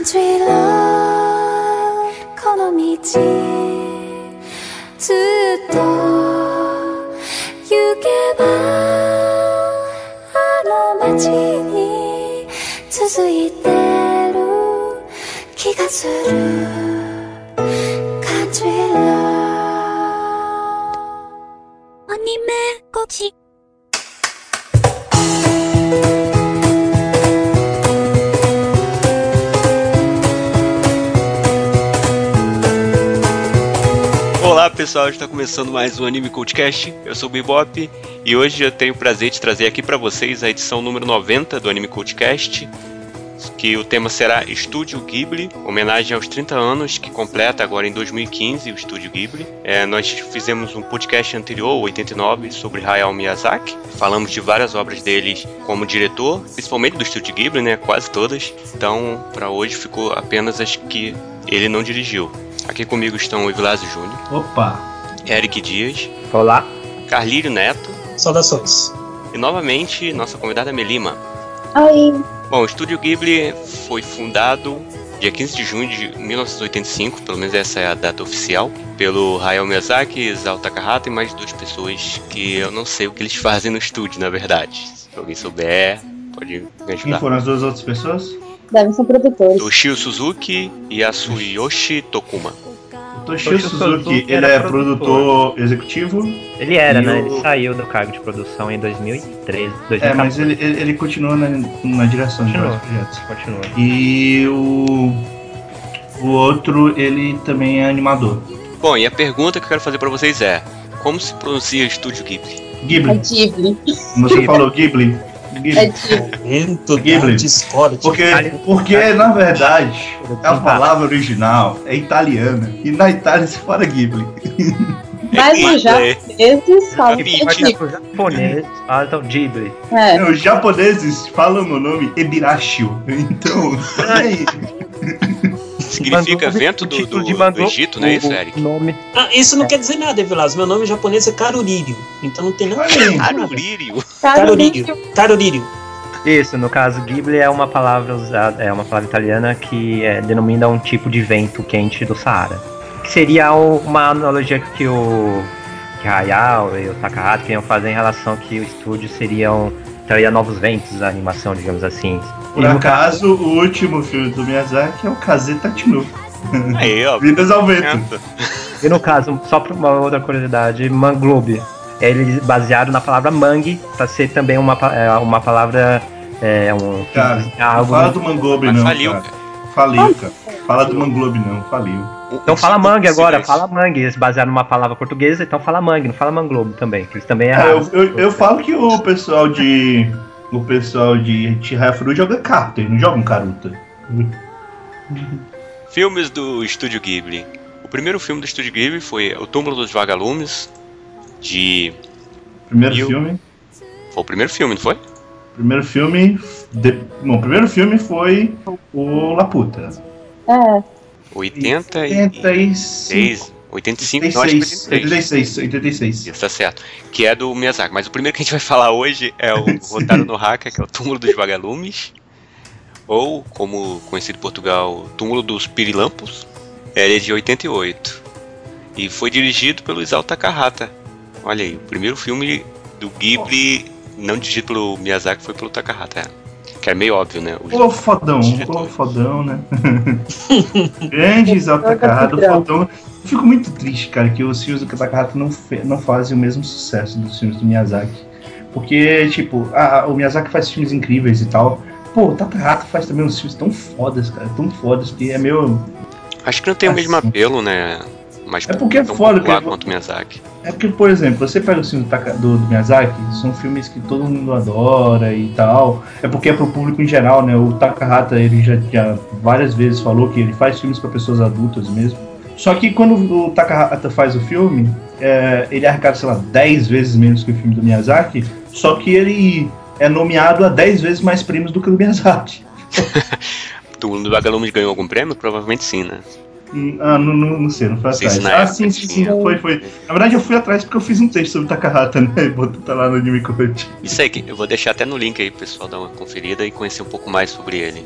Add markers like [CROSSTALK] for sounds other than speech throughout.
country love この道ずっと行けばあの街に続いてる気がする。country love アニメゴチ。Pessoal, está começando mais um Anime Cultcast. Eu sou o Bebop e hoje eu tenho o prazer de trazer aqui para vocês a edição número 90 do Anime Cultcast, que o tema será Estúdio Ghibli, homenagem aos 30 anos que completa agora em 2015 o Estúdio Ghibli. É, nós fizemos um podcast anterior, o 89, sobre Hayao Miyazaki. Falamos de várias obras deles como diretor, principalmente do Estúdio Ghibli, né, quase todas. Então, para hoje ficou apenas as que ele não dirigiu. Aqui comigo estão o Evilásio Júnior, Opa! Eric Dias, Olá. Carlírio Neto Saudações. e novamente nossa convidada Melima. Oi. Bom, o Estúdio Ghibli foi fundado dia 15 de junho de 1985, pelo menos essa é a data oficial, pelo Hayao Miyazaki, Isao Takahata e mais duas pessoas que eu não sei o que eles fazem no estúdio, na verdade. Se alguém souber, pode me Quem ajudar. foram as duas outras pessoas? Devem ser produtores. Toshio Suzuki e a Suyoshi Tokuma. O Toshio Toshio Suzuki, Suzuki ele é produtor. produtor executivo. Ele era, né? o- Ele saiu do cargo de produção em 2013, 2014. É, mas ele, ele, ele continua na, na direção de Continua. vários projetos. Continua. E o, o outro, ele também é animador. Bom, e a pergunta que eu quero fazer pra vocês é: como se pronuncia Estúdio Ghibli? É Ghibli. Ghibli. Como você Ghibli. falou, Ghibli. É Ghibli. Momento discórdia. Porque, porque, na verdade, a palavra original é italiana. E na Itália se fala Ghibli. [LAUGHS] Mas os japoneses falam é os japoneses falam então Ghibli. É. Os japoneses falam meu nome Ebirashio. Então, aí. [LAUGHS] Significa Mandou vento do, do, do Egito, não é isso, Eric? Nome. Ah, isso não quer dizer nada, Evilás. Meu nome em japonês é Carurírio. Então não tem nada a ver. Arulírio. Carurírio. Carurírio. Isso, no caso, Ghibli é uma palavra usada, é uma palavra italiana que é, denomina um tipo de vento quente do Saara. Que seria o- uma analogia que o que Hayao e o Takahata queriam fazer em relação que o estúdio seriam traria novos ventos, a animação, digamos assim. Por E no acaso, o último filme do Miyazaki é o Kaze Tatinu. Aí, [LAUGHS] ó. Vidas ao vento. E no caso, só para uma outra curiosidade, Manglobe, ele baseado na palavra mangue, para ser também uma, é, uma palavra. É, um, Cara, é algo Fala do Manglobe não, faliu, cara. Faliu, cara. Fala do Manglobe não, faliu. Então fala mangue agora, fala mangue, eles basearam numa palavra portuguesa, então fala mangue, não fala manglobe também, que eles também É, erraram. eu, eu, eu falo que o pessoal de. O pessoal de Chihayafuru joga carta, eles não jogam caruta. Filmes do Estúdio Ghibli. O primeiro filme do Estúdio Ghibli foi O Túmulo dos Vagalumes, de... Primeiro o- filme. Foi o primeiro filme, não foi? Primeiro filme. De, bom, o primeiro filme foi o Laputa. É. 86... 85, não, acho que 86, 86. 86, 86. Isso, tá certo. Que é do Miyazaki. Mas o primeiro que a gente vai falar hoje é o [LAUGHS] Rotaro no Haka, que é o Túmulo dos Vagalumes. Ou, como conhecido em Portugal, Túmulo dos Pirilampos. Ele é de 88. E foi dirigido pelo Isao Takahata. Olha aí, o primeiro filme do Ghibli, não dirigido pelo Miyazaki, foi pelo Takahata. Que é meio óbvio, né? Os- Ô fodão, ô fodão, né? [LAUGHS] Grande Isao Takahata, Padrão. fodão. Eu fico muito triste, cara, que os filmes do Takahata não, não fazem o mesmo sucesso dos filmes do Miyazaki. Porque, tipo, ah, o Miyazaki faz filmes incríveis e tal. Pô, o Takahata faz também uns filmes tão fodas, cara, tão fodas, que é meio. Acho que não tem o mesmo Assim. apelo, né? Mas É porque é tão foda, popular cara. quanto o Miyazaki. É porque, por exemplo, você pega os filmes do, do, Miyazaki, são filmes que todo mundo adora e tal. É porque é pro público em geral, né? O Takahata, ele já, já várias vezes falou que ele faz filmes para pessoas adultas mesmo. Só que quando o Takahata faz o filme, é, ele arrecada, sei lá, 10 vezes menos que o filme do Miyazaki, só que ele é nomeado a 10 vezes mais prêmios do que o Miyazaki. [LAUGHS] Túmulo dos Vagalumes ganhou algum prêmio? Provavelmente sim, né? Ah, não, não, não sei, não foi atrás. na Ah, sim, sim, sim, foi, foi. Na verdade, eu fui atrás porque eu fiz um texto sobre Takahata, né? [LAUGHS] E botou tá lá no Anime Coach. Isso aí, eu vou deixar até no link aí pro pessoal dar uma conferida e conhecer um pouco mais sobre ele.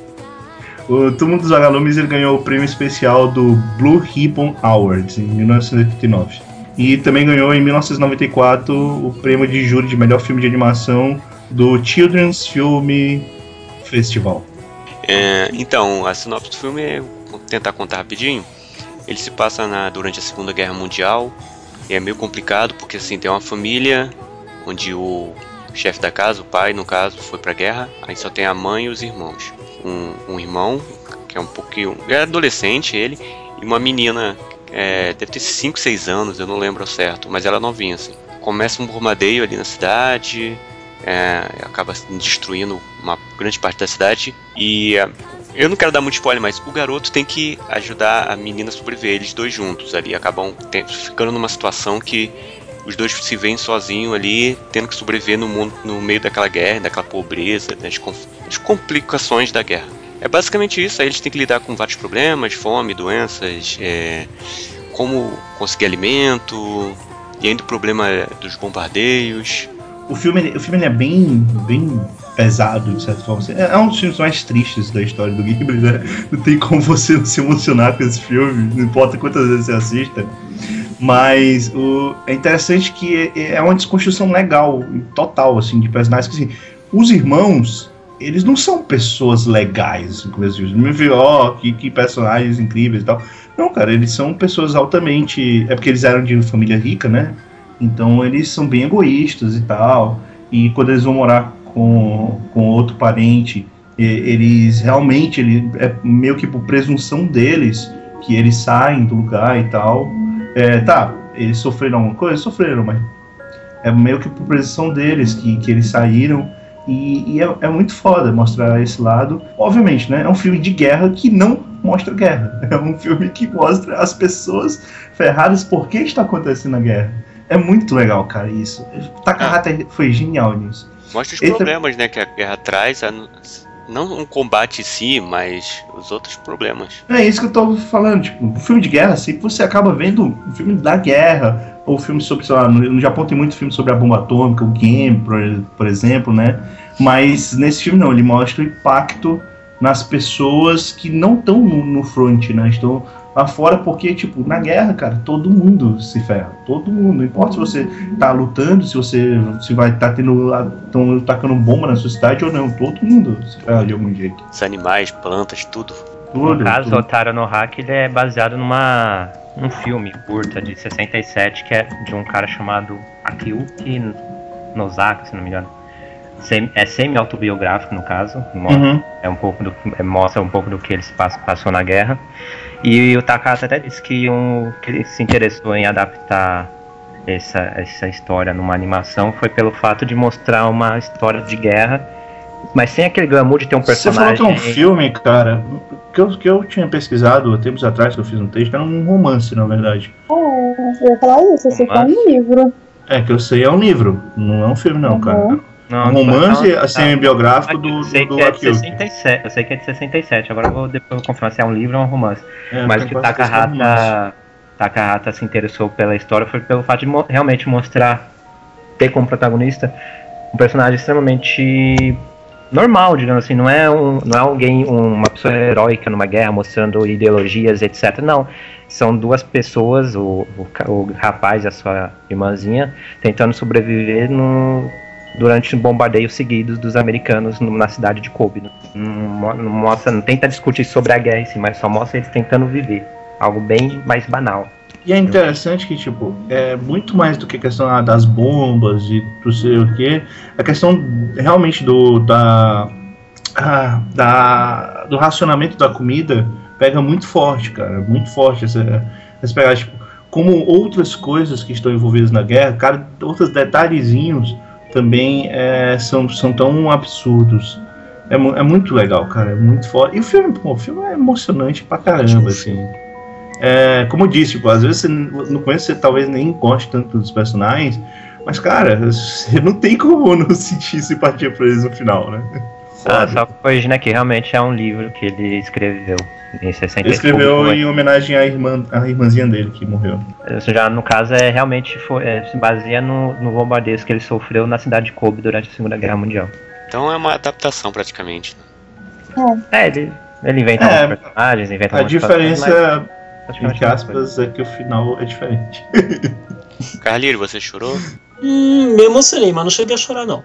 O Túmulo dos Vagalumes ele ganhou o prêmio especial do Blue Ribbon Awards em 1989. E também ganhou em 1994 o prêmio de júri de melhor filme de animação do Children's Film Festival. É, então, a sinopse do filme é vou tentar contar rapidinho. Ele se passa na, durante a Segunda Guerra Mundial e é meio complicado porque assim tem uma família onde o chefe da casa, o pai no caso, foi pra guerra, aí só tem a mãe e os irmãos. Um, um irmão que é um pouquinho. é adolescente ele, e uma menina, é, deve ter 5, 6 anos, eu não lembro certo, mas ela é novinha assim. Começa um bombardeio ali na cidade, é, acaba destruindo uma grande parte da cidade e é, eu não quero dar muito spoiler, mas o garoto tem que ajudar a menina a sobreviver, eles dois juntos ali acabam ficando numa situação que os dois se veem sozinhos ali, tendo que sobreviver no mundo, no meio daquela guerra, daquela pobreza, das, das complicações da guerra. É basicamente isso, aí eles têm que lidar com vários problemas, fome, doenças, é, como conseguir alimento, e ainda o problema dos bombardeios. O filme, o filme é bem, bem pesado, de certa forma. É é um dos filmes mais tristes da história do Ghibli, né? Não tem como você não se emocionar com esse filme, não importa quantas vezes você assista. Mas o, é interessante que é é uma desconstrução legal, total, assim, de personagens que, assim, os irmãos, eles não são pessoas legais, assim, dizem. Me viu, ó, que, que personagens incríveis e tal. Não, cara, eles são pessoas altamente... É porque eles eram de família rica, né? Então eles são bem egoístas e tal. E quando eles vão morar com, com outro parente, eles realmente, ele, é meio que por presunção deles que eles saem do lugar e tal. É, tá, eles sofreram alguma coisa? Sofreram, mas é meio que por presunção deles que, que eles saíram. E, e é, é muito foda mostrar esse lado. Obviamente, né? É um filme de guerra que não mostra guerra. [LAUGHS] É um filme que mostra as pessoas ferradas por que está acontecendo a guerra. É muito legal, cara, isso. Takahata foi genial nisso. Mostra os Esse- problemas né, que a guerra traz, não um combate em si, mas os outros problemas. É isso que eu tô falando, tipo, um filme de guerra, sempre você acaba vendo um filme da guerra, ou filme sobre, sei lá, no, no Japão tem muito filme sobre a bomba atômica, o Game, por, por exemplo, né? Mas nesse filme não, ele mostra o impacto nas pessoas que não estão no, no front, né? Estão lá fora porque, tipo, na guerra, cara, todo mundo se ferra. Todo mundo. Não importa se você tá lutando, se você se vai estar tá tendo. estão tacando bomba na sua cidade ou não. Todo mundo se ferra de algum jeito. Os animais, plantas, tudo. Tudo, No caso, tudo. Otaro no Haki ele é baseado numa um filme curta de 67 que é de um cara chamado Akiyuki Nozaka, se não me engano. Sem- É semi-autobiográfico, no caso. mo- Uhum. É um pouco do, é, mostra um pouco do que ele passou na guerra. E o Takahata até disse que, um, que ele se interessou em adaptar essa, essa história numa animação foi pelo fato de mostrar uma história de guerra, mas sem aquele glamour de ter um Você falou personagem. que é um filme, cara, que eu, que eu tinha pesquisado há tempos atrás, que eu fiz um texto, era um romance, na verdade. É, eu ia falar isso, é um livro. É, que eu sei, é um livro, não é um filme, não, Uhum. cara. Não, um romance não, assim, semi-biográfico do, eu do, do que é de Akiyuki. 67, eu sei que é de 67, agora eu vou depois vou confirmar se é um livro ou um romance. É, Mas eu que que é um. Takahata, Takahata se interessou pela história foi pelo fato de mo- realmente mostrar, ter como protagonista um personagem extremamente normal, digamos assim, não é, um, não é alguém, uma pessoa heróica numa guerra mostrando ideologias, etc. Não, são duas pessoas, o, o, o rapaz e a sua irmãzinha, tentando sobreviver no, durante bombardeios seguidos dos americanos no- na cidade de Kobe. Não, não mostra, não tenta discutir sobre a guerra em si, mas só mostra eles tentando viver. Algo bem mais banal. E é interessante que, tipo, é muito mais do que a questão ah, das bombas e não sei o que, a questão realmente do, da, ah, da, do racionamento da comida pega muito forte, cara, muito forte essa, essa pegada, tipo, como outras coisas que estão envolvidas na guerra, cara, outros detalhezinhos também é, são, são tão absurdos. É, é muito legal, cara, é muito forte. E o filme, pô, o filme é emocionante pra caramba, assim. É, como eu disse, tipo, às vezes você, no começo você talvez nem goste tanto dos personagens, mas, cara, você não tem como [LAUGHS] não sentir simpatia por eles no final, né? Ah, só corrigindo aqui, realmente é um livro que ele escreveu em 60 Ele escreveu em homenagem à, irmã, à irmãzinha dele que morreu. Isso já, no caso, é realmente foi, é, se baseia no, no bombardeio que ele sofreu na cidade de Kobe durante a Segunda Guerra Mundial. Então é uma adaptação praticamente. É, ele Ele inventa É, alguns personagens, inventa A diferença, entre coisa. aspas, é que o final é diferente. [LAUGHS] Carlírio, você chorou? Hum, me emocionei, mas não cheguei a chorar, não.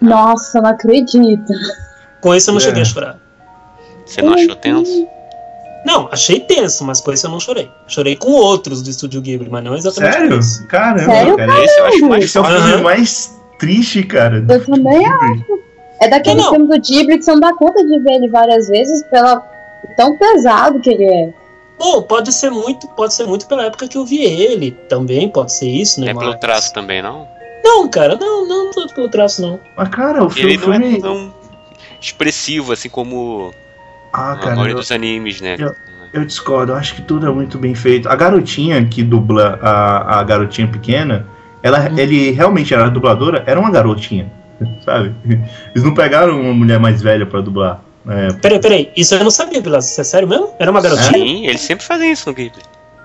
Nossa, não acredito. Com esse eu não É. cheguei a chorar. Você não achou tenso? Não, achei tenso, mas com esse eu não chorei. Chorei com outros do Estúdio Ghibli, mas não exatamente com Sério? esse. Caramba, Sério, cara. Esse eu acho mais Esse é o filme Aham. mais triste, cara. Eu também acho. É daquele Não, não. filme do Ghibli que você não dá conta de ver ele várias vezes pela tão pesado que ele é. Pô, pode ser muito, pode ser muito pela época que eu vi ele. Também pode ser isso, Não né? é pelo traço também, não? Não, cara, não, não tanto pelo traço, não. Mas, cara, o filme. Ele não é tão expressivo assim como Ah, a cara, maioria eu, dos animes, né? eu- eu discordo. Eu acho que tudo é muito bem feito. A garotinha que dubla a, a garotinha pequena, ela, Hum. ele realmente era a dubladora, era uma garotinha, [LAUGHS] sabe? Eles não pegaram uma mulher mais velha pra dublar. É, Peraí, peraí, isso eu não sabia, Vilas. Isso é sério mesmo? Era uma garotinha? Sim, eles sempre fazem isso no Ghibli.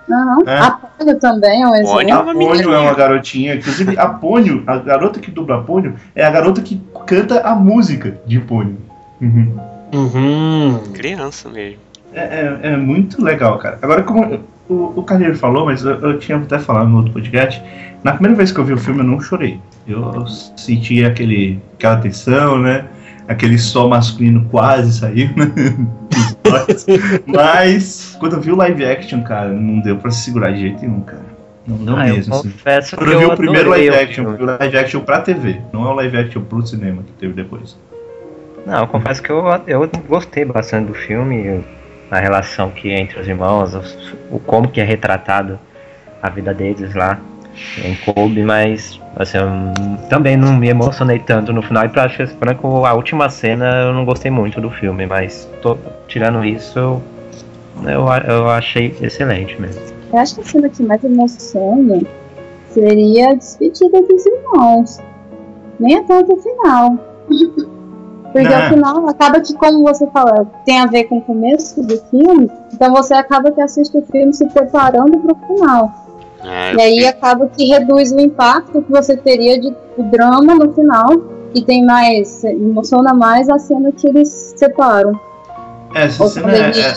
Aham. É. A Pônio também é um Pônio exemplo. é A uma Pônio é uma garotinha. Inclusive, a Pônio, a garota que dubla a Pônio, é a garota que canta a música de Pônio. Uhum. Uhum. Criança mesmo. É, é- é muito legal, cara. Agora, como o, o Carneiro falou, mas eu, eu tinha até falado no outro podcast, na primeira vez que eu vi o filme eu não chorei. Eu senti aquele, aquela tensão, né? Aquele sol masculino quase saiu, né? [LAUGHS] Mas, quando eu vi o live action, cara, não deu pra se segurar de jeito nenhum, cara. Não deu Ah, eu mesmo, assim. confesso Quando que eu vi eu o primeiro live action, o live action pra TV, não é o live action pro cinema que teve depois. Não, eu confesso que eu, eu gostei bastante do filme, a relação que é entre os irmãos, os- o como que é retratado a vida deles lá em Kobe, mas assim, também não me emocionei tanto no final e pra ser franco, a última cena eu não gostei muito do filme, mas tô, tirando isso, eu, eu, achei excelente mesmo. Eu acho que a cena que mais emociona seria a despedida dos irmãos. Nem é tanto o final. [LAUGHS] Porque Não. o final acaba que, como você fala, tem a ver com o começo do filme, então você acaba que assiste o filme se preparando para o final. É, E aí acaba que reduz o impacto que você teria de o drama no final e tem mais, emociona mais a cena que eles se separam. Essa Ou cena é, é-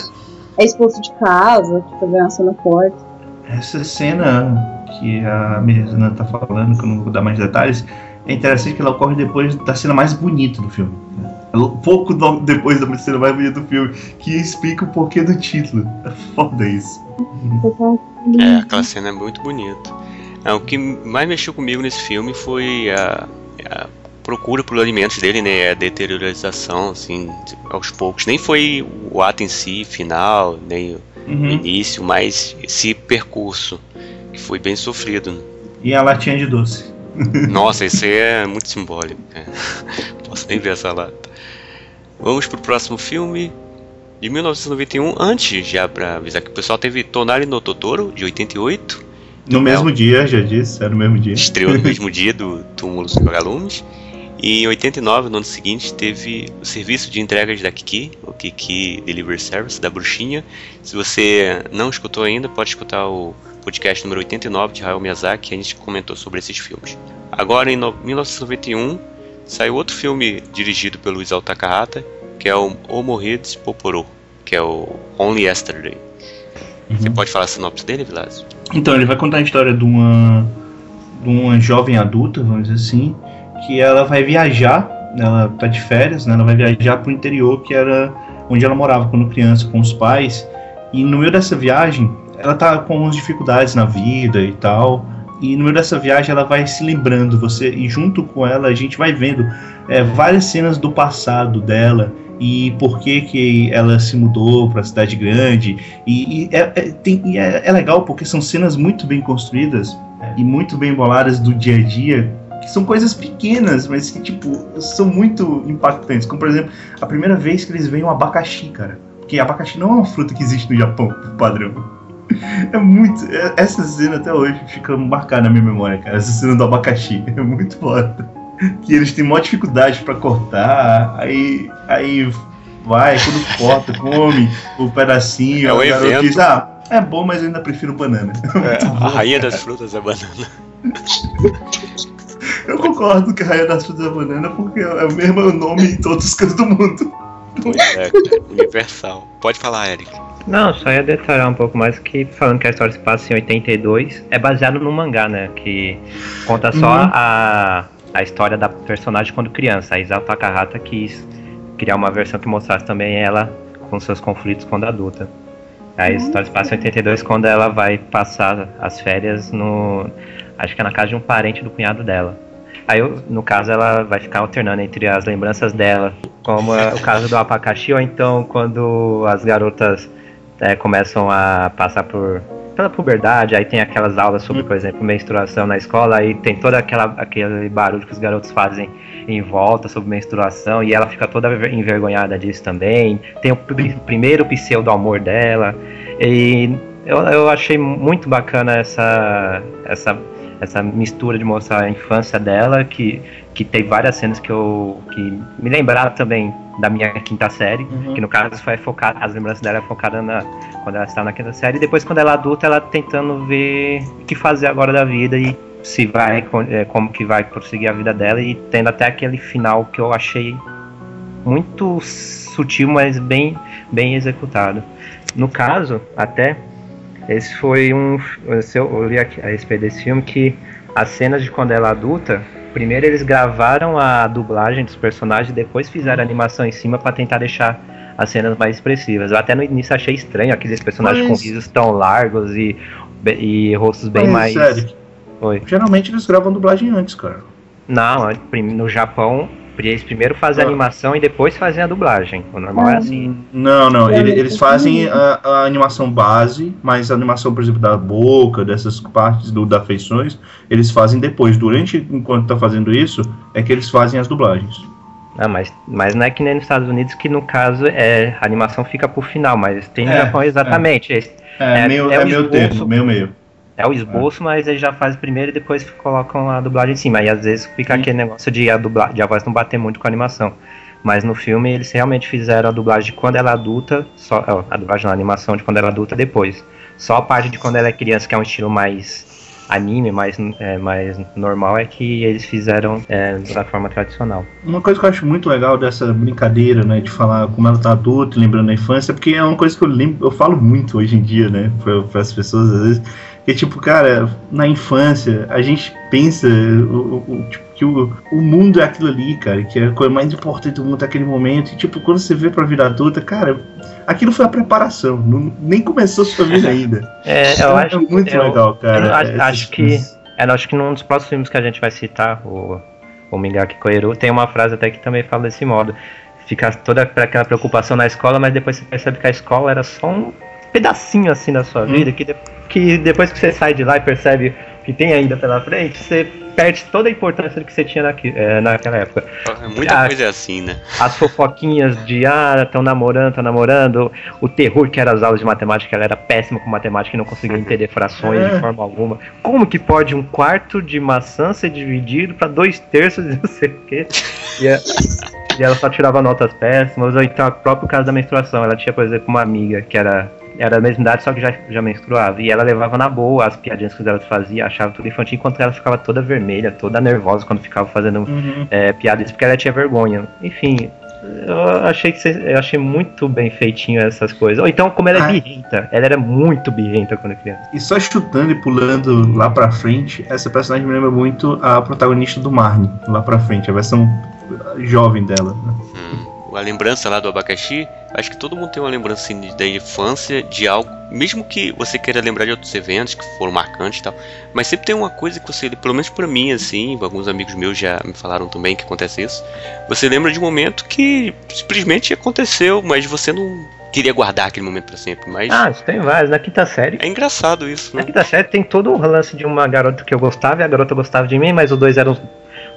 é expulso de casa, que também é uma cena forte. Essa cena que a Mirna tá falando, que eu não vou dar mais detalhes, é interessante que ela ocorre depois da cena mais bonita do filme. Pouco depois da cena mais bonita do filme, que explica o porquê do título. É foda isso. É, aquela [LAUGHS] cena é muito bonita. É, o que mais mexeu comigo nesse filme foi a, a procura por alimentos dele, né? A deteriorização, assim, aos poucos. Nem foi o ato em si, final, nem o Uhum. início, mas esse percurso, que foi bem sofrido. E a latinha de doce. Nossa, isso aí é muito simbólico. [LAUGHS] Posso nem ver essa lata. Vamos pro próximo filme. De 1991, antes já pra avisar que o pessoal teve Tonari no Totoro, de 88. No mesmo dia, já disse, era no mesmo dia. estreou no [LAUGHS] mesmo dia do Túmulo dos Vagalumes. E em 89, no ano seguinte, teve o serviço de entregas da Kiki, o Kiki Delivery Service, da Bruxinha. Se você não escutou ainda, pode escutar o podcast número 89 de Hayao Miyazaki, a gente comentou sobre esses filmes. Agora, em no- 1991, saiu outro filme dirigido pelo Isao Takahata, que é o Omoheads Poporo, que é o Only Yesterday. Você pode falar a sinopse dele, Vilas? Então, ele vai contar a história de uma, de uma jovem adulta, vamos dizer assim, que ela vai viajar, ela tá de férias, né? Ela vai viajar pro interior, que era onde ela morava quando criança, com os pais. E no meio dessa viagem, ela tá com algumas dificuldades na vida e tal. E no meio dessa viagem ela vai se lembrando, você e junto com ela a gente vai vendo é, várias cenas do passado dela e por que que ela se mudou para a cidade grande e, e é, é- tem- e é- é legal porque são cenas muito bem construídas e muito bem boladas do dia a dia que são coisas pequenas mas que tipo são muito impactantes como por exemplo a primeira vez que eles veem um abacaxi cara porque abacaxi não é uma fruta que existe no Japão padrão é muito. é- Essa cena até hoje fica marcada na minha memória, cara. Essa cena do abacaxi. [LAUGHS] É muito foda. Que eles têm maior dificuldade pra cortar, aí. Aí vai, quando corta, come o pedacinho. É garota evento. diz, ah, é bom, mas eu ainda prefiro banana. [LAUGHS] É, a rainha das frutas é banana. Eu concordo que a Raia das Frutas é banana porque é o mesmo nome em todos os cantos do mundo. Pois é, cara, universal. Pode falar, Eric. Não, só ia detalhar um pouco mais que falando que a história se passa em 82, é baseado num mangá, né? Que conta só Uhum. a, a história da personagem quando criança. A Isao Takahata quis criar uma versão que mostrasse também ela com seus conflitos quando adulta. A história se passa em 82 quando ela vai passar as férias no. Acho que é na casa de um parente do cunhado dela. Aí, no caso, ela vai ficar alternando entre as lembranças dela, como é o caso do abacaxi, ou então quando as garotas é, começam a passar por pela puberdade, aí tem aquelas aulas sobre, por exemplo, menstruação na escola, aí tem todo aquela, aquele barulho que os garotos fazem em volta sobre menstruação, e ela fica toda envergonhada disso também. Tem o pri- primeiro pseudo amor dela, e eu, eu achei muito bacana essa, essa, essa mistura de mostrar a infância dela, que, que tem várias cenas que eu que me lembraram também da minha quinta série, Uhum. que no caso foi focada, as lembranças dela é focada na quando ela está na quinta série, e depois quando ela é adulta, ela tentando ver o que fazer agora da vida e se vai, é, como que vai prosseguir a vida dela, e tendo até aquele final que eu achei muito sutil, mas bem, bem executado. No caso, até, esse foi um. eu li aqui a respeito desse filme que as cenas de quando ela é adulta, primeiro eles gravaram a dublagem dos personagens e depois fizeram a animação em cima para tentar deixar as cenas mais expressivas. Eu até no início achei estranho aqueles personagens Mas- com risos tão largos e, e rostos bem Mas, mais. sério, Oi. geralmente eles gravam dublagem antes, cara. Não, prim- no Japão, eles primeiro fazem a Ah. animação e depois fazem a dublagem. O normal é Ah. assim. Não, não, ele- eles é fazem a, a animação base, mas a animação, por exemplo, da boca, dessas partes do, das feições, eles fazem depois. Durante, enquanto tá fazendo isso, é que eles fazem as dublagens. Ah, mas, mas não é que nem nos Estados Unidos, que no caso é, a animação fica pro final, mas tem no É, Japão exatamente. Esse- É, É- meio, é é o meio esboço. termo, meio meio. É o esboço, mas eles já fazem primeiro e depois colocam a dublagem em cima. E às vezes fica Sim. aquele negócio de a, dubla, de a voz não bater muito com a animação. Mas no filme eles realmente fizeram a dublagem de quando ela é adulta, só, ó, a dublagem na animação de quando ela é adulta depois. Só a parte de quando ela é criança, que é um estilo mais anime, mais, é, mais normal, é que eles fizeram é, da forma tradicional. Uma coisa que eu acho muito legal dessa brincadeira, né, de falar como ela tá adulta, lembrando da infância, porque é uma coisa que eu lembro, eu falo muito hoje em dia, né, para as pessoas às vezes, que tipo, cara, na infância a gente pensa o, o- tipo, que o, o mundo é aquilo ali, cara, que é a coisa mais importante do mundo naquele momento, e tipo, quando você vê pra vida adulta, cara, aquilo foi a preparação, não- nem começou a sua vida [LAUGHS] ainda. É, eu acho, muito eu- legal, cara. eu acho- essas acho que- coisas. É, eu acho que num dos próximos filmes que a gente vai citar, o, o Mingaki Koiru, tem uma frase até que também fala desse modo. Fica toda aquela preocupação na escola, mas depois você percebe que a escola era só um pedacinho assim da sua Hum. vida, que, de- que depois que você sai de lá e percebe que tem ainda pela frente, você perde toda a importância que você tinha naqui- eh, naquela época. Muita Ah, coisa é assim, né? As fofoquinhas de ah, estão namorando, estão namorando, o terror que era as aulas de matemática, ela era péssima com matemática e não conseguia [LAUGHS] entender frações É. de forma alguma. Como que pode um quarto de maçã ser dividido para dois terços e não sei o quê? E, a- e ela só tirava notas péssimas, ou então o próprio caso da menstruação. Ela tinha, por exemplo, uma amiga que era. Era da mesma idade, só que já, já menstruava. E ela levava na boa as piadinhas que os garotos faziam, achava tudo infantil, enquanto ela ficava toda vermelha, toda nervosa quando ficava fazendo Uhum. é, piadas, porque ela tinha vergonha. Enfim, eu achei que cê- eu achei muito bem feitinho essas coisas. Ou então, como ela é Ah. birrenta, ela era muito birrenta quando criança. E só chutando e pulando lá pra frente, essa personagem me lembra muito a protagonista do Marnie, lá pra frente, a versão jovem dela. né? A lembrança lá do abacaxi, acho que todo mundo tem uma lembrança assim, da infância de algo, mesmo que você queira lembrar de outros eventos que foram marcantes e tal, mas sempre tem uma coisa que você, pelo menos pra mim, assim, alguns amigos meus já me falaram também que acontece isso. Você lembra de um momento que simplesmente aconteceu, mas você não queria guardar aquele momento pra sempre. Mas Ah, isso tem vários. Na quinta série. é engraçado isso, Na né? quinta série tem todo o lance de uma garota que eu gostava e a garota gostava de mim, mas os dois eram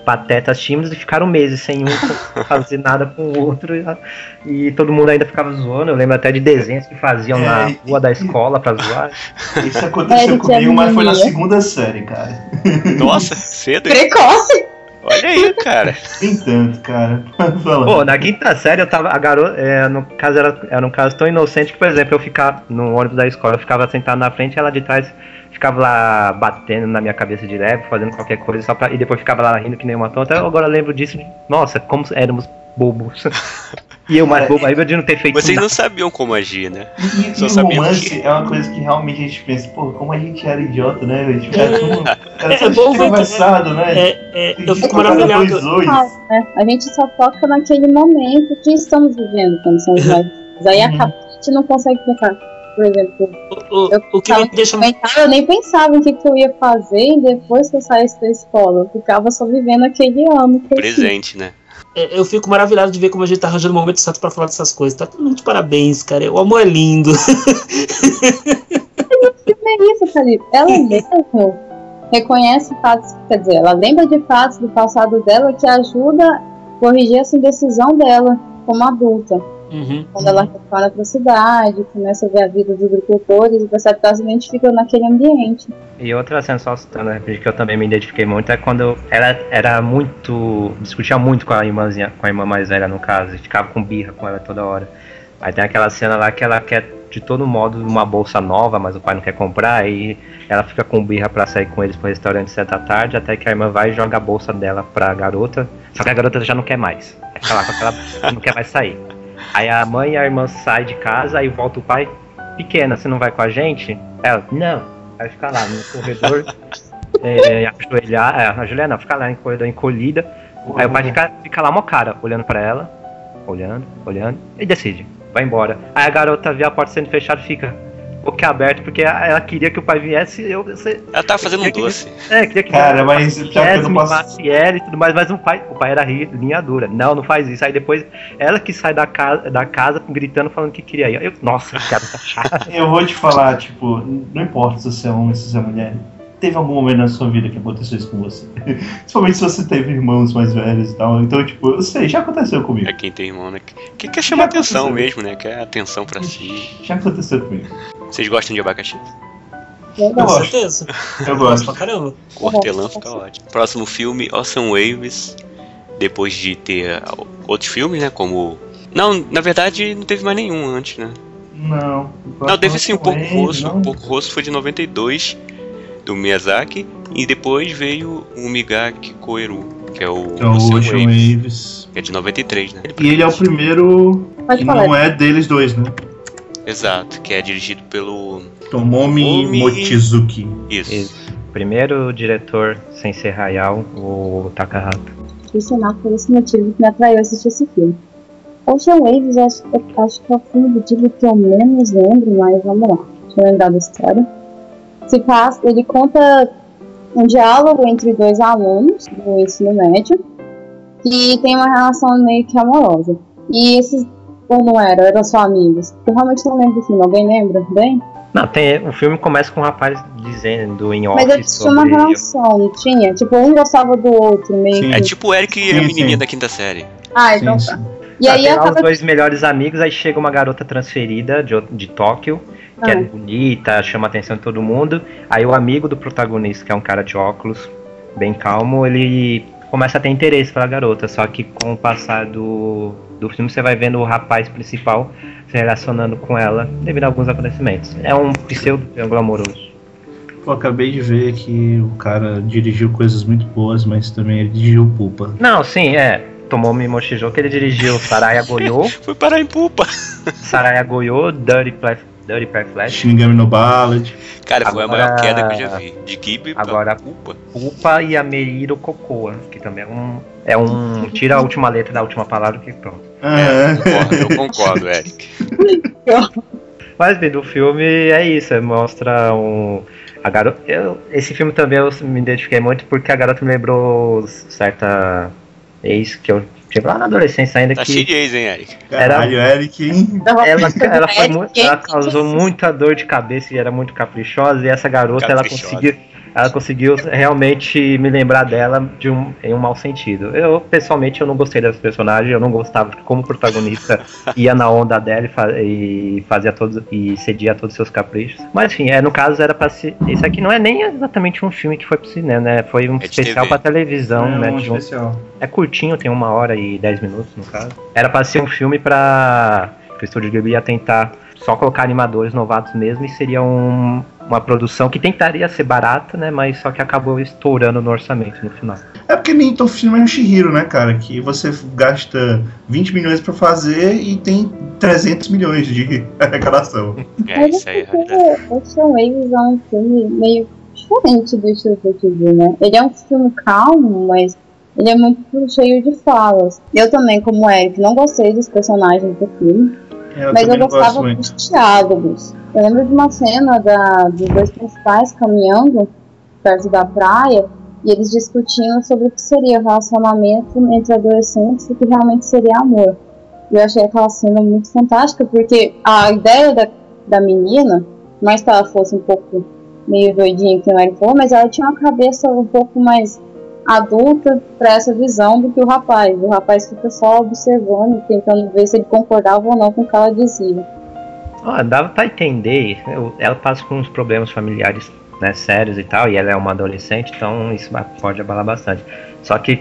patetas tímidos e ficaram meses sem um [LAUGHS] fazer nada com o outro e, e todo mundo ainda ficava zoando. Eu lembro até de desenhos que faziam na É, rua da escola pra zoar. [LAUGHS] Isso aconteceu comigo, mas foi na segunda série, cara. [LAUGHS] Nossa, cedo. Precoce! Olha aí, cara. Nem tanto, cara. Pô, na quinta série eu tava. A garota. É, no caso era, era um caso tão inocente que, por exemplo, eu ficava no ônibus da escola, eu ficava sentado na frente e ela de trás ficava lá batendo na minha cabeça de leve, fazendo qualquer coisa, só pra, e depois ficava lá rindo que nem uma tonta. Eu agora lembro disso. de, Nossa, como éramos bobos. [LAUGHS] e eu mais bobo, aí de não ter feito Vocês nada. não sabiam como agir, né? E, Só e o sabia romance que- é uma coisa que realmente a gente pensa, pô, como a gente era idiota, né? A gente era tão. Era É bom ver- conversado, né? É, é, eu fico maravilhado. né? A gente só foca naquele momento que estamos vivendo quando somos [LAUGHS] mais. Aí Uhum. acaba, a gente não consegue pensar. Por exemplo, O, o- o que me deixa eu nem pensava em que, que eu ia fazer depois que eu saísse da escola. Eu ficava só vivendo aquele ano. eu. Presente, né? É, Eu fico maravilhado de ver como a gente tá arranjando o momento certo pra falar dessas coisas. Tá todo mundo de parabéns, cara. O amor é lindo. é isso, Felipe. Ela [LAUGHS] mesmo reconhece fatos, quer dizer, ela lembra de fatos do passado dela que ajuda a corrigir essa indecisão dela como adulta. Uhum. Quando ela retorna para a cidade, começa a ver a vida dos agricultores e percebe que ela se identifica naquele ambiente. E outra cena só citando a repente que eu também me identifiquei muito é quando ela era muito. discutia muito com a irmãzinha, com a irmã mais velha no caso, e ficava com birra com ela toda hora. Aí tem aquela cena lá que ela quer de todo modo uma bolsa nova, mas o pai não quer comprar, e ela fica com birra pra sair com eles pro restaurante sete da tarde, até que a irmã vai e joga a bolsa dela pra garota. Só que a garota já não quer mais. Vai ficar lá com aquela. não quer mais sair. Aí a mãe e a irmã saem de casa, aí volta o pai, pequena, você não vai com a gente? Ela, não. Aí fica lá no corredor, [LAUGHS] é, ajoelhar, é, ajoelhar não, fica lá no corredor encolhida. Aí o pai fica, fica lá uma cara, olhando pra ela, olhando, olhando, e decide, vai embora. Aí a garota vê a porta sendo fechada e fica boca aberta, porque ela queria que o pai viesse, eu, você, Ela tava fazendo um Eu doce. é, queria que Cara, mas eu viesse, não me posso. ela e tudo mais, mas o pai, o pai era linha dura. Não, não faz isso. Aí depois ela que sai da casa, da casa gritando, falando que queria ir. Eu, nossa, que cara tá chato. [LAUGHS] Eu vou te falar, tipo, não importa se você é homem, se você é mulher. Teve algum momento na sua vida que aconteceu isso com você. [LAUGHS] Principalmente se você teve irmãos mais velhos e tal. Então, tipo, eu sei, já aconteceu comigo. É quem tem irmão, né? Que quer chamar atenção aconteceu. mesmo, né? Quer atenção pra si. Já aconteceu comigo. Vocês gostam de abacaxi? Eu Com gosto. certeza. Eu Gosto gosto. pra caramba. Hortelã fica ótimo. Próximo filme, Ocean Waves. Depois de ter outros filmes, né? Como. Não, na verdade não teve mais nenhum antes, né? Não. Não, teve sim um pouco rosto. Não. Um pouco rosto foi de 92, do Miyazaki. E depois veio o Migaki Koeru, que é o Que é o Ocean Ocean Waves, Waves. que é de 93, né? E ele é o primeiro Pode que falar. não é deles dois, né? Exato, que é dirigido pelo. Tomomi Tomomi- Mochizuki. Isso. Isso. Primeiro diretor sem ser Hayao, o Takahata. Funcionar por esse motivo que me atraiu a assistir esse filme. Ocean Waves, acho, eu acho que é o filme do Ghibli que eu menos lembro, mas vamos lá. Deixa eu lembrar da história. Se passa, ele conta um diálogo entre dois alunos do ensino médio que tem uma relação meio que amorosa. E esses, ou não eram, eram só amigos. Eu realmente não lembro do filme, alguém lembra bem? Não, tem, o filme começa com um rapaz dizendo em off Mas eles tinham uma relação, não tinha? Tipo, um gostava do outro, meio Sim. É tipo o Eric e a Sim, menininha sim. da quinta série. Ah, Sim, então sim. tá. E Ah, aí tem lá os dois melhores amigos, aí chega uma garota transferida de, de Tóquio, que é Ah. bonita, chama a atenção de todo mundo. Aí o amigo do protagonista, que é um cara de óculos, bem calmo, ele começa a ter interesse pela garota. Só que com o passar do, do filme, você vai vendo o rapaz principal se relacionando com ela devido a alguns acontecimentos. É um pseudo triângulo amoroso. Eu acabei de ver que o cara dirigiu coisas muito boas, mas também ele dirigiu Pupa. Não, sim, é. Tomou Mimochijo, que ele dirigiu Saraya Goyo, [LAUGHS] Foi parar em pupa. Saraya Goyo, Dirty Play, Dirty Play Flash, Shinigami no Ballad. Cara, foi Agora- a maior queda que eu já vi. De pra Agora- pupa. Upa e a Meiro Cocoa, que também é um. É um. Tira a última letra da última palavra que pronto. Ah, Concordo, eu concordo, [LAUGHS] Eric. Mas bem, do filme é isso, é, mostra um. A garota. Eu, esse filme também eu me identifiquei muito porque a garota me lembrou certa ex que eu tive lá na adolescência ainda Tá cheio que de ex, hein, Eric? Caralho, Eric, hein? ela, ela, foi É, muito, quem ela causou muita dor de cabeça e era muito caprichosa e essa garota ela Caprichosa. Ela conseguiu realmente me lembrar dela de um, em um mau sentido. Eu, pessoalmente, eu não gostei dessa personagem, eu não gostava que como protagonista ia na onda dela e, fa- e fazia todos e cedia a todos os seus caprichos. Mas enfim, é, no caso era para ser. Esse aqui não é nem exatamente um filme que foi pro cinema, né? Foi um de especial pra televisão, é né? um um- especial. é curtinho, tem uma hora e dez minutos no caso. Era pra ser um filme pra. que o Estúdio Ghibli ia tentar só colocar animadores novatos mesmo e seria um, uma produção que tentaria ser barata, né? Mas só que acabou estourando no orçamento no final. É porque nem todo filme é um Shihiro, né, cara? Que você gasta 20 milhões pra fazer e tem 300 milhões de [LAUGHS] arrecadação. É isso aí, é Ocean Waves é um filme meio diferente do estilo que eu tive, né? Ele é um filme calmo, mas ele é muito cheio de falas. Eu também, como Eric, não gostei dos personagens do filme, É, eu mas eu não gosto gostava muito. dos diálogos. Eu lembro de uma cena da, dos dois principais caminhando perto da praia e eles discutindo sobre o que seria o relacionamento entre adolescentes e o que realmente seria amor. E eu achei aquela cena muito fantástica, porque a ideia da, da menina, mais que ela fosse um pouco meio doidinha, que o Eric falou, mas ela tinha uma cabeça um pouco mais adulta para essa visão do que o rapaz. O rapaz fica só observando, tentando ver se ele concordava ou não com o que ela dizia. Ah, dava pra entender. eu- Ela passa por uns problemas familiares né, sérios e tal, e ela é uma adolescente, então isso pode abalar bastante. Só que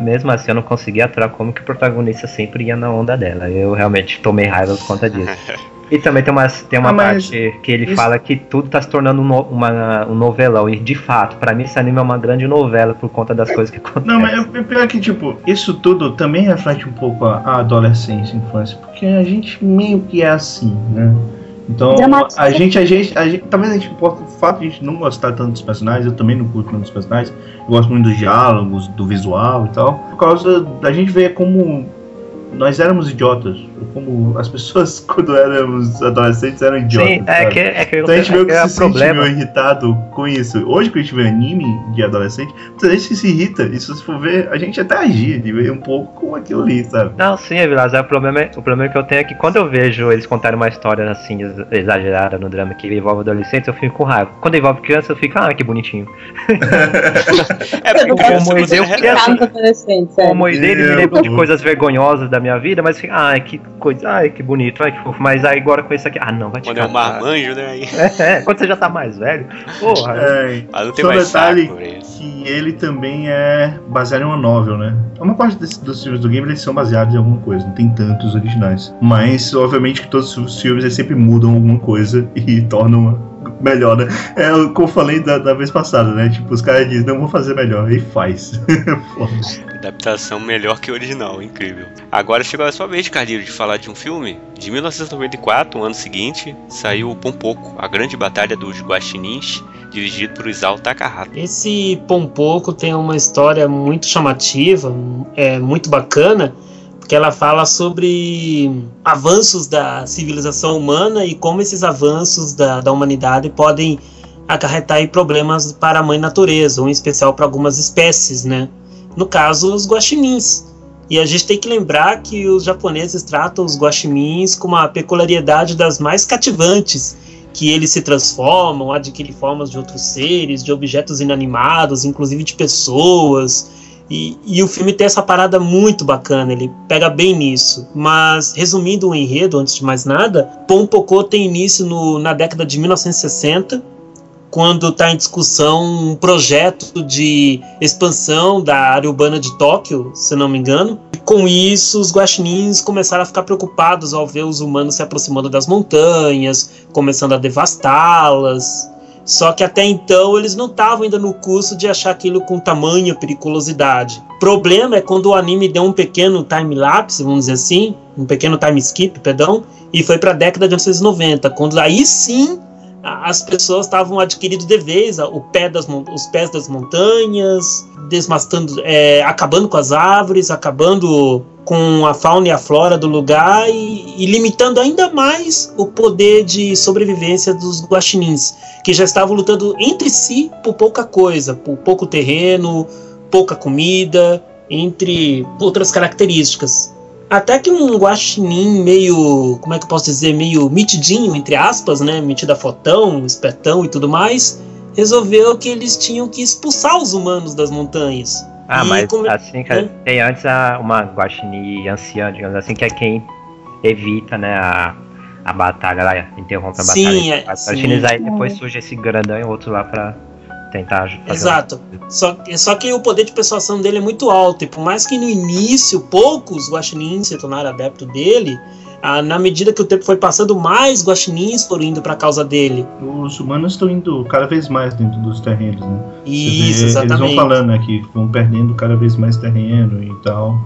mesmo assim eu não conseguia aturar como que o protagonista sempre ia na onda dela. Eu realmente tomei raiva por conta disso. [LAUGHS] E também tem uma, tem uma Ah, parte que ele isso- fala que tudo tá se tornando um, no- uma- um novelão. E de fato, pra mim esse anime é uma grande novela por conta das coisas que acontecem. Não, mas é pior que, tipo, isso tudo também reflete um pouco a, a adolescência, a infância, porque a gente meio que é assim, né? Então, a gente, a gente, a gente, talvez a gente possa, o fato de a gente não gostar tanto dos personagens, eu também não curto tanto dos personagens, eu gosto muito dos diálogos, do visual e tal, por causa da gente ver como nós éramos idiotas, como as pessoas [LAUGHS] quando éramos adolescentes eram idiotas. Sim, é que, é que, Então a gente é meio que que é se problema. sente meio irritado com isso. Hoje que a gente vê anime de adolescente, muita gente se irrita. E se você for ver, a gente até agia de ver um pouco com aquilo ali, sabe? Não, sim, Vilas, é, o, problema é, o problema que eu tenho é que quando eu vejo eles contarem uma história assim ex- exagerada no drama que envolve adolescentes, eu fico com raiva. Quando envolve criança, eu fico, ah, que bonitinho. [LAUGHS] É porque Eu criança como você eu- releva. Casos adolescentes, O é. humor dele me Eu- lembra de coisas vergonhosas da minha vida, mas fica, ai, que coisa, ai, que bonito, ai, que fofo. Mas aí agora com esse aqui, ah, não, vai te Quando é um catar. marmanjo, né? Aí, É, quando você já tá mais velho, porra. É, ah, não tem só mais detalhe que ele também é baseado em uma novel, né? Uma parte desse- dos filmes do game eles são baseados em alguma coisa, não tem tantos originais. Mas, obviamente, que todos os filmes eles sempre mudam alguma coisa [LAUGHS] e tornam melhor, né? É o que eu falei da, da vez passada, né? Tipo, os caras dizem, não vou fazer melhor, e faz. [LAUGHS] Adaptação melhor que o original, incrível. Agora chegou a sua vez, Carlinhos, de falar de um filme. De 1994, no ano seguinte, saiu o Pompoco, a grande batalha dos guaxinins, dirigido por Isao Takahata. Esse Pompoco tem uma história muito chamativa, é muito bacana, porque ela fala sobre avanços da civilização humana e como esses avanços da, da humanidade podem acarretar problemas para a mãe natureza, ou em especial para algumas espécies, né? No caso, os guaxinins. E a gente tem que lembrar que os japoneses tratam os guaxinins com uma peculiaridade das mais cativantes, que eles se transformam, adquirem formas de outros seres, de objetos inanimados, inclusive de pessoas. E, e o filme tem essa parada muito bacana, ele pega bem nisso. Mas, resumindo o enredo, antes de mais nada, Pompoko tem início no- na década de 1960, quando está em discussão um projeto de expansão da área urbana de Tóquio, se não me engano. E com isso, os guaxinins começaram a ficar preocupados ao ver os humanos se aproximando das montanhas, começando a devastá-las. Só que até então eles não estavam ainda no curso de achar aquilo com tamanha periculosidade. Problema é quando o anime deu um pequeno time lapse, vamos dizer assim, um pequeno time skip, perdão, e foi para a década de 1990, quando aí sim as pessoas estavam adquirindo de vez o pé das, os pés das montanhas, desmastando, é, acabando com as árvores, acabando com a fauna e a flora do lugar e, e limitando ainda mais o poder de sobrevivência dos guaxinins, que já estavam lutando entre si por pouca coisa, por pouco terreno, pouca comida, entre outras características. Até que um guaxinim meio, como é que eu posso dizer, meio mitidinho, entre aspas, né, metido a fotão, espertão e tudo mais, resolveu que eles tinham que expulsar os humanos das montanhas. Ah, E mas como- assim, Hum? tem antes uma guaxinim anciã, digamos assim, que é quem evita, né, a, a batalha lá, interrompe a Sim, batalha. é, sim. guaxinins aí depois surge esse grandão e outro lá pra tentar fazer Exato. Só, só que o poder de persuasão dele é muito alto. E por mais que no início poucos guaxinins se tornaram adeptos dele, ah, na medida que o tempo foi passando, mais guaxinins foram indo para a causa dele. Os humanos estão indo cada vez mais dentro dos terrenos, né? Você Isso, vê, exatamente. Eles vão falando aqui, vão perdendo cada vez mais terreno e tal.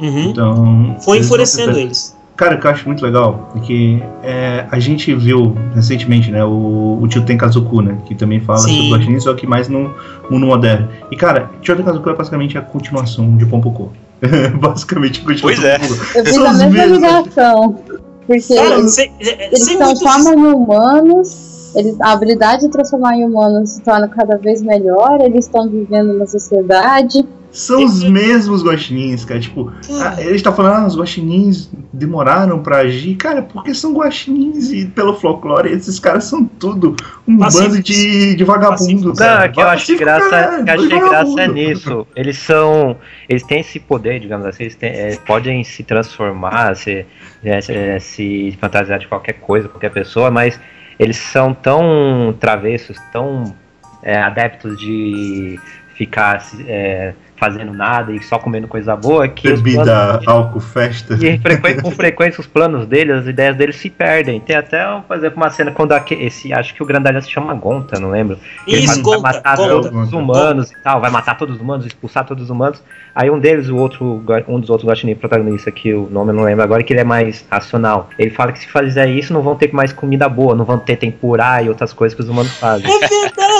Uhum. Então. Foi eles vão enfurecendo eles. Cara, o que eu acho muito legal é que é, a gente viu recentemente, né, o, o Tio Kazuku, né, que também fala Sim. sobre guaxinins, só que mais no mundo moderno. E, cara, Tio Kazuku é basicamente a continuação de Pompoko. [LAUGHS] basicamente a continuação Pois é. Eu fiz a mesma ligação. Porque Cara, eles, sem, eles sem muito. transformam em humanos, eles, a habilidade de transformar em humanos se torna cada vez melhor, eles estão vivendo na sociedade. São os mesmos guaxinins, cara. Tipo, ele está falando, ah, os guaxinins demoraram pra agir. Cara, porque são guaxinins e pelo folclore, esses caras são tudo um Pacíficos. bando de, de vagabundos. Não, cara. é que eu acho graça, caralho, que que graça é vagabundo. nisso. Eles são. Eles têm esse poder, digamos assim, eles têm- é, podem se transformar, se, é, se, é, se fantasiar de qualquer coisa, qualquer pessoa, mas eles são tão travessos, tão é, adeptos de ficar é, fazendo nada e só comendo coisa boa que os Bebida, álcool, festa. e frequen- com frequência os planos dele, as ideias dele se perdem. Tem até, por exemplo, uma cena quando aque- esse, acho que o grandalhão se chama Gonta, não lembro. Ele Isso, vai, matar conta. todos os humanos e tal, vai matar todos os humanos, expulsar todos os humanos. Aí um deles, o outro, um dos outros Guaxinim protagonistas, que o nome eu não lembro agora, que ele é mais racional. Ele fala que se fizer isso, não vão ter mais comida boa, não vão ter tempurá e outras coisas que os humanos fazem. É verdade.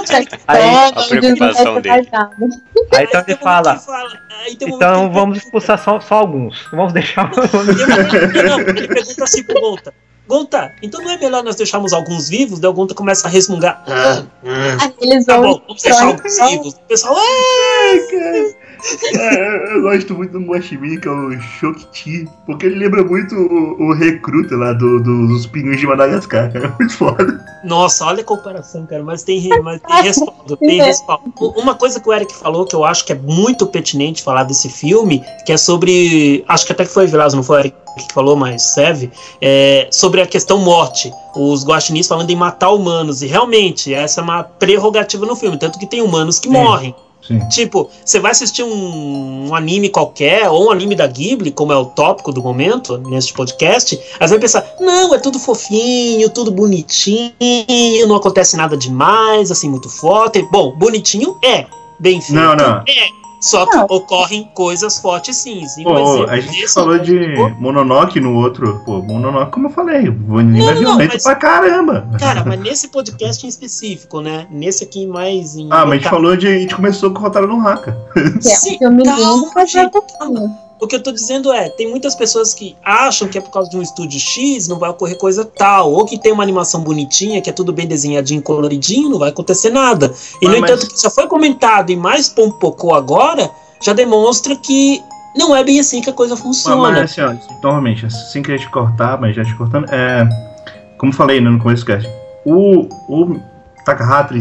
Aí, a preocupação dele. aí então ele fala, então que- vamos expulsar só, só alguns, vamos deixar... [LAUGHS] Não, ele pergunta assim pro Gonta. Gonta, então não é melhor nós deixarmos alguns vivos? Daí o Gonta começa a resmungar. Ah, ah. Aí Eles Tá vão bom, vamos deixar alguns vivos. O pessoal, é, É, eu gosto muito do Guaxinim, que é o Shokti, porque ele lembra muito o, o recruta lá do, do- dos pinguins de Madagascar. [LAUGHS] É muito foda. Nossa, olha a comparação, cara, mas tem, mas tem respaldo, [LAUGHS] tem respaldo. Uma coisa que o Eric falou que eu acho que é muito pertinente falar desse filme, que é sobre. Acho que até que foi Vilas, não foi o Eric que falou, mas serve, é, sobre a questão morte. Os guaxinins falando em matar humanos, e realmente, essa é uma prerrogativa no filme, tanto que tem humanos que Sim. morrem. Sim. Tipo, você vai assistir um, um anime qualquer, ou um anime da Ghibli, como é o tópico do momento, neste podcast, aí você vai pensar, não, é tudo fofinho, tudo bonitinho, não acontece nada demais, assim, muito forte. Bom, bonitinho é, bem feito Não, não. é. Só que Não. ocorrem coisas fortes sim. Um Pô, exemplo a gente desse- falou de Mononoke no outro. Pô, Mononoke, como eu falei, o anime Não, é violento mas- pra caramba. Cara, mas nesse podcast em específico, né? Nesse aqui mais em. Ah, mas a gente falou de. A gente começou com o Rotaro no Haka. Que é Sim, filme calma, lindo, mas é gente, pouquinho. O que eu tô dizendo é, tem muitas pessoas que acham que é por causa de um estúdio X não vai ocorrer coisa tal, ou que tem uma animação bonitinha, que é tudo bem desenhadinho, coloridinho, não vai acontecer nada. E Ah, no mas- entanto, que já foi comentado e mais pompocou agora, já demonstra que não é bem assim que a coisa Mas, funciona. assim, ó, novamente, sem querer te cortar, mas já te cortando, é. Como falei né, no começo do cast, o, o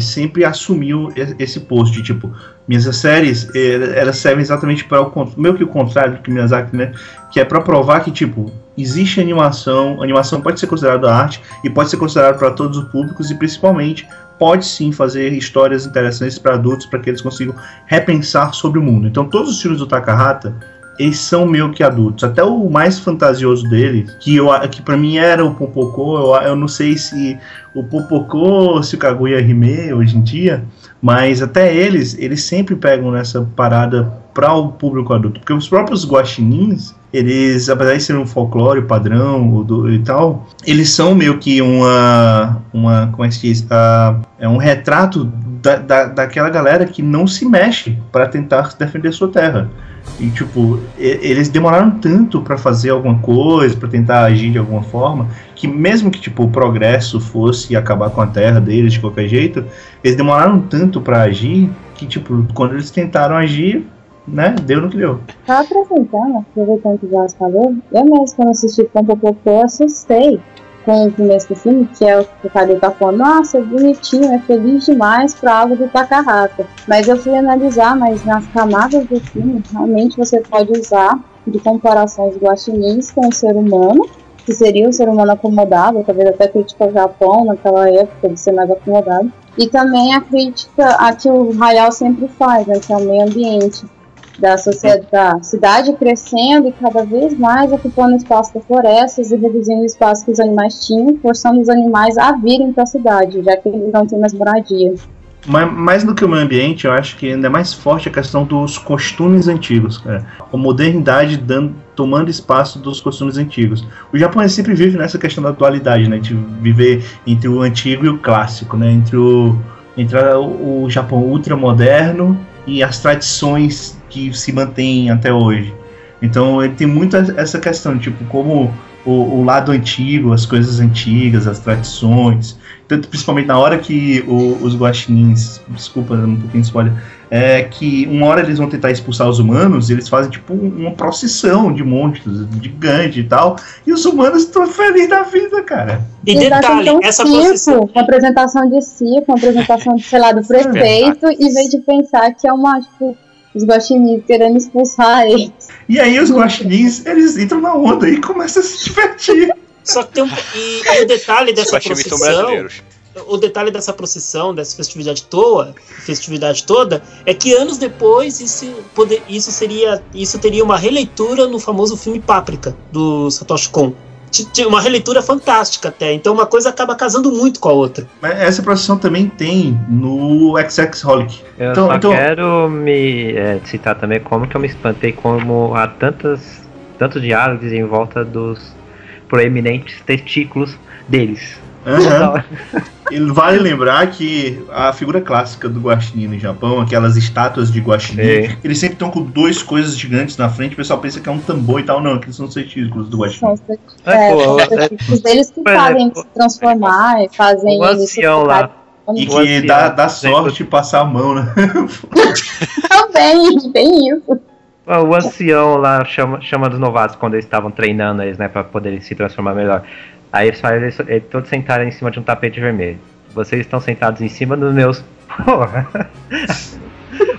sempre assumiu esse posto de tipo, minhas séries eh, elas servem exatamente para o meio que o contrário do que Miyazaki, né? Que é para provar que tipo existe animação, animação pode ser considerada arte e pode ser considerada para todos os públicos e principalmente pode sim fazer histórias interessantes para adultos para que eles consigam repensar sobre o mundo. Então todos os filmes do Takahata eles são meio que adultos. Até o mais fantasioso dele, que, eu, que para mim era o Popocô, eu, eu não sei se o Popocô, se o Kaguya Hime hoje em dia, mas até eles, eles sempre pegam nessa parada para o público adulto. Porque os próprios guaxinins, eles, apesar de ser um folclore padrão do- e tal, eles são meio que uma, uma como é que se diz, Ah, é um retrato da, da, daquela galera que não se mexe para tentar defender sua terra. E, tipo, eles demoraram tanto pra fazer alguma coisa, pra tentar agir de alguma forma, que mesmo que, tipo, o progresso fosse acabar com a terra deles de qualquer jeito, eles demoraram tanto pra agir que, tipo, quando eles tentaram agir, né, deu no que deu. Pra apresentar, aproveitando que o falou, eu mesmo quando assisti Pompo Popô assustei com o começo do filme, que é o que o Calil tá falando, nossa, bonitinho, é feliz demais pra algo do Takahata. Mas eu fui analisar, mas nas camadas do filme, realmente você pode usar de comparações guaxinins com o ser humano, que seria o ser humano acomodado, talvez até crítica ao Japão naquela época de ser mais acomodado. E também a crítica a que o Hayao sempre faz, né, que é o meio ambiente da sociedade, da cidade crescendo e cada vez mais ocupando espaço das florestas e reduzindo o espaço que os animais tinham, forçando os animais a virem para a cidade, já que eles não têm mais moradia. Mas, mais do que o meio ambiente, eu acho que ainda é mais forte a questão dos costumes antigos, cara. A modernidade dando, tomando espaço dos costumes antigos. O Japão sempre vive nessa questão da dualidade, né? De viver entre o antigo e o clássico, né? Entre o, entre o, o Japão ultramoderno e as tradições que se mantêm até hoje. Então ele tem muito essa questão, tipo, como o, o, lado antigo, as coisas antigas, as tradições. Tanto principalmente na hora que o, os guaxinins, desculpa, um pouquinho de spoiler, é que uma hora eles vão tentar expulsar os humanos, eles fazem tipo uma procissão de monstros gigante e tal, e os humanos estão felizes da vida, cara. E detalhe, um essa circo, procissão... Uma apresentação de circo, uma apresentação, sei lá, do [LAUGHS] prefeito, em vez de pensar que é uma, tipo, os guaxinins querendo expulsar eles. E aí os guaxinins, eles entram na onda e começam a se divertir. Só que tem um. E, o detalhe dessa procissão. O detalhe dessa procissão, dessa festividade toda, festividade toda, é que anos depois isso, poder, isso seria. Isso teria uma releitura no famoso filme Páprica, do Satoshi Kon uma releitura fantástica até. Então uma coisa acaba casando muito com a outra. Mas essa procissão também tem no XX Holic. Eu então, só então... quero me é, citar também como que eu me espantei como há tantas, tantos diálogos em volta dos proeminentes testículos deles. Uhum. E vale lembrar que a figura clássica do guaxinim no Japão, aquelas estátuas de guaxinim, é. eles sempre estão com duas coisas gigantes na frente, o pessoal pensa que é um tambor e tal, não, aqueles são os testículos do guaxinim. É, é, é, eles que fazem se transformar, fazem o ancião lá. E que dá, dá sorte passar a mão, né? [LAUGHS] [LAUGHS] Também, tem isso. O ancião lá chama, chama dos novatos quando eles estavam treinando eles, né, pra poderem se transformar melhor. Aí eles fazem eles, eles todos sentaram em cima de um tapete vermelho. Vocês estão sentados em cima dos meus. [LAUGHS] Porra.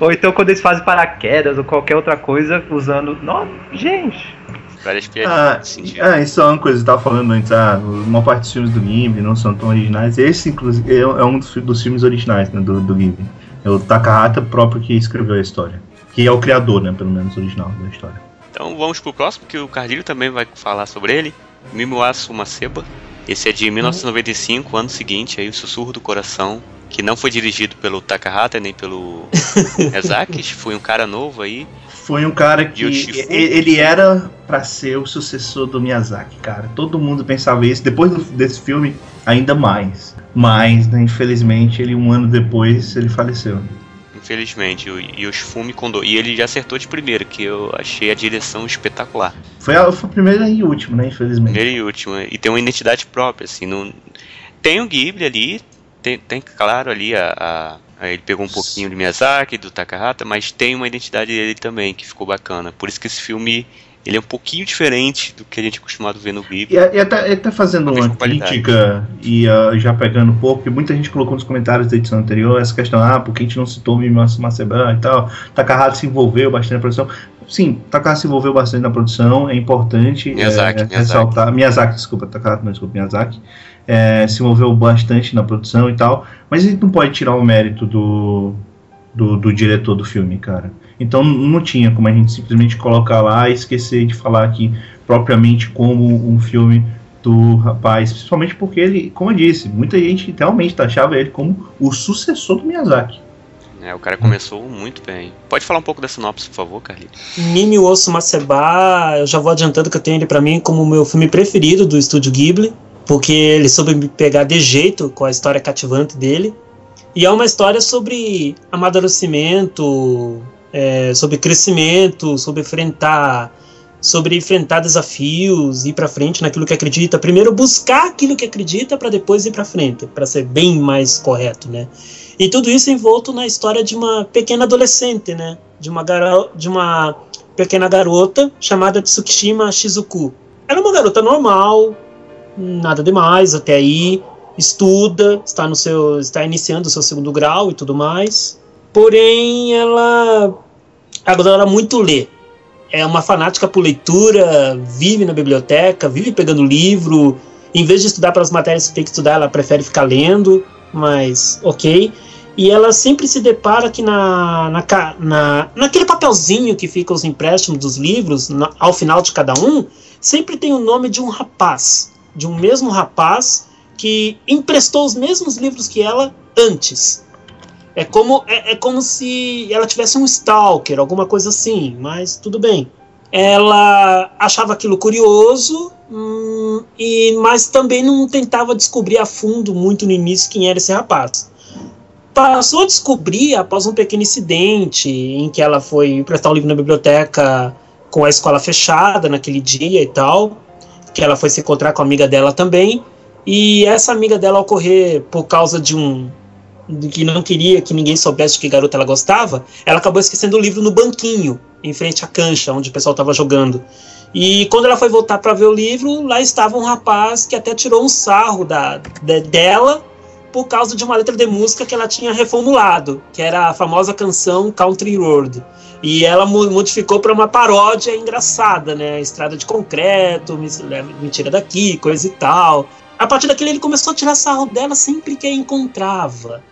ou então quando eles fazem paraquedas ou qualquer outra coisa usando. Nossa, gente! Várias piadas. Ah, ah, isso é uma coisa que eu tava falando antes. Ah, uma parte dos filmes do Ghibli não são tão originais. Esse, inclusive, é, é um dos, dos filmes originais né, do, do Ghibli. É o Takahata próprio que escreveu a história. Que é o criador, né, pelo menos, original da história. Então vamos pro próximo, que o Cardilho também vai falar sobre ele. Mimuasu Maceba. Esse é de 1995, ano seguinte, aí o Sussurro do Coração, que não foi dirigido pelo Takahata nem pelo [LAUGHS] Ezaki, foi um cara novo aí. Foi um cara que ele era para ser o sucessor do Miyazaki, cara. Todo mundo pensava isso. Depois desse filme, ainda mais. Mas, né, infelizmente, ele um ano depois ele faleceu infelizmente. E os Fume Kondo. E ele já acertou de primeira, que eu achei a direção espetacular. Foi a, foi a primeira e última, né? Infelizmente. Primeira e última. E tem uma identidade própria, assim. Não... Tem o Ghibli ali, tem, tem claro ali a, a, ele pegou um pouquinho de Miyazaki, do Takahata, mas tem uma identidade dele também que ficou bacana. Por isso que esse filme ele é um pouquinho diferente do que a gente é acostumado a ver no Ghibli. E, e até, até fazendo uma crítica e uh, já pegando um pouco, que muita gente colocou nos comentários da edição anterior essa questão, ah, por que a gente não citou o Mimasa Maceba e tal, Takahata se envolveu bastante na produção. Sim, Takahata se envolveu bastante na produção, é importante Miyazaki, é, Miyazaki. ressaltar. Miyazaki, desculpa, Takahata não, desculpa, Miyazaki. É, se envolveu bastante na produção e tal, mas a gente não pode tirar o mérito do, do, do diretor do filme, cara. Então não tinha como a gente simplesmente colocar lá e esquecer de falar aqui propriamente como um filme do rapaz, principalmente porque ele, como eu disse, muita gente realmente achava ele como o sucessor do Miyazaki. É, o cara começou muito bem. Pode falar um pouco da sinopse, por favor, Carlito? Mimi Osso Maceba, eu já vou adiantando que eu tenho ele para mim como o meu filme preferido do estúdio Ghibli, porque ele soube me pegar de jeito com a história cativante dele. E é uma história sobre amadurecimento, é, sobre crescimento, sobre enfrentar, sobre enfrentar desafios, ir para frente naquilo que acredita. Primeiro buscar aquilo que acredita para depois ir para frente, para ser bem mais correto, né? E tudo isso envolto na história de uma pequena adolescente, né? De uma, de uma pequena garota chamada Tsukishima Shizuku. Ela é uma garota normal, nada demais até aí, estuda, está no seu, está iniciando o seu segundo grau e tudo mais. Porém, ela adora muito ler. É uma fanática por leitura, vive na biblioteca, vive pegando livro. Em vez de estudar para as matérias que tem que estudar, ela prefere ficar lendo. mas ok. E ela sempre se depara que na, na, na, naquele papelzinho que fica os empréstimos dos livros, na, ao final de cada um, sempre tem o nome de um rapaz, de um mesmo rapaz que emprestou os mesmos livros que ela antes. É como, é, é como se ela tivesse um stalker, alguma coisa assim, mas tudo bem. Ela achava aquilo curioso, hum, e mas também não tentava descobrir a fundo muito no início quem era esse rapaz passou a descobrir após um pequeno incidente em que ela foi emprestar um livro na biblioteca com a escola fechada naquele dia e tal, que ela foi se encontrar com a amiga dela também, e essa amiga dela ocorrer por causa de um de que não queria que ninguém soubesse de que garota ela gostava, ela acabou esquecendo o livro no banquinho, em frente à cancha onde o pessoal estava jogando. E quando ela foi voltar para ver o livro, lá estava um rapaz que até tirou um sarro da, de, dela por causa de uma letra de música que ela tinha reformulado, que era a famosa canção Country Road. E ela modificou para uma paródia engraçada, né? Estrada de concreto, mentira daqui, coisa e tal. A partir daquele ele começou a tirar sarro dela sempre que a encontrava.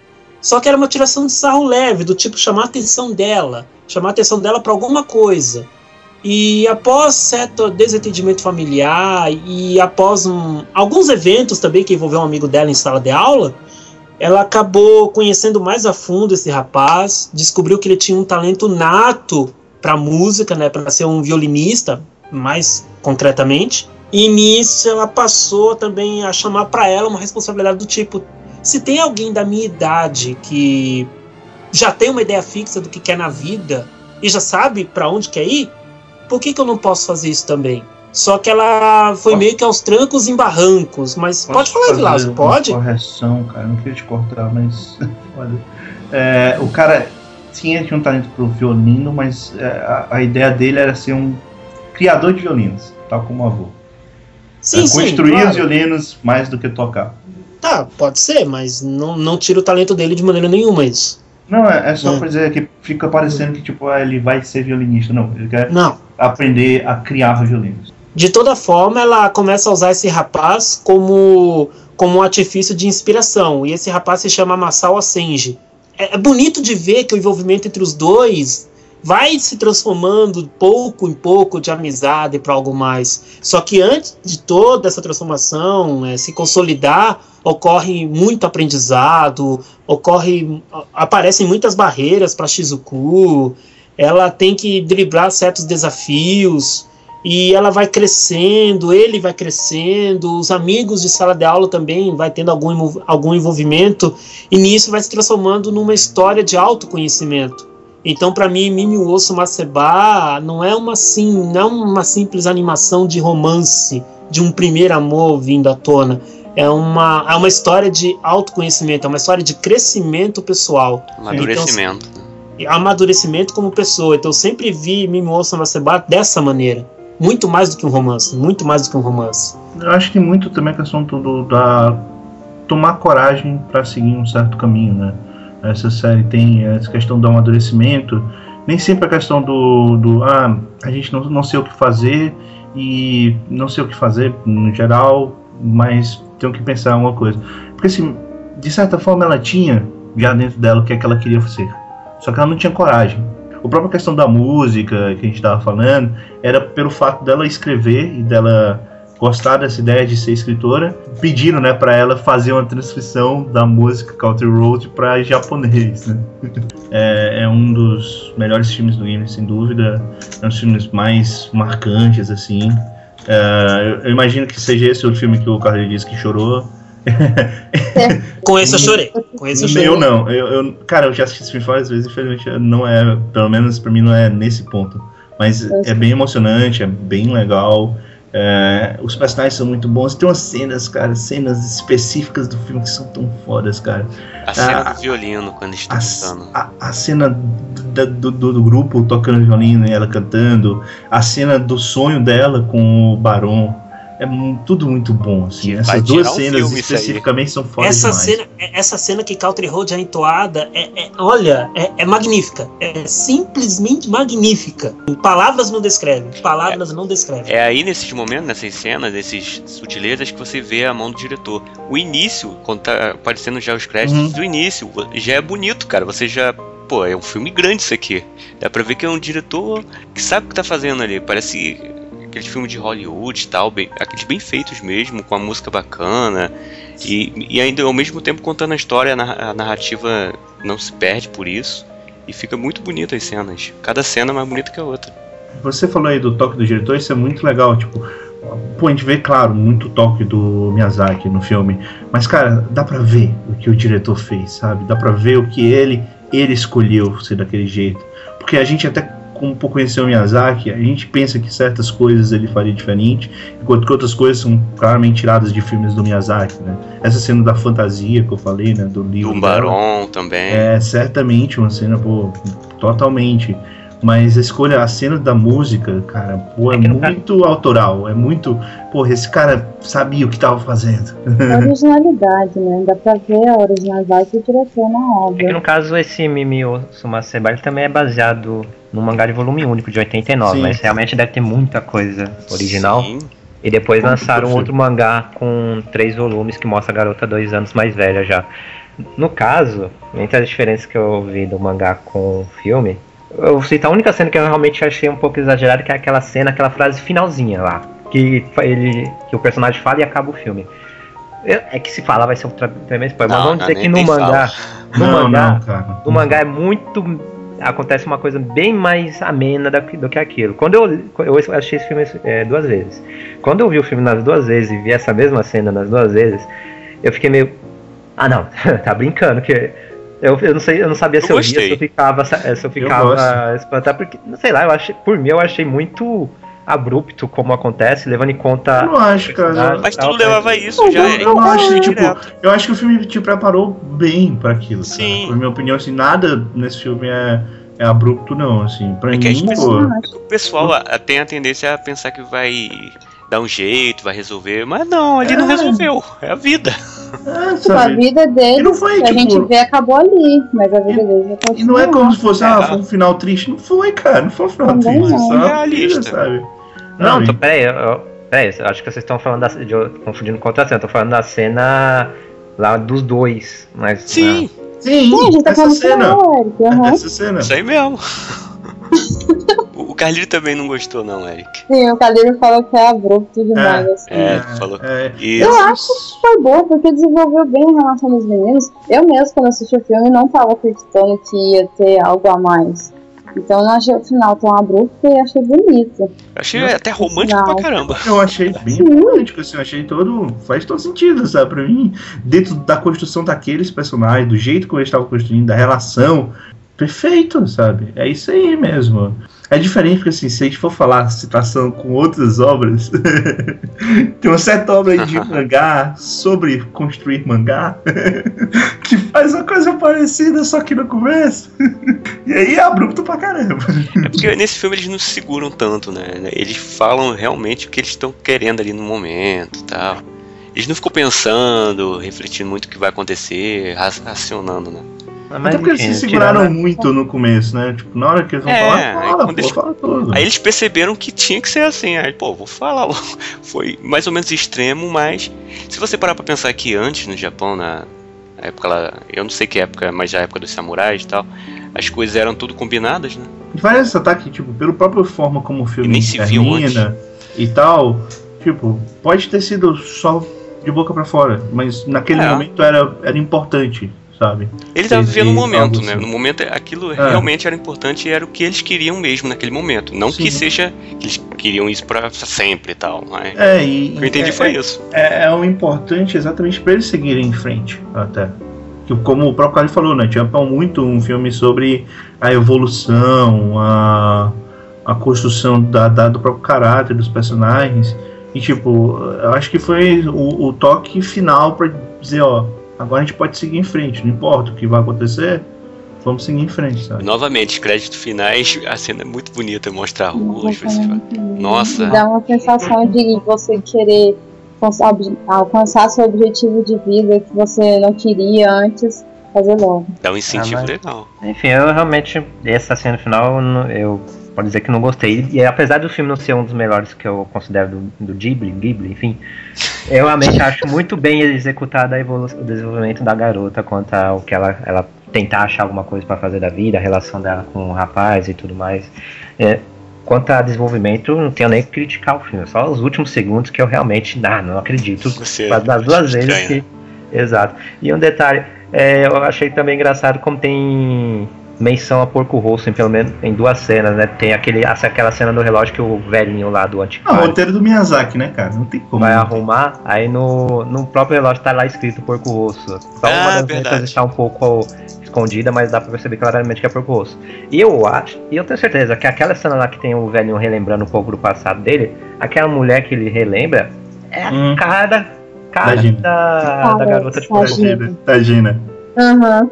Só que era uma tiração de sarro leve, do tipo chamar a atenção dela, chamar a atenção dela para alguma coisa. E após certo desentendimento familiar e após um, alguns eventos também que envolveu um amigo dela em sala de aula, ela acabou conhecendo mais a fundo esse rapaz, descobriu que ele tinha um talento nato para música, né, para ser um violinista, mais concretamente. E nisso ela passou também a chamar para ela uma responsabilidade do tipo: se tem alguém da minha idade que já tem uma ideia fixa do que quer na vida e já sabe para onde quer ir, por que, que eu não posso fazer isso também? Só que ela foi meio que aos trancos em barrancos. Mas pode falar, Vilazo, pode? Correção, cara, não queria te cortar, mas. [LAUGHS] é, o cara tinha, tinha um talento pro violino, mas é, a, a, ideia dele era ser um criador de violinos, tal como o avô. Sim, é, sim, construir claro. os violinos mais do que tocar. Tá, pode ser, mas não, não tira o talento dele de maneira nenhuma isso. Não, é, é só é. pra dizer que fica parecendo que tipo, ah, ele vai ser violinista. Não, ele quer não. aprender a criar violinos. De toda forma, ela começa a usar esse rapaz como, como um artifício de inspiração. E esse rapaz se chama Masao Senji. É, é bonito de ver que o envolvimento entre os dois vai se transformando pouco em pouco de amizade para algo mais. Só que antes de toda essa transformação é, se consolidar, ocorre muito aprendizado, ocorre aparecem muitas barreiras para Shizuku. Ela tem que driblar certos desafios e ela vai crescendo, ele vai crescendo, os amigos de sala de aula também vai tendo algum, algum envolvimento, e nisso vai se transformando numa história de autoconhecimento. Então, para mim, Mimi Osso Maceba não é uma sim, não é uma simples animação de romance, de um primeiro amor vindo à tona. É uma, é uma história de autoconhecimento, é uma história de crescimento pessoal. Amadurecimento. Então, amadurecimento como pessoa. Então, eu sempre vi Mimi Osso Maceba dessa maneira muito mais do que um romance, muito mais do que um romance. Eu acho que muito também a questão do, da tomar coragem para seguir um certo caminho, né? Essa série tem essa questão do amadurecimento, nem sempre a questão do, do ah, a gente não, não sei o que fazer e não sei o que fazer no geral, mas tenho que pensar uma coisa. Porque assim, de certa forma ela tinha já dentro dela o que é que ela queria ser. Só que ela não tinha coragem. A própria questão da música que a gente estava falando era pelo fato dela escrever e dela gostar dessa ideia de ser escritora, pediram, né, para ela fazer uma transcrição da música Country Road para japonês, né? [LAUGHS] é, é, um dos melhores filmes do Ghibli, sem dúvida, é um dos filmes mais marcantes, assim. É, eu, imagino que seja esse o filme que o Carlos disse que chorou. [LAUGHS] Com esse eu chorei. Com esse eu chorei. Eu não. Eu, eu, cara, eu já assisti esse filme várias vezes, infelizmente não é, pelo menos pra mim não é nesse ponto. Mas é bem emocionante, é bem legal. É, os personagens são muito bons. Tem umas cenas, cara, cenas específicas do filme que são tão fodas, cara. A cena a, do violino, quando está cantando. A, a, cena do, do, do, do, grupo tocando violino e ela cantando. A cena do sonho dela com o Barão. É, é tudo muito bom, assim. Essas vai duas um cenas especificamente são foda Essa demais. cena, essa cena que Country Road é entoada, é, é- olha, é, é magnífica. É simplesmente magnífica. Palavras não descrevem. Palavras não descrevem. É aí nesses momentos, nessas cenas, nesses sutilezas que você vê a mão do diretor. O início, quando tá aparecendo já os créditos Uhum. do início, já é bonito, cara. Você já. Pô, é um filme grande isso aqui. Dá pra ver que é um diretor que sabe o que tá fazendo ali. Parece aqueles filmes de Hollywood e tal, bem, aqueles bem feitos mesmo, com a música bacana. E, e ainda ao mesmo tempo contando a história, a narra- a narrativa não se perde por isso. E fica muito bonita as cenas. Cada cena é mais bonita que a outra. Você falou aí do toque do diretor, isso é muito legal, tipo, pô, a gente vê, claro, muito toque do Miyazaki no filme, mas, cara, dá pra ver o que o diretor fez, sabe? Dá pra ver o que ele, ele escolheu ser daquele jeito. Porque a gente até, como por conhecer o Miyazaki, a gente pensa que certas coisas ele faria diferente, enquanto que outras coisas são claramente tiradas de filmes do Miyazaki, né? Essa cena da fantasia que eu falei, né, do livro Do dela, Baron também. é certamente uma cena, pô, totalmente. Mas a escolha, a cena da música, cara, pô, é, É que no muito autoral. É muito. Porra, esse cara sabia o que tava fazendo. A originalidade, né? Dá pra ver a originalidade do diretor na É que obra. no caso esse Mimio Sumaseba ele também é baseado num mangá de volume único de 89, Sim. mas realmente deve ter muita coisa original. Sim. E depois Como lançaram que outro mangá com três volumes que mostra a garota dois anos mais velha já. No caso, entre as diferenças que eu vi do mangá com o filme, eu vou citar a única cena que eu realmente achei um pouco exagerada, que é aquela cena, aquela frase finalzinha lá. Que ele. que o personagem fala e acaba o filme. Eu- É que se falar vai ser um tremendo spoiler, mas vamos não, dizer que no mangá. No não, mangá. não, cara. No mangá é muito. Acontece uma coisa bem mais amena da- do que aquilo. Quando eu, eu assisti esse filme é, duas vezes. Quando eu vi o filme nas duas vezes e vi essa mesma cena nas duas vezes, eu fiquei meio. Ah não, [LAUGHS] tá brincando, que. Eu, eu não sei, eu não sabia Eu se eu gostei. se eu ficava, se eu ficava espantado, porque, sei lá, eu achei, por mim eu achei muito abrupto como acontece, levando em Eu conta. não acho, cara. Mas tudo levava a isso, Eu, já eu, é eu não acho, tipo, direto. eu acho que o filme te preparou bem pra aquilo. cara. Sim. Por minha opinião, assim, nada nesse filme é, é abrupto, não. Assim, pra É mim, pô. É que o pessoal a- tem a tendência a pensar que vai dar um jeito, vai resolver, mas não, não É. resolveu. É a vida. É, Tipo, a sabe? vida dele, E não foi, que a tipo- gente vê, acabou ali. Mas a vida dele já E não é como se fosse, ah, É. foi um final triste. Não foi, cara. Não foi um final Também triste. não. Só uma Realista. vida, sabe? Não, e- tô, peraí, eu, eu, peraí, eu acho que vocês estão falando da, de, eu- confundindo com outra cena, eu tô falando da cena lá dos dois. Mas, Sim, Sim, Sim, a gente tá essa falando cena. aham. Essa cena. isso aí mesmo. [LAUGHS] Carlinho também não gostou, não, Eric. Sim, o Cadeiro falou que é abrupto demais, assim. É, tu falou. É, E Eu acho que foi boa, porque desenvolveu bem a relação dos meninos. Eu mesmo, quando assisti o filme, não tava acreditando que ia ter algo a mais. Então eu não achei o final tão abrupto e achei bonito. eu achei até romântico Não. pra caramba. Eu achei bem Sim. romântico, assim, eu achei todo. Faz todo sentido, sabe? Pra mim, dentro da construção daqueles personagens, do jeito que eles estavam construindo, da relação, perfeito, sabe? É isso aí mesmo. É diferente porque assim, se a gente for falar citação com outras obras, [LAUGHS] tem uma certa obra de [LAUGHS] mangá sobre construir mangá [LAUGHS] que faz uma coisa parecida, só que no começo. e aí é abrupto pra caramba. É porque nesse filme eles não se seguram tanto, né? Eles falam realmente o que eles estão querendo ali no momento e tal. Eles não ficam pensando, refletindo muito o que vai acontecer, ra- racionando, né? Mas, Até porque eles se seguraram tirando- muito no começo, né? Tipo, na hora que eles vão É, falar, fala, pô, eles- fala tudo. Aí eles perceberam que tinha que ser assim. Aí, pô, vou falar. [LAUGHS] Foi mais ou menos extremo, mas se você parar pra pensar que antes no Japão, na época lá, eu não sei que época, mas já a época dos samurais e tal, as coisas eram tudo combinadas, né? Vários ataques, tipo, pela própria forma como o filme E nem se viu termina e tal, tipo, pode ter sido só de boca pra fora, mas naquele É. momento era, era importante, sabe? Ele tava Sim, vivendo o sim, momento, né? assim. No momento aquilo É. realmente era importante e era o que eles queriam mesmo naquele momento. Não que Sim. seja que eles queriam isso pra sempre e tal, mas É, e. o que eu entendi é, foi isso. É, é o importante exatamente para eles seguirem em frente, até. Que, como o próprio Kali falou, né? Tinha muito um filme sobre a evolução, a, a construção da, da- do próprio caráter dos personagens. E, tipo, eu acho que foi o, o toque final para dizer: ó, agora a gente pode seguir em frente, não importa o que vai acontecer, vamos seguir em frente, sabe? Novamente, créditos finais, a cena é muito bonita, mostra a rua, você fala, Nossa. Dá uma sensação de você querer alcançar- seu objetivo de vida que você não queria antes, fazer logo. dá um incentivo Ah, mas- legal. Enfim, eu realmente, essa cena final, eu pode dizer que não gostei. E apesar do filme não ser um dos melhores que eu considero do, do Ghibli, Ghibli, enfim, eu realmente [LAUGHS] acho muito bem executada a o desenvolvimento da garota quanto ao que ela, ela tentar achar alguma coisa pra fazer da vida, a relação dela com o rapaz e tudo mais. É, quanto a desenvolvimento, não tenho nem que criticar o filme, só os últimos segundos que eu realmente ah, não acredito. Você das duas vezes que. Exato. E um detalhe, é, eu achei também engraçado como tem menção a Porco Rosso, em pelo menos em duas cenas, né? Tem aquele, aquela cena do relógio que o velhinho lá do Ah, o antiquário roteiro do Miyazaki, né, cara? Não tem como. vai arrumar, aí no, no próprio relógio tá lá escrito Porco Rosso. Só Ah, uma das verdade. letras está um pouco escondida, mas dá pra perceber claramente que é Porco Rosso. E eu acho, e eu tenho certeza que aquela cena lá que tem o velhinho relembrando um pouco do passado dele, aquela mulher que ele relembra é a Hum. cara, cara Da Gina. da, da garota de da Porco Gina. Rosso. Tadina. Tadina. Aham.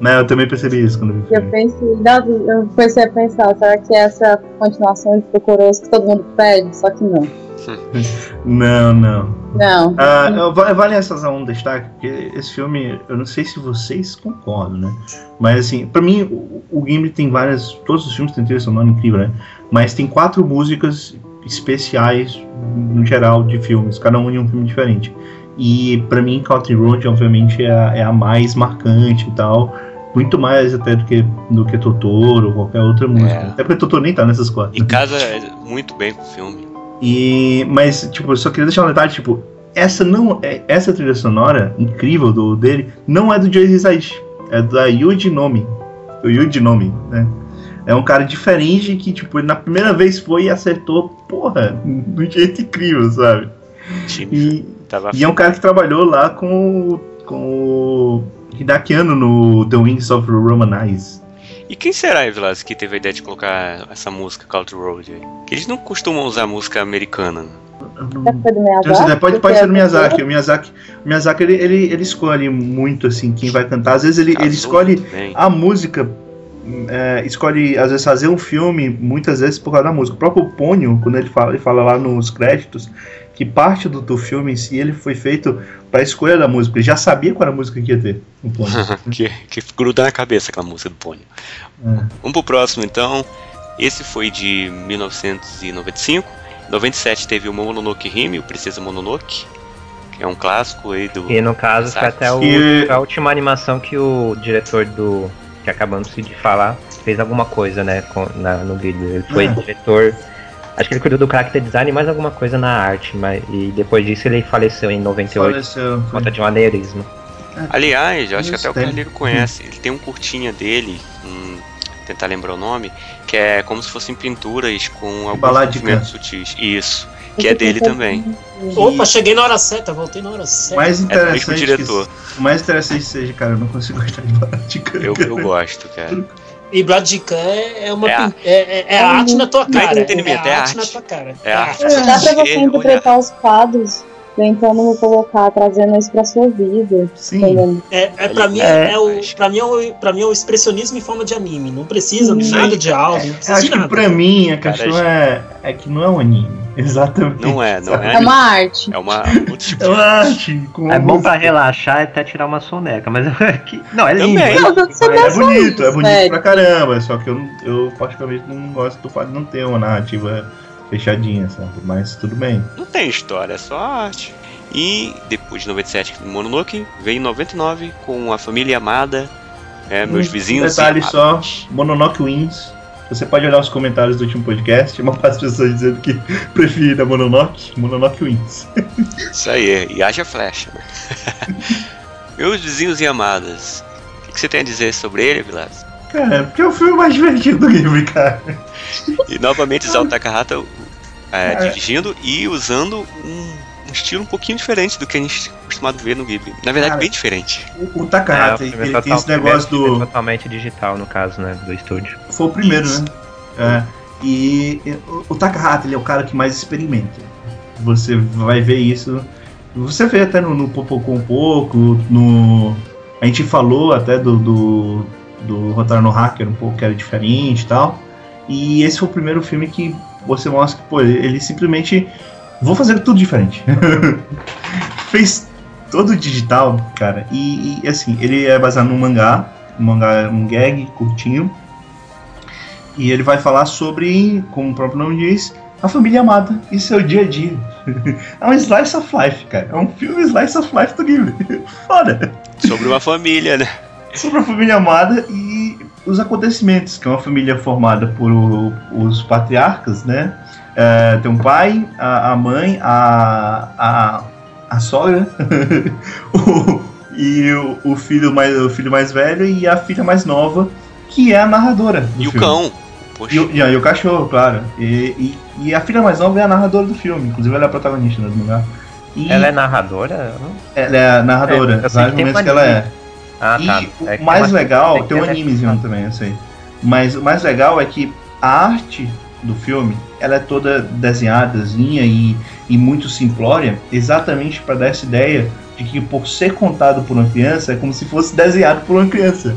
Né, eu também percebi isso quando vi Eu pensei, não, eu comecei a pensar, será que essa continuação de Procoroso que todo mundo pede? Só que não. [LAUGHS] Não, não. Não. Ah, vale essa um destaque, porque esse filme, eu não sei se vocês concordam, né? Mas assim, pra mim, o, o Gimli tem várias. Todos os filmes têm trilha sonora incrível, né? Mas tem quatro músicas especiais, no geral, de filmes, cada um em um filme diferente. E pra mim, Country Road, obviamente, é a, é a mais marcante e tal. Muito mais até do que, do que Totoro ou qualquer outra música. É. Até porque Totoro nem tá nessas quatro. E casa muito bem com o filme. E, mas, tipo, eu só queria deixar um detalhe, tipo, essa não é essa trilha sonora incrível do dele não é do Joe Hisaishi, é da Yuji Nomi. O Yuji Nomi, né? É um cara diferente que, tipo, na primeira vez foi e acertou, porra, de um jeito incrível, sabe? E, tava e é um cara que trabalhou lá com, o- com o Hideaki Anno no The Wings of Romanize. E quem será, Vilas, que teve a ideia de colocar essa música Country Road aí? Que eles não costumam usar música americana. né? Então, assim, pode, pode Porque ser do Miyazaki. O Miyazaki, o Miyazaki ele, ele, ele escolhe muito assim quem vai cantar. Às vezes ele, ele Casou escolhe bem. a música, é, escolhe às vezes fazer um filme, muitas vezes por causa da música. O próprio Pônio, quando ele fala, ele fala lá nos créditos que parte do, do filme em si ele foi feito para escolha da música. Ele já sabia qual era a música que ia ter. O Pônio. [LAUGHS] que, que gruda na cabeça aquela música do Pônio. É. Vamos pro próximo então. Esse foi de 1995. Em 97 teve o Mononoke Hime, o Princesa Mononoke, que é um clássico aí do. E no caso foi até o- E- a última animação que o diretor do. que acabamos de falar, fez alguma coisa, né, com- na- no vídeo. Ele foi Ah. diretor. Acho que ele cuidou do character design e mais alguma coisa na arte, mas e depois disso ele faleceu em 98 Faleceu, por conta de um aneurisma. Aliás, eu acho que até o. Carneiro conhece. Ele tem um curtinha dele, hum, tentar lembrar o nome, que é como se fossem pinturas com alguns movimentos sutis. Isso, que é dele também. Opa, cheguei na hora certa, voltei na hora certa. mais É do mesmo interessante diretor. o mais interessante seja, cara, eu não consigo gostar de Balática. Eu, eu gosto, cara. [LAUGHS] E Bradica é, é uma É é, é, é a arte na tua é cara. entretenimento, é é a arte. arte na tua cara. É arte. Dá pra você interpretar os quadros tentando colocar, trazendo isso pra sua vida. Sim. É, é, pra, mim, É. é o, pra, mim é o, pra mim é o expressionismo em forma de anime. Não precisa Sim. nada de áudio, não precisa acho de que nada. pra mim a Cara, questão é, é que não é um anime. [LAUGHS] Exatamente. Não é, não É uma arte. É uma outro tipo É uma arte. Com É bom pra relaxar e até tirar uma soneca, mas [LAUGHS] é que. Não, é lindo. Também. é Não, mas- É bonito, é bonito Sério. pra caramba. Só que eu, eu particularmente não gosto do fato de não ter uma narrativa fechadinha, sabe? Mas tudo bem. Não tem história, é só arte. E depois de 97, Mononoke, veio em 99 com a família amada, é, meus Um vizinhos. detalhe e só. Mononoke Wins. Você pode olhar os comentários do último podcast, uma parte das pessoas dizendo que [LAUGHS] prefere Mononoke, Mononoke Wins. Isso aí, e haja flecha. [LAUGHS] meus vizinhos e amadas. O que, você tem a dizer sobre ele, Vilas? Cara, porque é o filme mais divertido do Ghibli, cara. E novamente Isao Takahata é, É. dirigindo e usando um, um estilo um pouquinho diferente do que a gente é acostumado a ver no Ghibli. Na verdade, Cara, bem diferente. O, o É, Takahata, filme ele tem esse negócio do. totalmente digital, no caso, né, do estúdio. Foi o primeiro, né? É, e e o- o Takahata, ele é o cara que mais experimenta. Você vai ver isso. Você vê até no, no Popocom um pouco, no. A gente falou até do, do, do Rotar no Hacker um pouco que era diferente e tal. E esse foi o primeiro filme que você mostra que, pô, ele simplesmente. Vou fazer tudo diferente. [LAUGHS] Fez todo digital, cara. E, e, assim, ele é baseado num mangá. Um mangá, um gag curtinho. E ele vai falar sobre, como o próprio nome diz, a família amada e seu dia a dia. [LAUGHS] é um slice of life, cara. É um filme slice of life do Ghibli. [LAUGHS] Foda. Sobre uma família, né? Sobre a família amada e os acontecimentos, que é uma família formada por o, os patriarcas, né? É, tem um pai, a, a mãe, a, a, a sogra, [LAUGHS] o, e o, o, filho mais, o filho mais velho e a filha mais nova, que é a narradora. e filme. o cão. E, e, e, o cachorro, claro. E, e, a filha mais nova é a narradora do filme, inclusive ela é a protagonista do lugar. ela é narradora? Ela é a narradora, é, vários momentos que ela é. Ah, e tá. o É que mais legal, tem um animezinho também, eu sei. Mas o mais legal é que a arte do filme, ela é toda desenhadazinha e, e muito simplória, exatamente para dar essa ideia de que por ser contado por uma criança, é como se fosse desenhado por uma criança.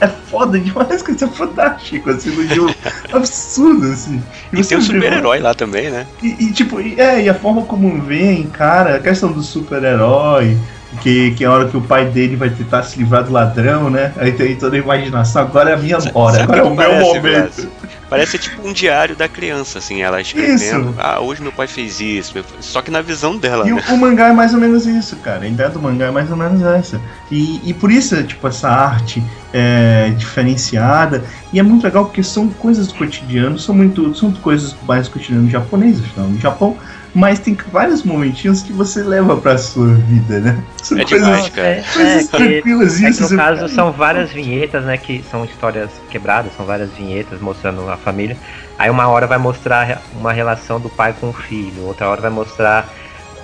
É foda demais, cara, [LAUGHS] isso é fantástico, assim, no jogo. [LAUGHS] absurdo, assim. E tem um super-herói lá também, né? e, e, tipo, e- é, e a forma como vem, cara, a questão do super-herói, que, que é a hora que o pai dele vai tentar se livrar do ladrão, né? Aí tem toda a imaginação, agora é a minha hora, Sabe agora é o meu parece, momento. Parece tipo um diário da criança, assim, ela escrevendo. Isso. Ah, hoje meu pai fez isso. Só que na visão dela, E né? o, o mangá é mais ou menos isso, cara. A ideia do mangá é mais ou menos essa. E, e por isso, tipo, essa arte é diferenciada. E é muito legal porque são coisas do cotidiano, são muito. São coisas mais do cotidiano japonês, afinal, no Japão. Mas tem vários momentinhos que você leva pra sua vida, né? São É coisas, demais, cara. É, coisas é, que, tranquilas é isso. que no caso são várias vinhetas, né? Que são histórias quebradas, são várias vinhetas mostrando a família. Aí uma hora vai mostrar uma relação do pai com o filho, outra hora vai mostrar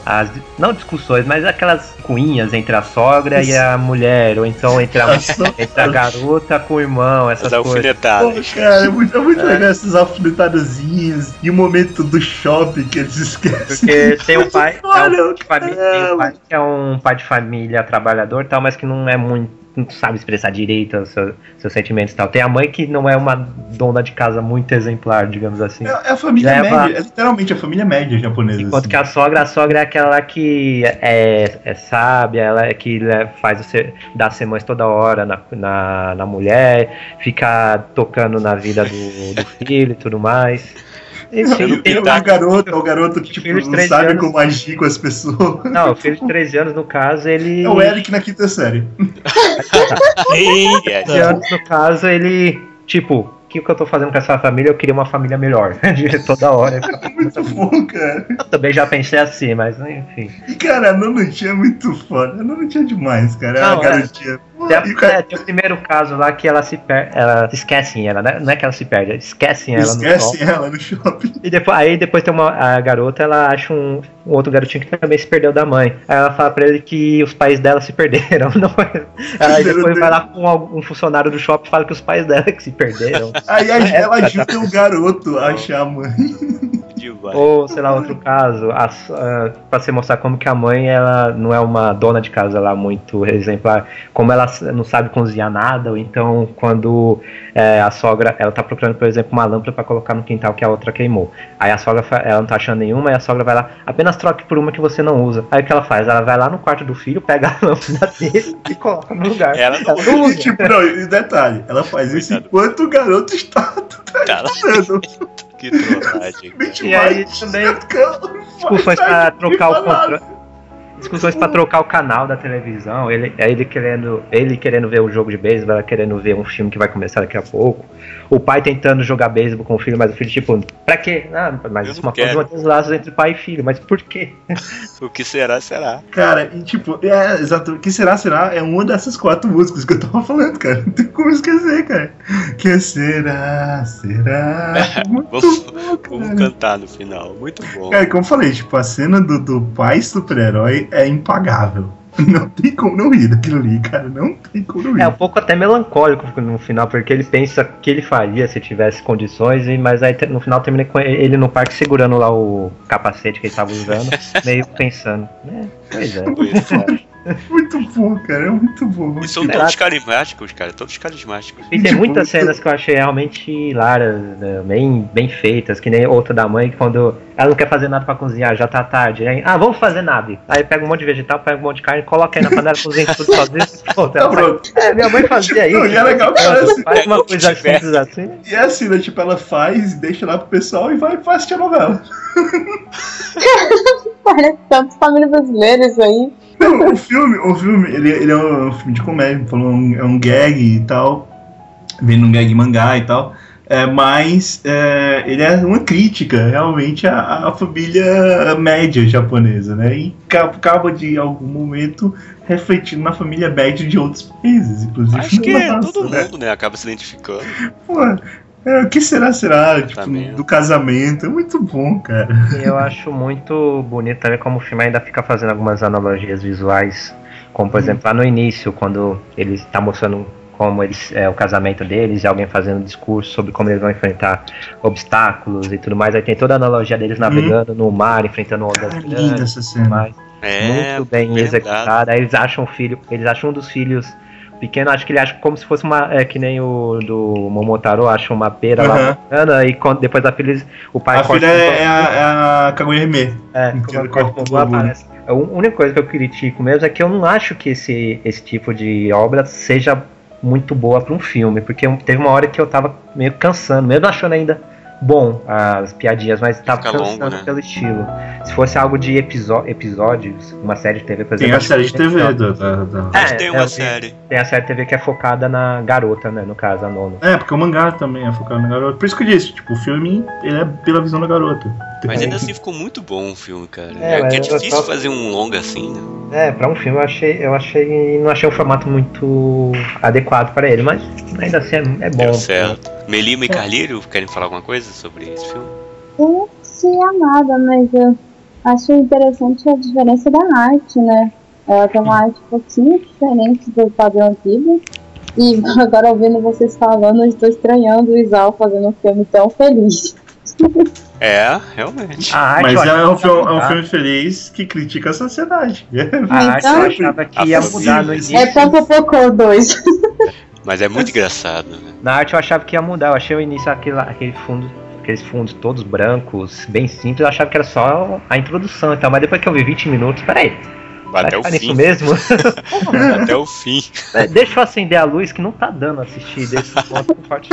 as. Não discussões, mas aquelas cuinhas entre a sogra e a mulher, ou então entre a, [LAUGHS] entre a garota com o irmão, essas As coisas. alfinetadas. Pô, cara, é muito, é muito legal essas alfinetadazinhas e o momento do shopping que eles esquecem. Porque tem um [LAUGHS] pai, é um de família, tem um pai que é um pai de família trabalhador e tal, mas que não é muito. Não sabe expressar direito os seus, seus sentimentos e tal. Tem a mãe que não é uma dona de casa muito exemplar, digamos assim. É, é a família Leva- média, é literalmente a família média japonesa. Enquanto assim. que a sogra, a sogra é aquela que é, é sábia, ela é que faz o ser, dá sermões toda hora na, na, na mulher, fica tocando na vida do, do filho e tudo mais. Enfim, E tem o um- garoto, é o garoto que tipo, não sabe anos. como agir com as pessoas. Não, o filho de 13 anos, no caso, ele. É o Eric na quinta série. É, 13 anos, no caso, ele. Tipo, o que, que eu tô fazendo com essa família? Eu queria uma família melhor. De [LAUGHS] toda hora. [LAUGHS] Muito bom, cara. Eu também já pensei assim, mas enfim. E cara, a Nanutinha é muito foda. A Nanutinha é demais, cara. Não, a é. garotinha. Tem, o cara é, tem o primeiro caso lá que ela se perde. Ela esquecem ela, né? Não é que ela se perde, esquecem ela no esquece sol. ela no shopping. E depois, aí depois tem uma a garota, ela acha um, um outro garotinho que também se perdeu da mãe. Aí ela fala pra ele que os pais dela se perderam. [LAUGHS] Não é? Aí depois vai lá com algum- um funcionário do shopping e fala que os pais dela que se perderam. Aí a- [LAUGHS] É, ela tá, ajuda o garoto a achar a mãe. [LAUGHS] demais. Ou, sei lá, outro caso, a, uh, pra você mostrar como que a mãe, ela não é uma dona de casa lá muito exemplar, como ela não sabe cozinhar nada, ou então quando é, a sogra, ela tá procurando, por exemplo, uma lâmpada pra colocar no quintal que a outra queimou. Aí a sogra, ela não tá achando nenhuma, e a sogra vai lá, apenas troque por uma que você não usa. Aí o que ela faz? Ela vai lá no quarto do filho, pega a [LAUGHS] lâmpada dele e coloca no lugar. Ela não Ela não usa. tipo, não, e detalhe, ela faz isso enquanto o garoto está [LAUGHS] Tá. [LAUGHS] Que trollagem. [LAUGHS] E aí também [LAUGHS] discussões pra trocar o controle. Discussões pra trocar o canal da televisão, ele, é ele querendo, ele querendo ver o jogo de beisebol, ela querendo ver um filme que vai começar daqui a pouco. O pai tentando jogar beisebol com o filho, mas o filho tipo, pra quê? Ah, mas isso é uma coisa quero. dos laços entre pai e filho, mas por quê? [LAUGHS] O que será, será. Cara, e tipo, é, exato. O que será, será? É uma dessas quatro músicas que eu tava falando, cara. Não tem como esquecer, cara. Que será, será? [LAUGHS] Muito Vamos, bom, vamos cantar no final. Muito bom. Cara, como eu falei, tipo, a cena do, do pai super-herói é impagável. [LAUGHS] Não tem como não rir daquilo ali, cara. Não tem como não rir. É um pouco até melancólico no final, porque ele pensa que ele faria se tivesse condições, e- mas aí no final termina com ele no parque segurando lá o capacete que ele tava usando, [LAUGHS] meio pensando, né? Pois é. Pois é. [LAUGHS] Muito bom, cara. É muito bom. E são todos carismáticos, cara. Todos carismáticos. E tem muitas cenas que eu achei realmente hilárias, né, bem, bem feitas, que nem outra da mãe, que quando ela não quer fazer nada pra cozinhar, já tá tarde. Aí, ah, vamos fazer nada. Aí pega um monte de vegetal, pega um monte de carne, coloca aí na panela, cozinha tudo sozinho. [LAUGHS] Pronto, Tá ela faz- pronto. É, minha mãe fazia Tipo, isso. e é legal que Ela faz uma coisa simples assim. E é assim, né? Tipo, ela faz, deixa lá pro pessoal e vai, vai assistir a novela. [LAUGHS] Parece tanto família brasileira isso aí. Não, o filme, o filme, ele, ele é um filme de comédia, falou, um- é um gag e tal, vem num gag mangá e tal, é, mas é, ele é uma crítica realmente à, à família média japonesa, né? E ca- acaba de, em algum momento, refletindo na família média de outros países, inclusive. Acho que é todo né? mundo, né? Acaba se identificando. Pô, é, o que será, será, tipo, do casamento? É muito bom, cara. E eu acho muito bonito também como o filme ainda fica fazendo algumas analogias visuais, como por exemplo lá no início, quando ele está mostrando como eles, é o casamento deles e alguém fazendo um discurso sobre como eles vão enfrentar obstáculos e tudo mais. Aí tem toda a analogia deles navegando no mar, enfrentando ondas linda grandes essa e cena. tudo mais. É, muito bem lembrado. executada. Aí eles acham o filho, eles acham um dos filhos pequeno, acho que ele acha como se fosse uma, é que nem o do Momotaro, acha uma pera lá Aham. bacana, e quando, depois da filha, o pai A filha é, é a, é a Kaguya Hime. é, Que a corta o aparece. A única coisa que eu critico mesmo é que eu não acho que esse, esse tipo de obra seja muito boa para um filme, porque teve uma hora que eu tava meio cansando, mesmo achando ainda bom as piadinhas, mas tava Fica longo, cansando né? pelo estilo. Se fosse algo de episó episódios, uma série de TV, por exemplo. Tem a série de TV episódios. da, da, da- Mas É, tem é, uma série. Tem a série de TV que é focada na garota, né? No caso, a Nono. É, porque o mangá também é focado na garota. Por isso que eu disse, tipo, o filme ele é pela visão da garota. Mas ainda assim ficou muito bom o filme, cara. É, É, é difícil só- fazer um longa assim, né? É, pra um filme eu achei, eu achei, não achei um formato muito adequado para ele, mas ainda assim é, é bom. Deu certo. Melima e Carlírio querem falar alguma coisa sobre esse filme? Eu não tinha nada, mas eu acho interessante a diferença da arte, né? Ela tem uma arte um pouquinho diferente do padrão Ghibli. E [LAUGHS] agora ouvindo vocês falando, eu estou estranhando o Isao fazendo um filme tão feliz. [LAUGHS] É, realmente. Mas eu é um, filme, é um filme feliz que critica a sociedade. A [LAUGHS] arte eu Então- achava que ia mudar no início. É Popopocô 2. [LAUGHS] Mas é muito engraçado, né? Na arte eu achava que ia mudar. Eu achei o início aquele, aquele fundo, aqueles fundos todos brancos, bem simples. Eu achava que era só a introdução e tal. Mas depois que eu vi 20 minutos, peraí, vai Até o fim. mesmo? [LAUGHS] Até o fim. É, Deixa eu acender a luz que não tá dando a assistir desse [LAUGHS] ponto forte.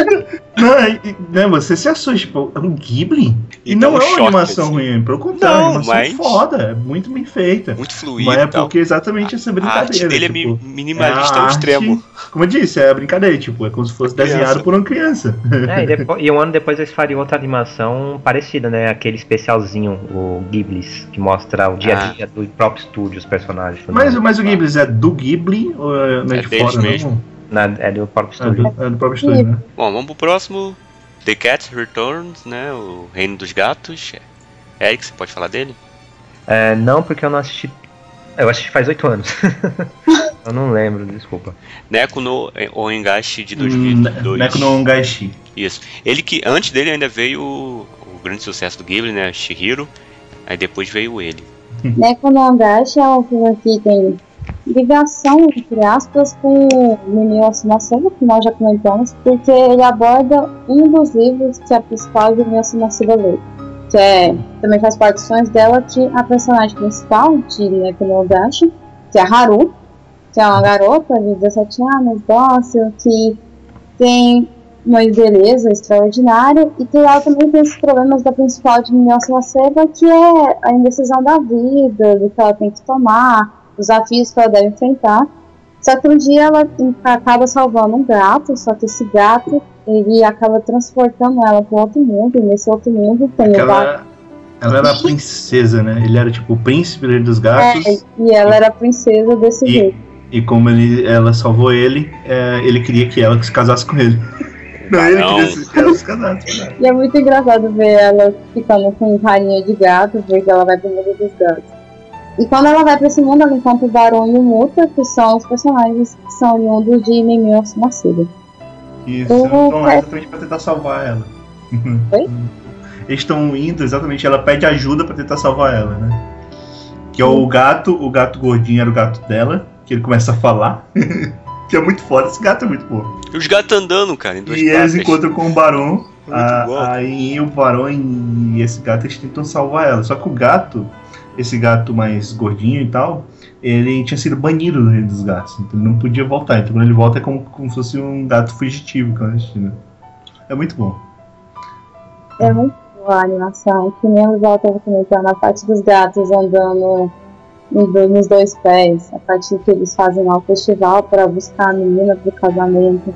Não, e- e- né, você se assusta, tipo, é um Ghibli? E, dá não um é uma choque, animação assim. ruim, pelo contrário, Não, é uma animação mas- foda, é muito bem feita. Muito fluido Mas é porque exatamente essa A brincadeira. arte dele é tipo, mi- minimalista é a ao extremo. Como eu disse, é a brincadeira, tipo, é como se fosse desenhado por uma criança. É, e, depois- [LAUGHS] e um ano depois eles fariam outra animação parecida, né? Aquele especialzinho, o Ghiblis, que mostra o dia a dia do próprio estúdio, os personagens. Tudo Mas, mais. mas o Ghibli é do Ghibli ou é, não é É de deles fora? mesmo. Não? Na- é do próprio É estúdio. do, é do próprio estúdio, né? Bom, vamos pro próximo. The Cat Returns, né? O Reino dos Gatos. Eric, você pode falar dele? É, não, porque eu não assisti. Eu assisti faz oito anos. [LAUGHS] eu não lembro, desculpa. Neko no Oengashi de Hum, 2002. Neko no Ongaishi. Isso. Ele que antes dele ainda veio o, o grande sucesso do Ghibli, né? Shihiro. Aí depois veio ele. Neko no Angashi é um filme que tem ligação, entre aspas, com o Mimio Asunaseba, que nós já comentamos, porque ele aborda um dos livros que é a principal de Mimio Asunaseba lê, que é, também faz parte dos sonhos dela, que a personagem principal de Neko no Angashi, que é a Haru, que é uma garota de 17 anos, dócil, que tem uma beleza extraordinária e que ela também tem esses problemas da principal de Mimiosa Seba, que é a indecisão da vida, do que ela tem que tomar, os desafios que ela deve enfrentar. Só que um dia ela acaba salvando um gato, só que esse gato ele acaba transportando ela para outro mundo, e nesse outro mundo tem o gato. Ela, ela era a princesa, né? Ele era tipo o príncipe dos gatos. É, e ela era a princesa desse E- jeito. E como ele, ela salvou ele, é, ele queria que ela se casasse com ele. Não, ele que casasse. né? E é muito engraçado ver ela ficando com carinha de gato, porque ela vai pro mundo dos gatos. E quando ela vai pra esse mundo, ela encontra o Barão e o Muta, que são os personagens que são oriundos de Mimio Nascida. Isso, Eu- então é exatamente pra tentar salvar ela. Oi? [LAUGHS] Eles estão indo exatamente, ela pede ajuda pra tentar salvar ela, né? Que é o gato, o gato gordinho era o gato dela, que ele começa a falar. [LAUGHS] que é muito foda, esse gato é muito bom. E os gatos andando, cara, em duas E eles encontram com o Barão. A- bom. aí o Barão e esse gato eles tentam salvar ela. Só que o gato, esse gato mais gordinho e tal, ele tinha sido banido do reino dos gatos. Então ele não podia voltar. Então quando ele volta é como, como se fosse um gato fugitivo clandestino. É muito bom. É muito boa a animação. Que nem o Val estava comentando, a parte dos gatos andando dois- nos dois pés. A parte que eles fazem lá o festival para buscar a menina pro casamento.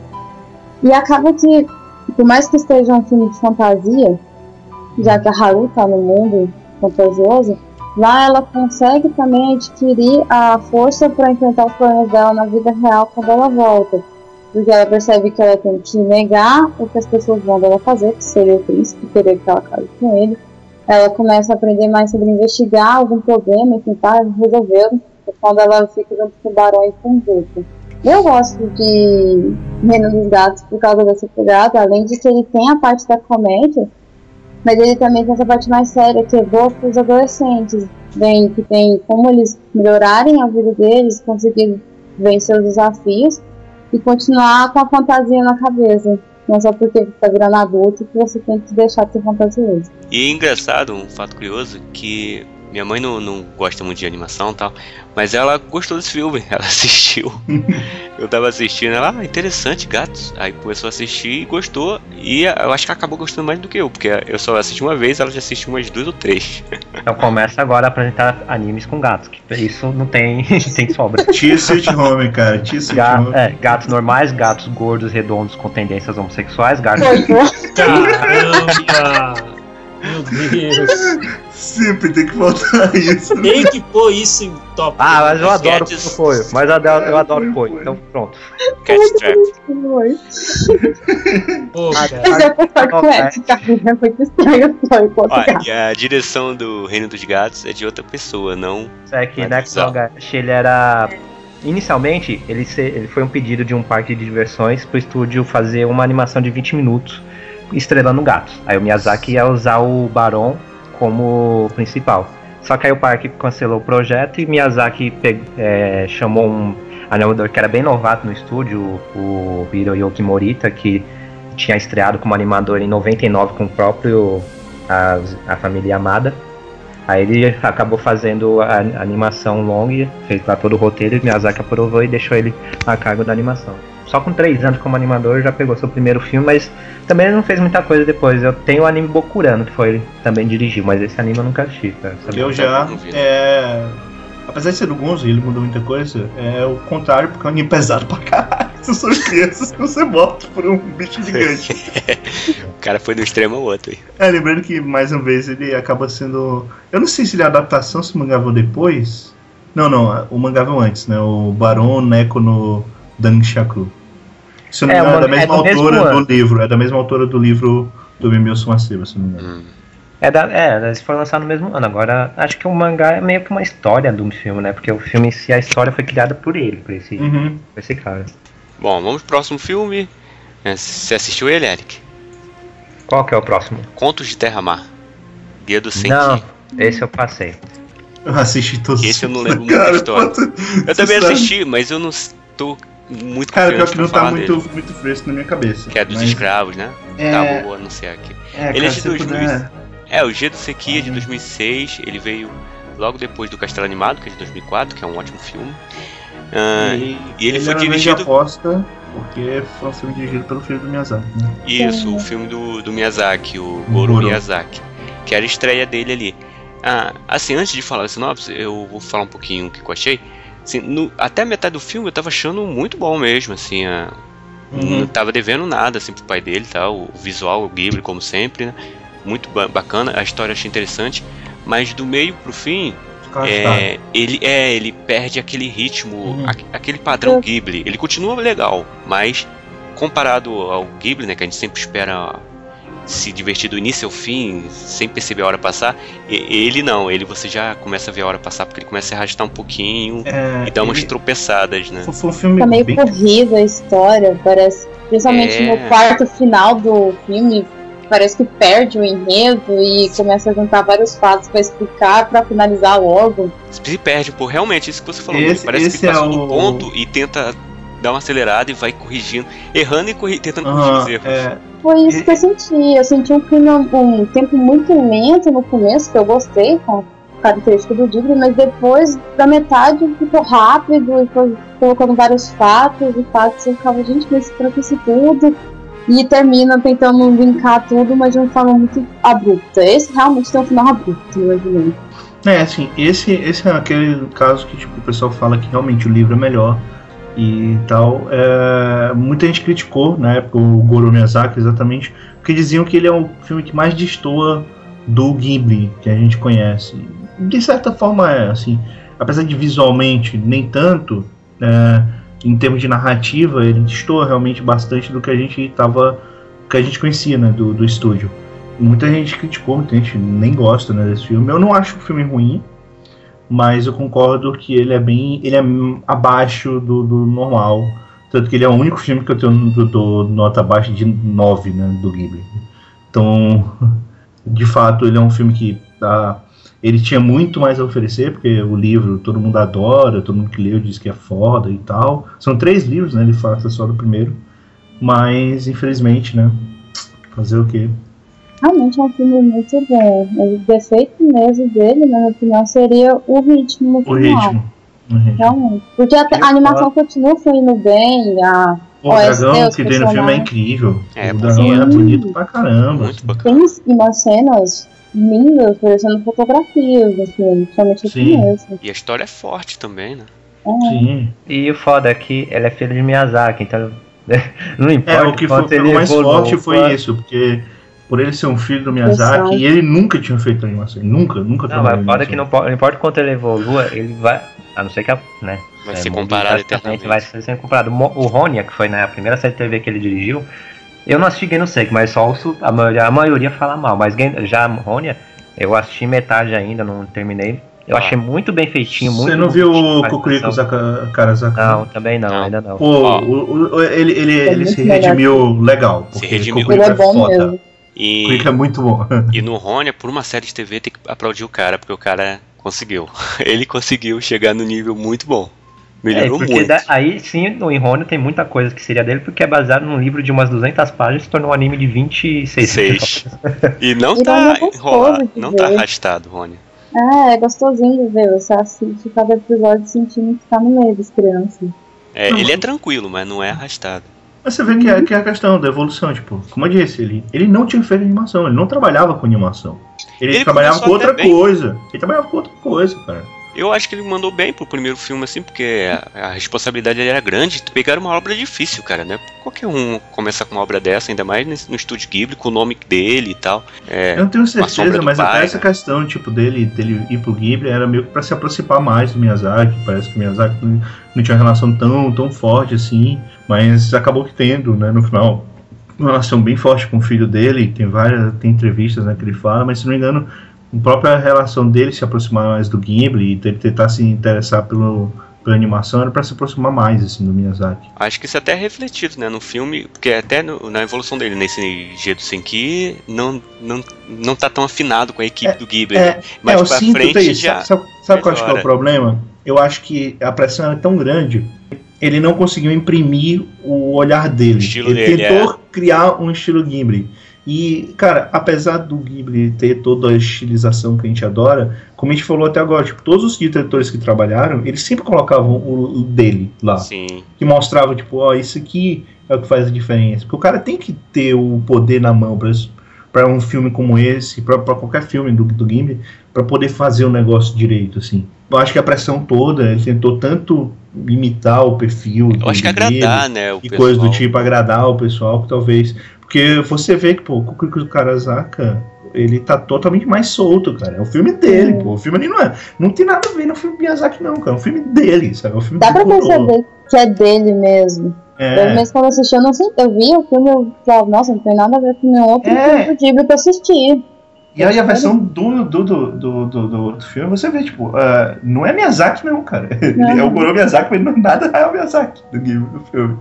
E acaba que, por mais que esteja um filme de fantasia, já que a Haru tá no mundo fantasioso, lá ela consegue também adquirir a força para enfrentar os problemas dela na vida real quando ela volta. Porque ela percebe que ela tem que negar o que as pessoas vão dela fazer, que seria o príncipe, querer que ela case com ele. Ela começa a aprender mais sobre investigar algum problema e tentar resolvê-lo. Quando ela fica junto com o Barão e com o Zuko. Eu gosto de Reino dos Gatos por causa dessa pegada, além de que ele tem a parte da comédia, mas ele também tem essa parte mais séria, que é boa para os adolescentes. Bem, que tem como eles melhorarem a vida deles, conseguir vencer os desafios e continuar com a fantasia na cabeça. Não só porque você tá virando adulto que você tem que deixar de ser fantasioso. E é engraçado, um fato curioso, que minha mãe não, não gosta muito de animação e tal, mas ela gostou desse filme, [LAUGHS] ela assistiu. [LAUGHS] eu tava assistindo, ela, ah, interessante, gatos. Aí começou a assistir e gostou, e eu acho que ela acabou gostando mais do que eu, porque eu só assisti uma vez, ela já assistiu umas duas ou três. [LAUGHS] Então começa agora a apresentar animes com gatos, que isso não tem, tem sobra. Tia Sweet Home, cara. Tia Sweet Ga- Home. é, gatos normais, gatos gordos, redondos com tendências homossexuais, gatos. Caramba! Meu Deus. Sempre tem que faltar isso. né? Tem que pôr isso em top. Ah, mas eu adoro o Poio, mas eu adoro, eu adoro Poio, então pronto. Ah, É. É em Ó, Portugal. e a direção do Reino dos Gatos é de outra pessoa, não. É que Next. Nogashi, ele era. Inicialmente, ele, se- ele foi um pedido de um parque de diversões pro estúdio fazer uma animação de 20 minutos estrelando gatos. Aí o Miyazaki ia usar o Baron como principal. Só que aí o parque cancelou o projeto e Miyazaki pe- é, chamou um animador que era bem novato no estúdio, o Hiroyuki Morita, que tinha estreado como animador em 99 com o próprio a, a família Amada. Aí ele acabou fazendo a animação longa, fez lá todo o roteiro e Miyazaki aprovou e deixou ele a cargo da animação. Só com três anos como animador já pegou seu primeiro filme, mas também ele não fez muita coisa depois. Eu tenho o anime Bokurano, que foi ele também dirigiu, mas esse anime eu nunca assisti, cara. sabe? Eu já. Vi. É... Apesar de ser do Gonzo, ele mudou muita coisa. É o contrário, porque é um anime pesado pra caralho. [LAUGHS] Se são crianças, você morto por um bicho gigante. [LAUGHS] O cara foi do extremo ao outro aí. É, lembrando que mais uma vez ele acaba sendo. Eu não sei se ele é adaptação, se o mangá veio depois. Não, não, o mangá veio antes, né? O Baron Neko no Dangshaku. Se não É, me engano, é da é mesma do mesmo autora do livro. É da mesma autora do livro do Sumaciba, se não me engano. Hum. É, da, é, eles foram lançados no mesmo ano. Agora, acho que o mangá é meio que uma história do filme, né? Porque o filme em si, a história foi criada por ele, por esse, Uhum. por esse cara. Bom, vamos pro próximo filme. É, Você assistiu ele, Eric? Qual que é o próximo? Contos de Terra Mar. Guia do Senti. Não, esse eu passei. Eu assisti todos Esse eu não lembro [LAUGHS] muito da história. quanto- Eu também assisti, mas eu não estou muito Cara, pior que não tá muito, dele. muito fresco na minha cabeça. Que é dos Mas- escravos, né? É, Tá, vou anunciar aqui. é, Ele é cara, de se 2000. puder- É, o Dia do Sequia de 2006, ele veio logo depois do Castelo Animado, que é de 2004, que é um ótimo filme. Ah, E, e ele foi é uma grande dirigido- aposta, porque foi um filme dirigido pelo filho do Miyazaki, né? Isso, o filme do, do Miyazaki, o Goro Goro. Miyazaki, que era a estreia dele ali. Ah, assim, antes de falar a sinopse, eu vou falar um pouquinho o que eu achei. Assim, no- até a metade do filme eu tava achando muito bom mesmo, assim, a- Uhum. não tava devendo nada assim pro pai dele, tá? O visual, o Ghibli, como sempre, né? Muito ba- bacana, a história eu achei interessante, mas do meio pro fim, é, ele é, ele perde aquele ritmo, Uhum. aque- aquele padrão Ghibli. Ele continua legal, mas comparado ao Ghibli, né, que a gente sempre espera se divertir do início ao fim, sem perceber a hora passar, e- ele não, ele você já começa a ver a hora passar porque ele começa a arrastar um pouquinho É, e dá umas ele- tropeçadas, né? foi, foi um filme Tá meio bem... corrido a história, parece. Principalmente É. no quarto final do filme. parece que perde o enredo e começa a juntar vários fatos pra explicar, pra finalizar logo. Se perde, pô, realmente, isso que você falou. Esse- parece esse que passou é do o- ponto e tenta dar uma acelerada e vai corrigindo, errando e corri- tentando corrigir Aham, os erros. é, Foi isso que eu senti. Eu senti um filme um tempo muito lento no começo, que eu gostei, com a característica do Ghibli, mas depois da metade ficou rápido e foi colocando vários fatos e fatos. Eu ficava, gente, mas pra que isso tudo? E termina tentando linkar tudo, mas de uma forma muito abrupta. Esse realmente tem um final abrupto, eu imaginei. É, assim, esse, esse é aquele caso que tipo, o pessoal fala que realmente o livro é melhor e tal. É, muita gente criticou na época o Goro Miyazaki exatamente porque diziam que ele é o filme que mais destoa do Ghibli que a gente conhece. De certa forma é, assim, apesar de visualmente nem tanto, é, em termos de narrativa ele destoa realmente bastante do que a gente estava que a gente conhecia né, do, do estúdio. Muita gente criticou, muita gente nem gosta né, desse filme. Eu não acho o filme ruim, mas eu concordo que ele é bem. ele é abaixo do, do normal. Tanto que ele é o único filme que eu tenho do, do nota abaixo de 9 né, do Ghibli. Então, [LAUGHS] de fato, ele é um filme que dá. Ele tinha muito mais a oferecer, porque o livro todo mundo adora, todo mundo que leu diz que é foda e tal. São três livros, né? Ele fala só do primeiro. Mas, infelizmente, né? Fazer o quê? Realmente é um filme muito bom. O defeito mesmo dele, na minha opinião, seria o ritmo no O final. ritmo. O ritmo. Realmente. Porque a, a animação continua fluindo bem, a, O dragão Deus, que tem no filme é incrível. É, o dragão é sim. bonito pra caramba. Muito assim. bacana. tem umas cenas lindas, parecendo fotografias filme, principalmente o Sim. começo. E a história é forte também, né? É. Sim. E o foda é que ela é filha de Miyazaki, então [LAUGHS] não importa É, o que foi, ficou mais forte foi isso, porque por ele ser um filho do Miyazaki, Exato. e ele nunca tinha feito animação. ele Nunca, nunca Não, trabalhou mas foda é que não, não importa quanto ele evolua, ele vai. A não ser que a. Né, Vai é, ser comparado eternamente. Vai ser sempre comparado. O Ronia, que foi na primeira série de TV que ele dirigiu, eu não assisti Game no Sek, mas só ouço a maioria, a maioria fala mal. Mas já Ronia, eu assisti metade ainda, não terminei. Eu Ah. achei muito bem feitinho, muito Você não viu o Kukuriko. Zaka- Karazaka? Não, também não, Não. ainda não. Pô, Ó. o- o- ele, ele, ele muito se redimiu legal. Se porque redimiu. Ele é bom foda. mesmo. E, Kukuriko é muito bom. [LAUGHS] e no Rônia, por uma série de TV, tem que aplaudir o cara, porque o cara conseguiu. [LAUGHS] Ele conseguiu chegar no nível muito bom. É, Melhorou porque muito. da- aí sim, no Enrônio tem muita coisa que seria dele, porque é baseado num livro de umas 200 páginas e se tornou um anime de 26 Seis. [LAUGHS] E não E não tá é enrolado, não tá arrastado, Rony. É, é gostosinho de ver. Você assiste cada episódio sentindo que tá no meio das crianças. É, ele é mas- tranquilo, mas não é arrastado. Mas você vê que é, que é a questão da evolução, tipo, como eu disse, ele, ele não tinha feito animação, ele não trabalhava com animação. Ele, Ele trabalhava com outra bem. coisa. Ele trabalhava com outra coisa, cara. Eu acho que ele mandou bem pro primeiro filme, assim, porque a, a responsabilidade era grande. Pegaram uma obra difícil, cara, né? Qualquer um começar com uma obra dessa, ainda mais no estúdio Ghibli, com o nome dele e tal. É, Eu não tenho certeza, mas pai, até essa né? questão, tipo, dele, dele ir pro Ghibli era meio que pra se aproximar mais do Miyazaki. Parece que o Miyazaki não, não tinha uma relação tão, tão forte assim, mas acabou que tendo, né, no final. Uma relação bem forte com o filho dele, tem várias, tem entrevistas né, que ele fala, mas se não me engano, a própria relação dele se aproximar mais do Ghibli e ele tentar se interessar pelo, pela animação era pra se aproximar mais, assim, do Miyazaki. Acho que isso até é refletido, né, no filme, porque até no- na evolução dele nesse do Senki não, não, não tá tão afinado com a equipe do Ghibli, né? Mas é, eu pra sinto frente isso. já. Sabe, sabe qual acho que é o problema? Eu acho que a pressão era tão grande, ele não conseguiu imprimir o olhar dele. O ele dele, é. tentou criar um estilo Ghibli. E, cara, apesar do Ghibli ter toda a estilização que a gente adora, como a gente falou até agora, tipo, todos os diretores que trabalharam, eles sempre colocavam o, o dele lá Sim, que mostrava, tipo, ó, isso aqui é o que faz a diferença. Porque o cara tem que ter o poder na mão pra pra um filme como esse, pra pra qualquer filme do, do Gimli, pra poder fazer o negócio direito, assim. Eu acho que a pressão toda, ele tentou tanto imitar o perfil eu acho que dele agradar, né, o e pessoal. coisa do tipo, agradar o pessoal, que talvez... Porque você vê que, pô, o Kukuriko Karasaka, ele tá totalmente mais solto, cara. É o filme dele, Sim. pô. O filme ali não é... Não tem nada a ver no filme Miyazaki, não, cara. É o filme dele, sabe? É o filme Dá pra perceber que é dele mesmo. É. Eu mesmo quando assisti, eu não sei. Eu vi o filme, eu falava, nossa, não tem nada a ver com nenhum outro É. filme do Ghibli que eu assisti. E aí a versão do, do, do, do, do, outro filme, você vê, tipo, ah, não é Miyazaki [LAUGHS] não, cara. Ele é o Goro Miyazaki, mas não é nada é o Miyazaki do, do filme.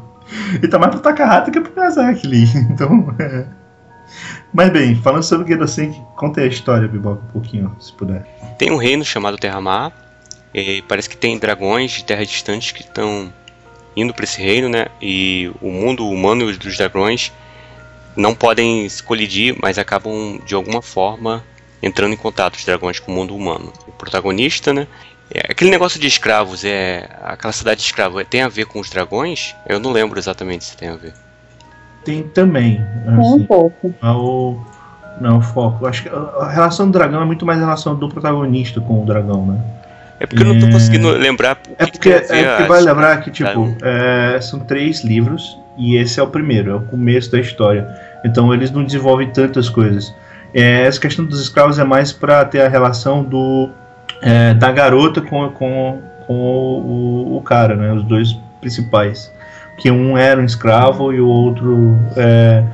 Ele tá mais pro Takahata que pro Miyazaki ali. [LAUGHS] Então, é. Mas bem, falando sobre Gedosenki, conta a história, Bibop, um pouquinho, se puder. Tem um reino chamado Terra-Mar. E parece que tem dragões de terras distantes que estão indo para esse reino, né? E o mundo humano e os dos dragões não podem se colidir, mas acabam de alguma forma entrando em contato os dragões com o mundo humano. O protagonista, né? É, aquele negócio de escravos, é aquela cidade de escravos, tem a ver com os dragões? Eu não lembro exatamente se tem a ver. Tem também. Tem um Assim, pouco. ao, não, o foco. Acho que a a relação do dragão é muito mais a relação do protagonista com o dragão, né? É porque eu não tô É. conseguindo lembrar o que É que porque, a é porque vai lembrar que, tipo, dragão. é, são três livros e esse é o primeiro, é o começo da história. Então eles não desenvolvem tantas coisas. É, essa questão dos escravos é mais para ter a relação do é, da garota com, com, com o, o cara, né? Os dois principais. Que um era um escravo e o outro é,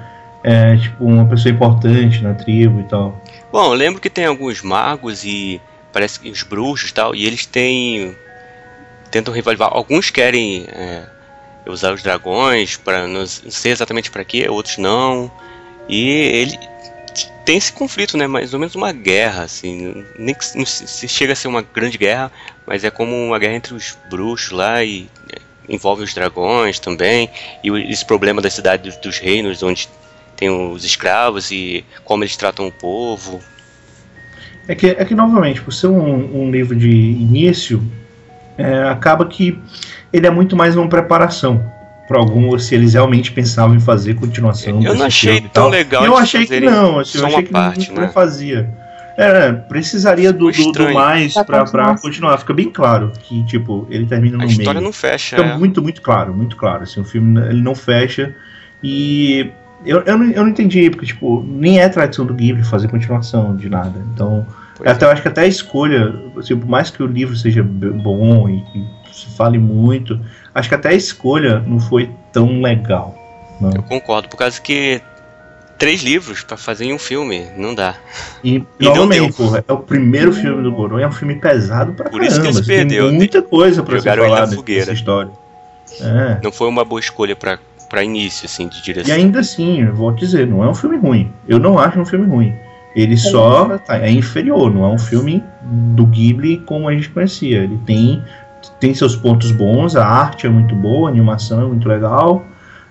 é tipo uma pessoa importante na tribo e tal. Bom, eu lembro que tem alguns magos e parece que os bruxos e tal, e eles têm. tentam rivalizar. Alguns querem é, usar os dragões para não sei exatamente para quê, outros não. E ele tem esse conflito, né? Mais ou menos uma guerra, assim. Nem que se chega a ser uma grande guerra, mas é como uma guerra entre os bruxos lá e é, envolve os dragões também. E esse problema da cidade dos, dos reinos, onde tem os escravos e como eles tratam o povo. É que, é que novamente, por ser um, um livro de início, é, acaba que ele é muito mais uma preparação para algum, se eles realmente pensavam em fazer continuação. Eu não achei e tão legal Eu eles achei que não, assim, eu achei que parte, não, né? não fazia. É, precisaria do, do, do mais Pra pra, pra continuar. Fica bem claro que, tipo, ele termina no A meio. história não fecha. Fica é. muito, muito claro, muito claro. Assim, o filme ele não fecha. E eu, eu, não, eu não entendi, porque, tipo, nem é tradição do Ghibli fazer continuação de nada. Então, Pois até, eu acho que até a escolha, assim, por mais que o livro seja bom e que se fale muito, acho que até a escolha não foi tão legal. né? Eu concordo, por causa que três livros pra fazer em um filme, não dá. E, E não novamente, porra, é o primeiro filme do Goro, é um filme pesado pra Por caramba. isso que ele se perdeu, Tem muita coisa pra ser Jogaram falar dessa fogueira. história. É. Não foi uma boa escolha pra, pra início, assim, de E direção. ainda assim, eu vou dizer, não é um filme ruim. Eu não acho um filme ruim. Ele só tá- é inferior, não é um filme do Ghibli como a gente conhecia. Ele tem, tem seus pontos bons, a arte é muito boa, a animação é muito legal,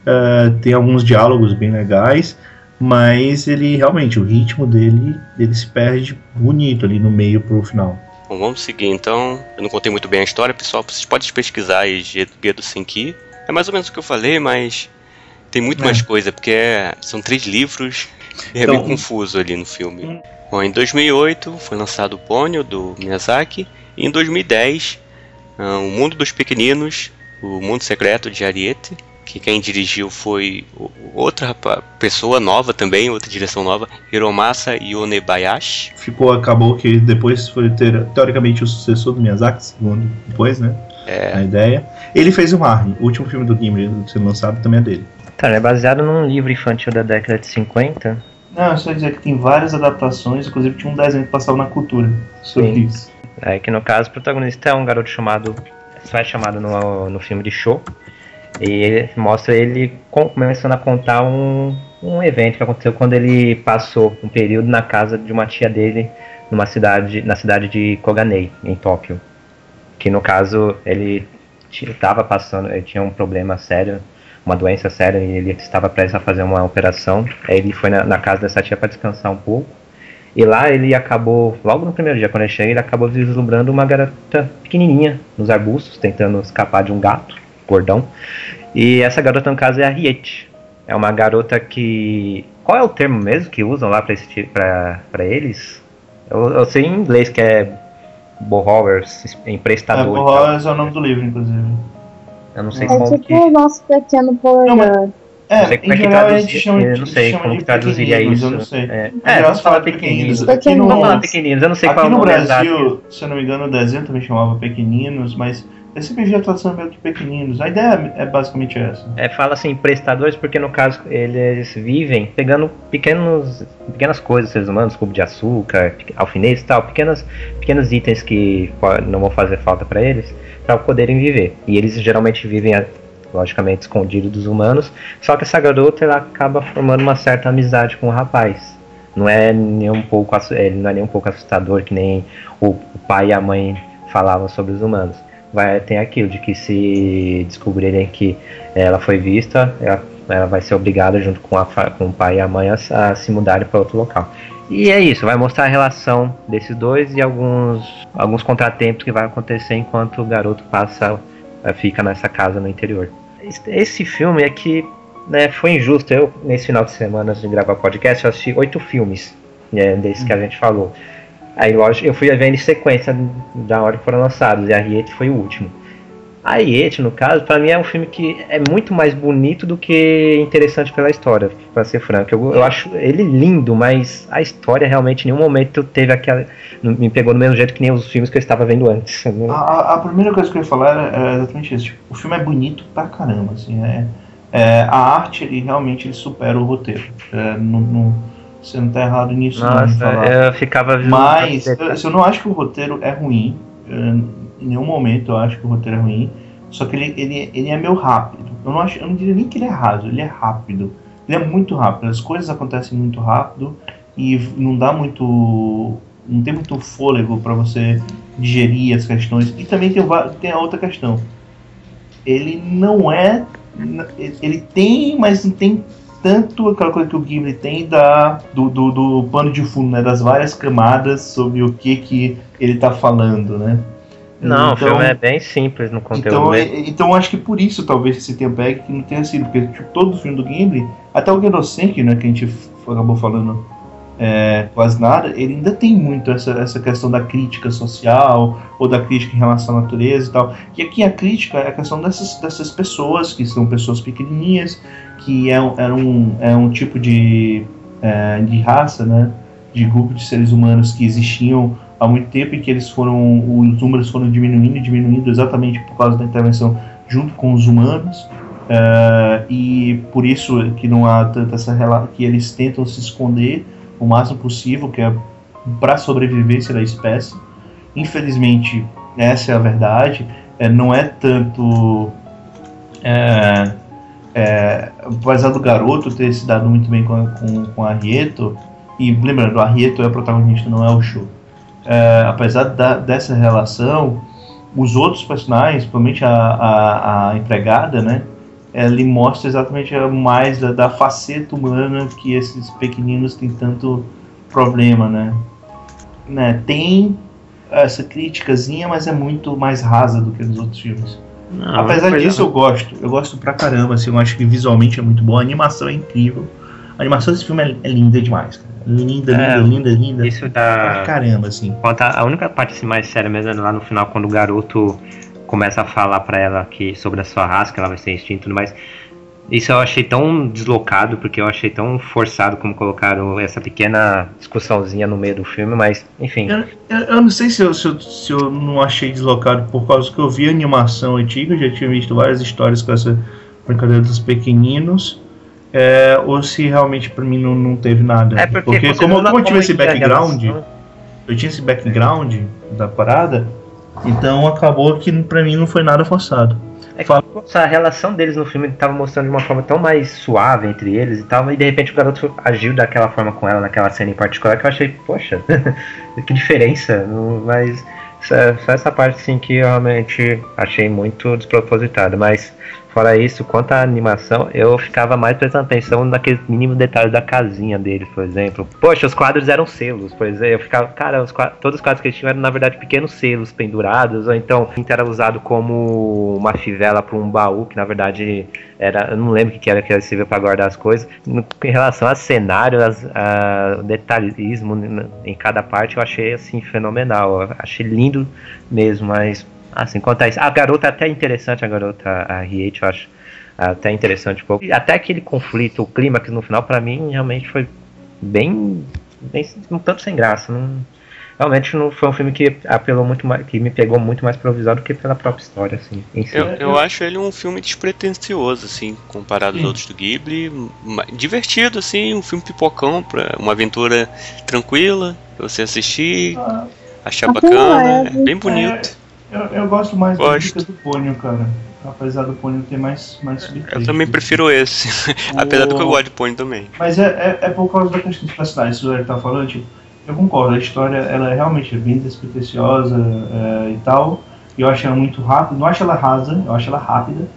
eh, tem alguns diálogos bem legais, mas ele realmente, o ritmo dele, ele se perde bonito ali no meio pro final. Bom, vamos seguir então. Eu não contei muito bem a história, pessoal. Vocês podem pesquisar aí Gedo Senki. É mais ou menos o que eu falei, mas tem muito É. mais coisa, porque é- são três livros e [LAUGHS] é Então- meio confuso ali no filme. Bom, em 2008 foi lançado o Ponyo, do Miyazaki, e em 2010 ah, O Mundo dos Pequeninos, O Mundo Secreto de Ariete, que quem dirigiu foi outra pessoa nova também, outra direção nova, Hiromasa Yonebayashi. Ficou, acabou que depois foi ter, teoricamente o sucessor do Miyazaki, segundo depois, né? É, A ideia. Ele fez o Marnie, o último filme do Ghibli sendo lançado também é dele. Cara, é baseado num livro infantil da década de 50. Não, é só dizer que tem várias adaptações, inclusive tinha um desenho que passava na cultura sobre Sim. isso. É, que no caso o protagonista é um garoto chamado. Só é chamado no, no filme de show. E ele mostra ele com- começando a contar um, um evento que aconteceu quando ele passou um período na casa de uma tia dele numa cidade, na cidade de Koganei, em Tóquio. Que no caso ele estava passando, ele tinha um problema sério, uma doença séria, e ele estava prestes a fazer uma operação. Aí ele foi na, na casa dessa tia para descansar um pouco. E lá ele acabou, logo no primeiro dia, quando ele chega, ele acabou vislumbrando uma garota pequenininha nos arbustos, tentando escapar de um gato, gordão. E essa garota, no caso, é a Riete. É uma garota que. Qual é o termo mesmo que usam lá pra, esse pra, pra eles? Eu, eu sei em inglês que é borrowers, É, emprestador. tal. Borrolas é o nome do livro, inclusive. Eu não sei É como tipo que. o nosso pequeno polegar. É, Não sei como em é que traduzir, eu não sei como que traduziria pequeninos, isso. Eu não sei. É, é vamos falar fala pequeninos. Aqui no, Vamos falar pequeninos, eu não sei aqui qual é o no. Brasil, se eu não me engano, o desenho também chamava Pequeninos, mas eu sempre vi a tradução meio que Pequeninos. A ideia é basicamente essa. É, fala assim, prestadores, porque no caso eles vivem pegando pequenos, pequenas coisas, seres humanos, cubo de açúcar, alfinetes e tal, pequenas, pequenos itens que não vão fazer falta para eles, para poderem viver. E eles geralmente vivem a- logicamente escondido dos humanos. Só que essa garota ela acaba formando uma certa amizade com o rapaz. Não é nem um pouco, ele não é nem um pouco assustador que nem o, pai e a mãe falavam sobre os humanos. Vai, tem aquilo de que se descobrirem que ela foi vista, ela, ela vai ser obrigada junto com, a, com o pai e a mãe a, a se mudarem para outro local. E é isso, vai mostrar a relação desses dois e alguns, alguns contratempos que vai acontecer enquanto o garoto passa, fica nessa casa no interior. Esse filme é que né, foi injusto. Eu, nesse final de semana de gravar podcast, eu assisti oito filmes né, desses que a gente falou. Aí, lógico, eu fui vendo em sequência da hora que foram lançados, e a Riete foi o último. A Riete, no caso, para mim é um filme que é muito mais bonito do que interessante pela história, para ser franco. Eu, eu, acho ele lindo, mas a história realmente em nenhum momento teve aquela. me pegou do mesmo jeito que nem os filmes que eu estava vendo antes. [LAUGHS] A, a primeira coisa que eu ia falar era, era exatamente isso. Tipo, o filme é bonito pra caramba, assim, é, é, a arte ele realmente ele supera o roteiro. É, não, não, você não está errado nisso. Nossa, não, eu ficava Mas eu, eu não acho que o roteiro é ruim. Em nenhum momento eu acho que o roteiro é ruim. Só que ele, ele, ele é meio rápido. Eu não, acho, eu não diria nem que ele é raso, ele é rápido. Ele é muito rápido. As coisas acontecem muito rápido e não dá muito. Não tem muito fôlego para você digerir as questões. E também tem, tem a outra questão. Ele não é. Ele tem, mas não tem tanto aquela coisa que o Ghibli tem da, do, do, do, pano de fundo, né? Das várias camadas sobre o que, que ele está falando, né? Não, então, o filme é bem simples no conteúdo. Então, é, então acho que por isso talvez esse pego que não tenha sido, porque tipo, todo o filme do Ghibli, até o Genosenki, né, que a gente acabou falando é, quase nada, ele ainda tem muito essa, essa questão da crítica social ou da crítica em relação à natureza e tal. E aqui a crítica é a questão dessas, dessas pessoas, que são pessoas pequenininhas, que é, é, um, é um tipo de, é, de raça, né, de grupo de seres humanos que existiam há muito tempo que eles foram, os números foram diminuindo e diminuindo exatamente por causa da intervenção junto com os humanos. Uh, e por isso que não há tanta essa que eles tentam se esconder o máximo possível, que é para a sobrevivência da espécie. Infelizmente, essa é a verdade. É, não é tanto. É, é, apesar do garoto ter se dado muito bem com, a, com, com a Rieto, e lembrando, a Rieto é o protagonista, não é o show é, apesar da, dessa relação, os outros personagens, principalmente a, a, a empregada, né? Ele mostra exatamente mais da, da, faceta humana que esses pequeninos têm tanto problema, né? né? Tem essa criticazinha, mas é muito mais rasa do que nos outros filmes. Não, Apesar disso, eu gosto. Eu gosto pra caramba. Assim, eu acho que visualmente é muito bom. A animação é incrível. A animação desse filme é, é linda demais, cara. Linda, linda, é, linda, linda. Isso dá. Caramba, assim. A única parte assim, mais séria mesmo é lá no final, quando o garoto começa a falar para ela que sobre a sua raça, que ela vai ser extinta e tudo mais. Isso eu achei tão deslocado, porque eu achei tão forçado como colocaram essa pequena discussãozinha no meio do filme, mas enfim. Eu, eu, não sei se eu, se eu, se, eu, não achei deslocado por causa que eu vi animação antiga, eu já tinha visto várias histórias com essa brincadeira dos pequeninos é, ou se realmente para mim não, não teve nada. É porque, porque como, como eu tive esse background, eu tinha esse background da parada, então acabou que para mim não foi nada forçado. É que, a relação deles no filme estava mostrando de uma forma tão mais suave entre eles e tal, e de repente o garoto agiu daquela forma com ela naquela cena em particular que eu achei, poxa, [LAUGHS] que diferença, mas só, só essa parte sim que eu realmente achei muito despropositada, mas Fora isso, quanto à animação, eu ficava mais prestando atenção naqueles mínimos detalhes da casinha dele, por exemplo. Poxa, os quadros eram selos, por exemplo. Eu ficava, cara, os quadros, todos os quadros que eles tinham eram, na verdade, pequenos selos pendurados, ou então era usado como uma fivela para um baú, que na verdade era. Eu não lembro o que era que ele servia para guardar as coisas. Em relação a cenário, as, a, o detalhismo em cada parte, eu achei assim fenomenal. Eu achei lindo mesmo, mas Assim, quanto a isso. A garota é até interessante, a garota, a Riet, eu acho até interessante um pouco. E até aquele conflito, o clímax no final, para mim, realmente foi bem, bem. um tanto sem graça. Não, realmente não foi um filme que apelou muito mais, que me pegou muito mais provisório do que pela própria história, assim. Si. Eu, eu acho ele um filme despretensioso, assim, comparado Sim. aos outros do Ghibli. Divertido, assim, um filme pipocão, pra uma aventura tranquila, pra você assistir, achar bacana, é bem bonito. Eu, eu gosto mais Gosto. da do Pônio, cara. Apesar do Pônio ter mais, mais subtexto. Eu também prefiro esse. [LAUGHS] Apesar do que eu gosto de Pônio também. Mas é, é, é por causa da questão dos personagens, isso que ele tá falando, tipo, eu concordo, a história ela é realmente bem despretensiosa é, e tal. Eu acho ela muito rápida, não acho ela rasa, eu acho ela rápida.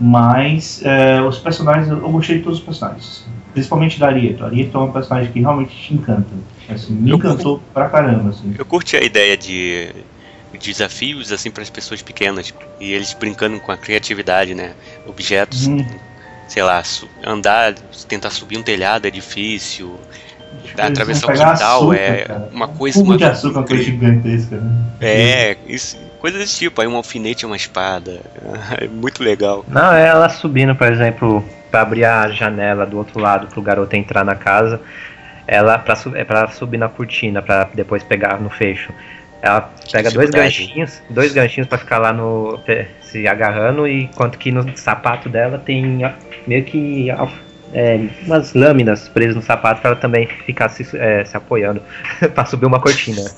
Mas é, os personagens, eu gostei de todos os personagens. Principalmente da Arieto. A Arieto é uma personagem que realmente te encanta. Assim, me Eu- encantou pra caramba. Assim. Eu curti a ideia de desafios assim para as pessoas pequenas e eles brincando com a criatividade, né? Objetos, Hum, sei lá, andar, tentar subir um telhado é difícil, atravessar o pegar quintal, açúcar, é cara. uma Um coisa- cubo uma de açúcar é uma coisa gigantesca, né? É, isso, coisa desse tipo, aí um alfinete é uma espada. [LAUGHS] É muito legal. Não, é ela subindo, por exemplo, pra abrir a janela do outro lado pro garoto entrar na casa. Ela su- é pra subir na cortina, pra depois pegar no fecho. Ela pega dois ganchinhos, dois ganchinhos pra ficar lá no. se agarrando, e enquanto que no sapato dela tem meio que é, umas lâminas presas no sapato pra ela também ficar se, é, se apoiando [LAUGHS] pra subir uma cortina. [LAUGHS]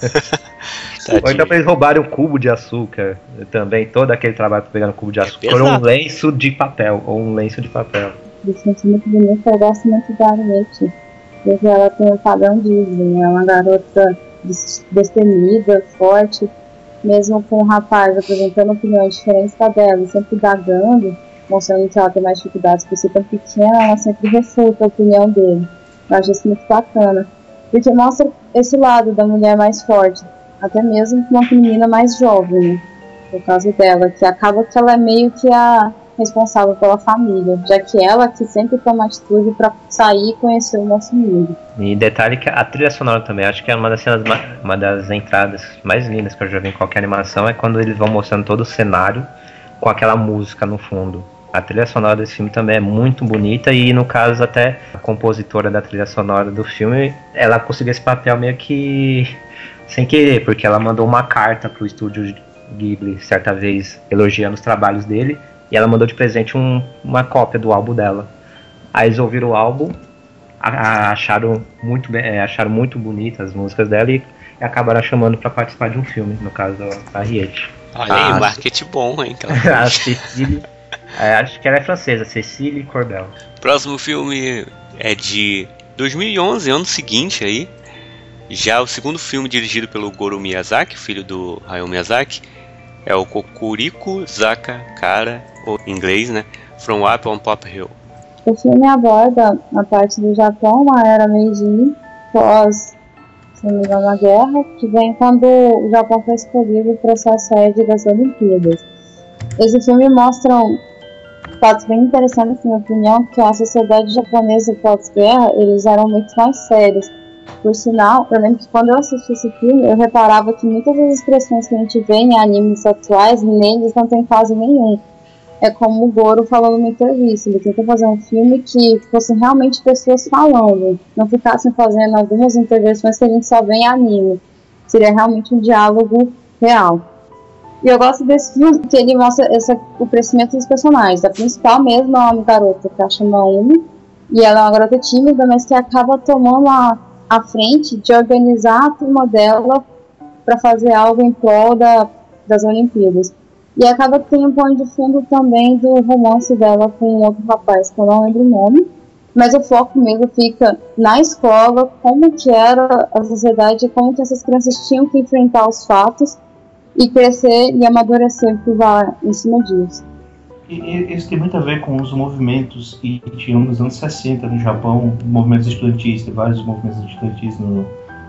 Ou então pra eles roubarem um cubo de açúcar também, todo aquele trabalho pra pegar um cubo de açúcar, ou um lenço de papel, ou um lenço de papel. Bastante muito bonita, eu gosto muito da porque ela tem um padrão Disney, é uma garota destemida, forte, mesmo com um rapaz apresentando opiniões diferentes da dela, sempre dagando, mostrando que ela tem mais dificuldades por ser tão pequena, ela sempre refuta a opinião dele. Eu acho isso muito bacana, porque mostra esse lado da mulher mais forte, até mesmo com uma menina mais jovem, né? no caso dela, que acaba que ela é meio que a responsável pela família, já que ela que sempre toma atitude para sair e conhecer o nosso mundo. E detalhe que a trilha sonora também, acho que é uma das cenas, ma- uma das entradas mais lindas que eu já vi em qualquer animação, é quando eles vão mostrando todo o cenário com aquela música no fundo. A trilha sonora desse filme também é muito bonita e no caso até a compositora da trilha sonora do filme, ela conseguiu esse papel meio que [LAUGHS] sem querer, porque ela mandou uma carta pro estúdio Ghibli certa vez elogiando os trabalhos dele e ela mandou de presente um- uma cópia do álbum dela. Aí eles ouviram o álbum, a- a- acharam muito bem, é, acharam muito bonitas as músicas dela e, e acabaram chamando para participar de um filme, no caso a Riette. Olha aí, Ah. marketing bom, hein? Aquela [LAUGHS] a. Cecília, é, acho que ela é francesa, Cecília Corbel. Próximo filme é de 2011, ano seguinte aí. Já o segundo filme dirigido pelo Goro Miyazaki, filho do Hayao Miyazaki, é o Kokuriko Zaka Kara, ou em inglês, né? From Up on Pop Hill. O filme aborda a parte do Japão, uma era Meiji, pós, se não me engano, a guerra, que vem quando o Japão foi escolhido para ser a sede das Olimpíadas. Esse filme mostra fatos bem interessantes, na minha opinião, que a sociedade japonesa pós-guerra, eles eram muito mais sérios. Por sinal, eu lembro que quando eu assisti esse filme, eu reparava que muitas das expressões que a gente vê em animes atuais, neles não tem quase nenhum é como o Goro falou numa entrevista. Ele tentou fazer um filme que fossem realmente pessoas falando, não ficassem fazendo algumas intervenções que a gente só vê em anime. Seria realmente um diálogo real. E eu gosto desse filme porque ele mostra essa, o crescimento dos personagens. A principal mesmo é uma garota que ela chama Umi, e ela é uma garota tímida, mas que acaba tomando a, a frente de organizar a turma dela para fazer algo em prol da, das Olimpíadas. E acaba que tem um pano de fundo também do romance dela com outro rapaz, que eu não lembro o nome. Mas o foco mesmo fica na escola, como que era a sociedade, como que essas crianças tinham que enfrentar os fatos e crescer e amadurecer lá em cima disso. E, isso tem muito a ver com os movimentos que tinham nos anos 60 no Japão, movimentos estudantis, vários movimentos estudantis no,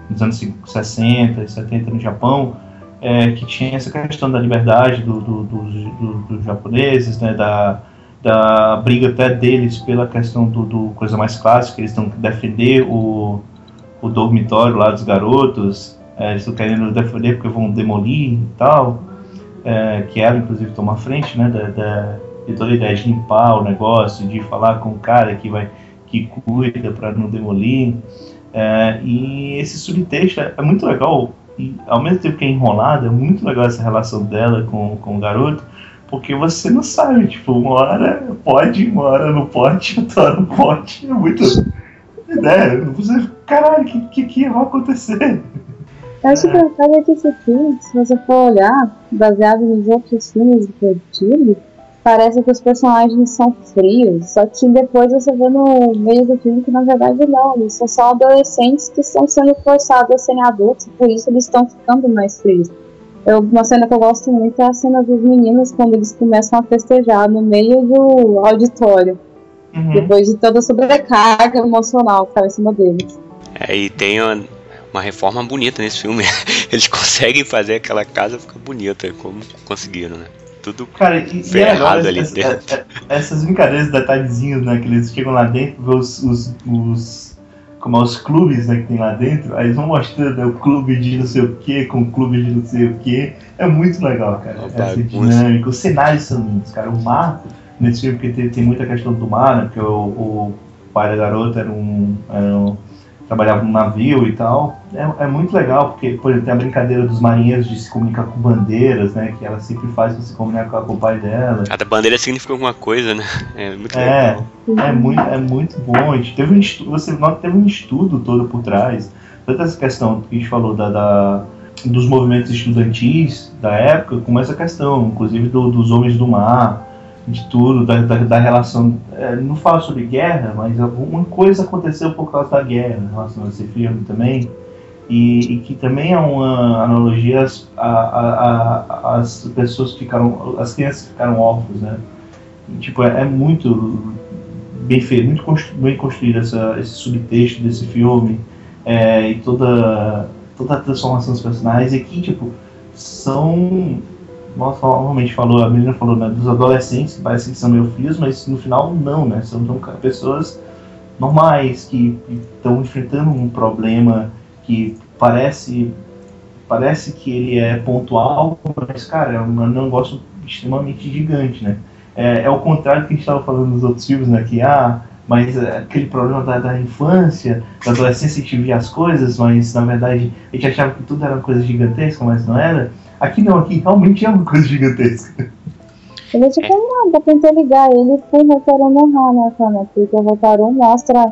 nos anos 60 e 70 no Japão, é, que tinha essa questão da liberdade do, do, do, dos japoneses, né, da, da briga até deles pela questão do, do coisa mais clássica, eles estão defender o, o dormitório lá dos garotos, é, eles estão querendo defender porque vão demolir e tal, é, que ela inclusive toma frente, né, da, da, de toda a ideia de limpar o negócio, de falar com o cara que vai que cuida para não demolir. É, e esse subtexto é, é muito legal ao mesmo tempo que é enrolado, é muito legal essa relação dela com, com o garoto, porque você não sabe, tipo, uma hora pode, uma hora não pode, [LAUGHS] outra hora não pode. É muito. Né? Você, caralho, o que, que, que vai acontecer? Eu acho engraçado é que esse filme, se você for olhar, baseado nos outros filmes do Ghibli, parece que os personagens são frios, só que depois você vê no meio do filme que na verdade não, eles são só adolescentes que estão sendo forçados a serem adultos, por isso eles estão ficando mais frios. Eu, uma cena que eu gosto muito é a cena dos meninos quando eles começam a festejar no meio do auditório, Uhum. depois de toda a sobrecarga emocional que tá em cima deles. É, e tem uma, uma reforma bonita nesse filme. [LAUGHS] Eles conseguem fazer aquela casa ficar bonita, como conseguiram, né? Tudo Cara, e, e Foi é legal errado ali essas, dentro. é- é- essas brincadeiras, detalhezinhos, né? Que eles chegam lá dentro, vê os, os, os- como é, os clubes né, que tem lá dentro, aí eles vão mostrando né, o clube de não sei o que com o clube de não sei o que. É muito legal, cara. Essa bagunça. dinâmica. Os cenários são lindos, cara. O mar, nesse filme, porque tem, tem muita questão do mar, né? Porque o, o pai da garota era um. Era um trabalhava num navio e tal. É, é muito legal, porque, por exemplo, tem a brincadeira dos marinheiros de se comunicar com bandeiras, né? Que ela sempre faz pra se comunicar com o pai dela. Cada bandeira significa alguma coisa, né? [LAUGHS] É muito É, legal. é muito, é muito bom. Teve um estudo, você nota que teve um estudo todo por trás. Toda essa questão que a gente falou da, da- dos movimentos estudantis da época, com essa questão, inclusive do- dos homens do mar, de tudo, da, da, da relação. é, não fala sobre guerra, mas alguma coisa aconteceu por causa da guerra em relação a esse filme também. E, e que também é uma analogia às, a, a, a- às pessoas que ficaram, as crianças que ficaram órfãos, né? E, tipo, é, é muito bem feito, muito constru- bem construído essa, esse subtexto desse filme é, e toda, toda a transformação dos personagens. E aqui, tipo, são. Normalmente falou, a menina falou, né, dos adolescentes, que parece que são meio frios, mas no final não, né? São, pessoas normais que estão enfrentando um problema que parece parece que ele é pontual, mas cara, é um negócio extremamente gigante, né? É, é o contrário do que a gente estava falando nos outros filmes, né? Que, ah, mas é aquele problema da, da infância, da adolescência, a gente via as coisas, mas na verdade a gente achava que tudo era uma coisa gigantesca, mas não era. Aqui não, aqui realmente é uma coisa gigantesca. Ele é tipo, não, dá pra interligar ele com o Rotaru no Ha, né, cara? Porque o Rotaru mostra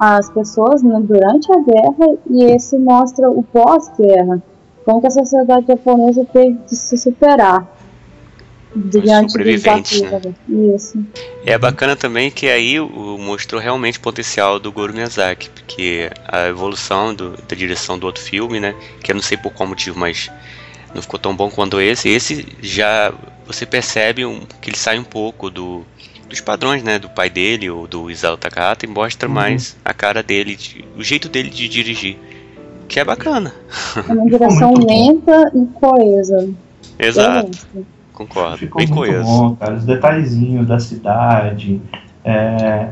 as pessoas né, durante a guerra e esse mostra o pós-guerra. Como que a sociedade japonesa teve de se superar diante sobreviventes, desafios. né? Isso. É bacana também que aí o, mostrou realmente o potencial do Goro Miyazaki, porque a evolução do- da direção do outro filme, né, que eu não sei por qual motivo, mas não ficou tão bom quanto esse, esse já você percebe um- que ele sai um pouco do, dos padrões, né, do pai dele ou do Isao Takahata e mostra Uhum. mais a cara dele, de- o jeito dele de dirigir, que é bacana. É uma direção bom. lenta e coesa. Exato, concordo, Ficou bem muito coeso. bom, cara. Os detalhezinhos da cidade. É,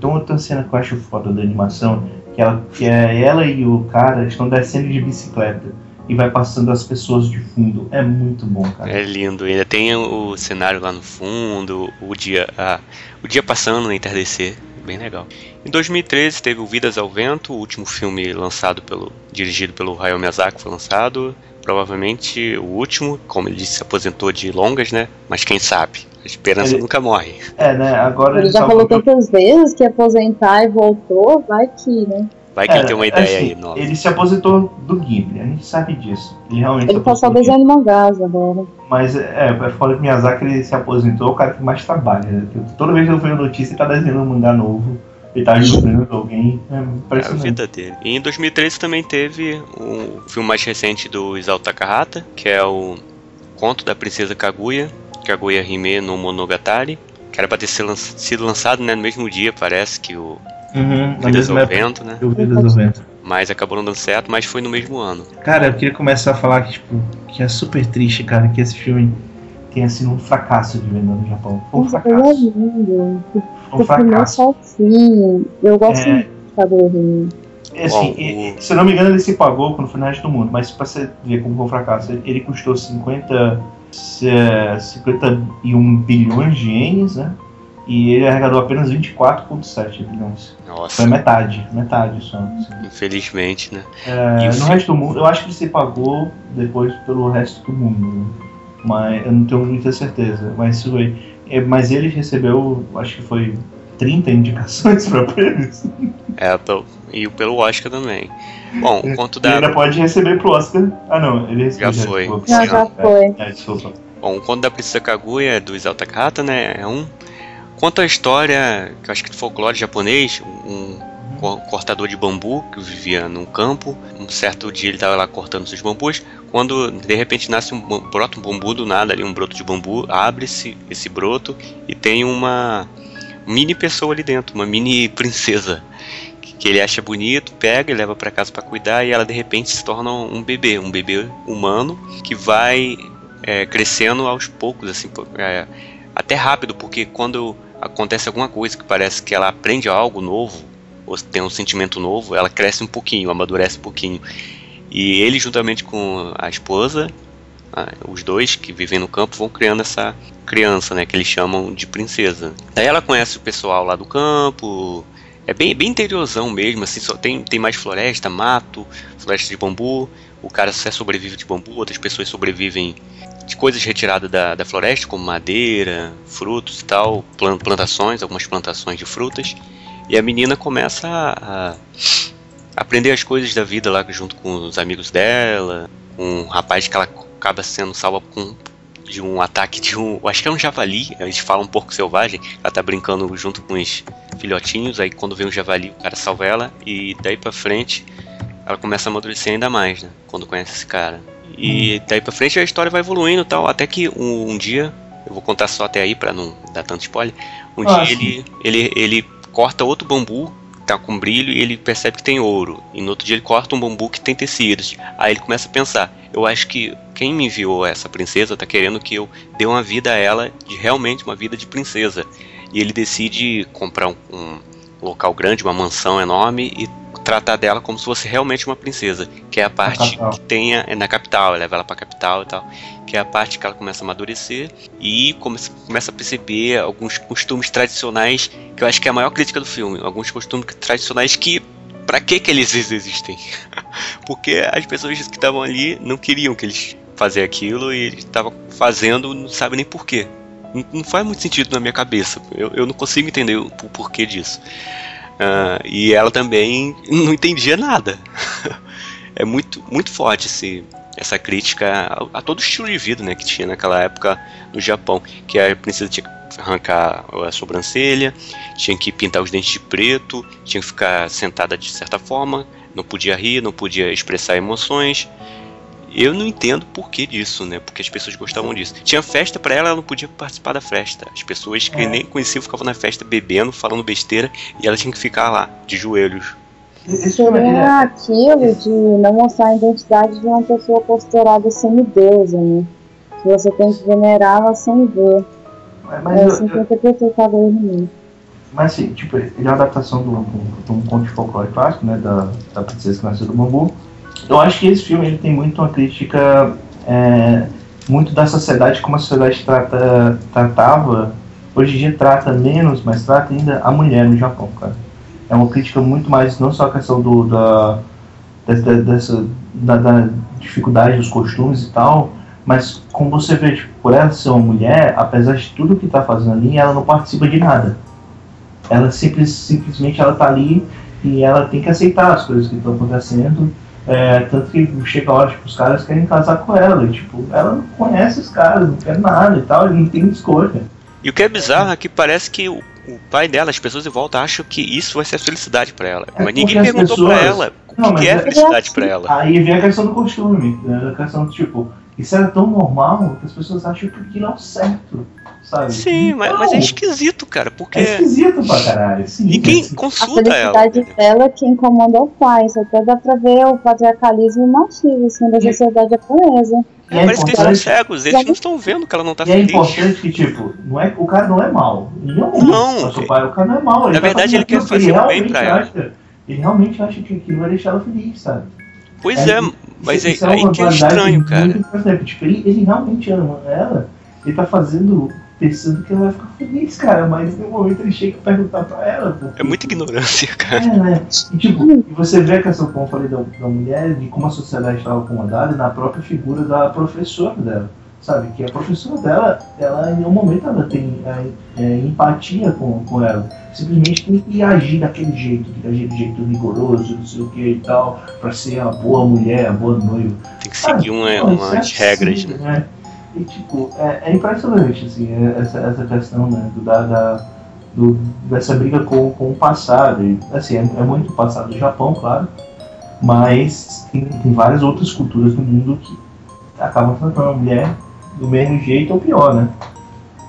tem outra cena que eu acho foda da animação, que, ela, que é ela e o cara estão descendo de bicicleta e vai passando as pessoas de fundo. É muito bom, cara. É lindo, ainda tem o cenário lá no fundo, o dia, ah, o dia passando no entardecer, bem legal. Em 2013 teve o Vidas ao Vento, o último filme lançado pelo, dirigido pelo Hayao Miyazaki, foi lançado, provavelmente o último, como ele disse, se aposentou de longas, né? Mas quem sabe, a esperança Ele- nunca morre. É, né? Agora Ele já só falou tantas vezes que aposentar e voltou, vai que, né? Vai que É, ele tem uma ideia assim, aí nova. Ele se aposentou do Ghibli, a gente sabe disso. Ele realmente Ele tá do desenhando mangás agora. Mas é, é fora que Miyazaki ele se aposentou, é o cara que mais trabalha. né? Toda vez que eu vejo notícia, ele tá desenhando um mangá novo. Ele tá ajudando alguém. É É a vida dele. E em 2013 também teve o filme mais recente do Isao Takahata, que é o Conto da Princesa Kaguya, Kaguya Hime no Monogatari, que era pra ter sido lançado né, no mesmo dia, parece, que o Uhum, na Vidas ao Vento, né? o Vidas do Vento. Mas acabou não dando certo, mas foi no mesmo ano. Cara, eu queria começar a falar que, tipo, que é super triste, cara, que esse filme tenha sido um fracasso de venda no Japão. Foi um fracasso. Foi um primeiro fracasso. sozinho. Eu gosto É. muito de É, assim, Bom, e- o- se eu não me engano, ele se pagou quando foi no resto do mundo, mas pra você ver como foi um fracasso, ele, ele custou 50, é, 51 bilhões de ienes, né? E ele arrecadou apenas 24,7 bilhões. Foi Nossa, metade, metade só. assim. infelizmente, né? É, E no resto do mundo, eu acho que ele se pagou depois pelo resto do mundo. né? Mas eu não tenho muita certeza. Mas isso foi. é, Mas ele recebeu, acho que foi 30 indicações [LAUGHS] para prêmios. É, pelo, e pelo Oscar também. Bom, o Conto Ele ainda da. pode receber pro Oscar. Ah não, ele recebeu. Já foi. desculpa. Não, já foi. É, desculpa. Bom, o conto da Princesa Kaguya é do Isao Takahata, né? É um. Conta a história, que eu acho que de folclore japonês, um co- cortador de bambu que vivia num campo. Um certo dia ele estava lá cortando seus bambus, quando de repente nasce um brota um bambu do nada ali, um broto de bambu, abre-se esse broto e tem uma mini pessoa ali dentro, uma mini princesa que ele acha bonito, pega e leva para casa para cuidar e ela de repente se torna um bebê, um bebê humano que vai é, crescendo aos poucos, assim, é, até rápido, porque quando acontece alguma coisa que parece que ela aprende algo novo, ou tem um sentimento novo, ela cresce um pouquinho, amadurece um pouquinho. E ele, juntamente com a esposa, os dois que vivem no campo, vão criando essa criança, né, que eles chamam de princesa. Daí ela conhece o pessoal lá do campo, é bem, bem interiorzão mesmo, assim, só tem, tem mais floresta, mato, floresta de bambu, o cara só sobrevive de bambu, outras pessoas sobrevivem de coisas retiradas da, da floresta, como madeira, frutos e tal, plan- plantações, algumas plantações de frutas. E a menina começa a, a aprender as coisas da vida lá junto com os amigos dela, com um rapaz que ela acaba sendo salva com de um ataque de um, acho que é um javali, eles falam um pouco selvagem, ela tá brincando junto com os filhotinhos, aí quando vem um javali, o cara salva ela e daí pra frente ela começa a amadurecer ainda mais, né, quando conhece esse cara. E daí pra frente a história vai evoluindo e tal, até que um, um dia, eu vou contar só até aí pra não dar tanto spoiler, um Ah, dia sim. ele, ele, ele corta outro bambu, tá com brilho e ele percebe que tem ouro. E no outro dia ele corta um bambu que tem tecidos. Aí ele começa a pensar, eu acho que quem me enviou essa princesa tá querendo que eu dê uma vida a ela, de realmente uma vida de princesa. E ele decide comprar um, um local grande, uma mansão enorme e tratar dela como se fosse realmente uma princesa, que é a parte que tenha é na capital, leva ela pra capital e tal, que é a parte que ela começa a amadurecer e começa, começa a perceber alguns costumes tradicionais, que eu acho que é a maior crítica do filme, alguns costumes tradicionais que Pra que que eles existem? [LAUGHS] Porque as pessoas que estavam ali não queriam que eles fazer aquilo e eles estavam fazendo, não sabe nem porquê. Não, não faz muito sentido na minha cabeça. Eu, eu não consigo entender o, o porquê disso. Ah, e ela também [LAUGHS] não entendia nada. [LAUGHS] é muito, muito forte esse, essa crítica a, a todo o estilo de vida né, que tinha naquela época no Japão. Que a princesa tinha que arrancar a sobrancelha, tinha que pintar os dentes de preto, tinha que ficar sentada de certa forma, não podia rir, não podia expressar emoções. Eu não entendo por que disso, né? Porque as pessoas gostavam disso. Tinha festa pra ela, ela não podia participar da festa. As pessoas que É. nem conheciam ficavam na festa bebendo, falando besteira, e ela tinha que ficar lá, de joelhos. Esse filme ele Seria é, aquilo de não mostrar a identidade de uma pessoa considerada semideusa, né? Que você tem que venerá-la sem ver. mas, É assim que eu interpretei cada mas assim, tipo, ele é uma adaptação de um, de um conto de folclore clássico, né? Da, da Princesa que Nasceu do Bambu. Eu acho que esse filme ele tem muito uma crítica é, muito da sociedade, como a sociedade trata, tratava, hoje em dia trata menos, mas trata ainda a mulher no Japão, cara. É uma crítica muito mais, não só a questão do, da, dessa, dessa, da, da dificuldade dos costumes e tal, mas como você vê, tipo, por ela ser uma mulher, apesar de tudo que tá fazendo ali, ela não participa de nada. Ela simples, simplesmente ela tá ali e ela tem que aceitar as coisas que estão acontecendo. É, tanto que chega a hora, tipo, os caras querem casar com ela. E, tipo, ela não conhece os caras, não quer nada e tal, ele não tem escolha. E o que é bizarro é que parece que o, o pai dela, as pessoas em volta, acham que isso vai ser felicidade pra ela. É Mas ninguém perguntou pra pessoas- ela o Não, que, mas que é é- felicidade pra ela. Aí vem a questão do costume, né? a questão do tipo, isso era tão normal que as pessoas acham que aquilo é o certo, sabe? Sim, mas, mas é Não, esquisito, cara, porque É esquisito pra caralho. Sim, ninguém é- A consulta ela. felicidade entendeu? dela quem comanda é o pai. Isso até dá pra ver o patriarcalismo e o machismo assim, da sociedade japonesa. é Parece que eles são cegos, eles não estão vendo que ela não tá E é feliz. importante que, tipo, não é, o cara não é mal. Não. fala, seu pai, o cara não é mal. Na tá verdade, fazendo ele quer que fazer o bem pra ela. acha- Ele realmente acha que aquilo vai deixar ela feliz, sabe? Pois é, mas é, isso aí que é estranho, cara. Tipo, ele, ele realmente ama ela, ele tá fazendo pensando que ela vai ficar feliz, cara, mas nenhum momento ele chega a perguntar pra ela. porque- É muita ignorância, [LAUGHS] cara. É, né? E, tipo, você vê a questão, como eu falei, da, da mulher, de como a sociedade estava acomodada na própria figura da professora dela. Sabe? Que a professora dela, ela em nenhum momento ela tem é, é, empatia com, com ela. Simplesmente tem que agir daquele jeito, tem que agir de jeito rigoroso, não sei o que e tal, pra ser a boa mulher, a boa noiva. Tem que seguir uma, Pô, isso é umas regras, absurdo, né? E, tipo, é, é impressionante, assim, é- essa, essa questão, né, do, da, da- do- dessa briga com, com o passado. E, assim, é, é muito passado do Japão, claro, mas tem, tem várias outras culturas no mundo que acabam tratando a mulher do mesmo jeito ou pior, né?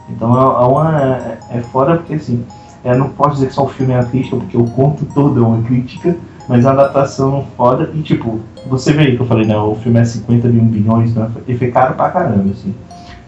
Então é, é uma, é, é fora porque, assim, eu não posso dizer que só o filme é uma crítica, porque o conto todo é uma crítica, mas a adaptação foda e, tipo, você vê aí que eu falei, né, o filme é 50 mil bilhões, né, e foi caro pra caramba, assim.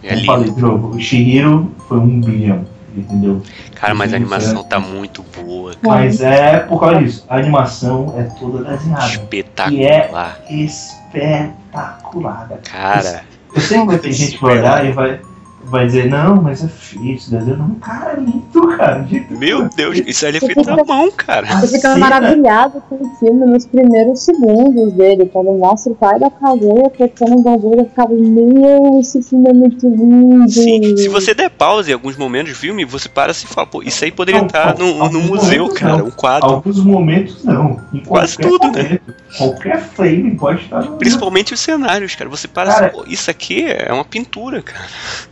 É lindo. falei, jogo, o Shihiro foi um bilhão, entendeu? Cara, mas a animação é. tá muito boa. Mas é por causa disso, a animação é toda desenhada. Espetacular. Espetacular, cara. Cara, Eu sei que vai ter gente olhar e vai, vai dizer, não, mas é desenho. Não, cara, é lindo, cara. de- meu Deus, isso ali é feito na mão, cara. A Você fica cena- maravilhado com o filme nos primeiros segundos dele, quando mostra o pai da Kaguya tocando um bagulho, eu ficava, meu, esse filme é muito lindo. Se, se você der pausa em alguns momentos do filme, você para assim e fala, pô, isso aí poderia Não, estar não, num, num alguns museu, momentos cara, não. um quadro. Alguns momentos não. Em Quase tudo, né? momento, Qualquer frame pode estar no Principalmente os cenários, cara. Você para Cara, assim, pô, isso aqui é uma pintura, cara.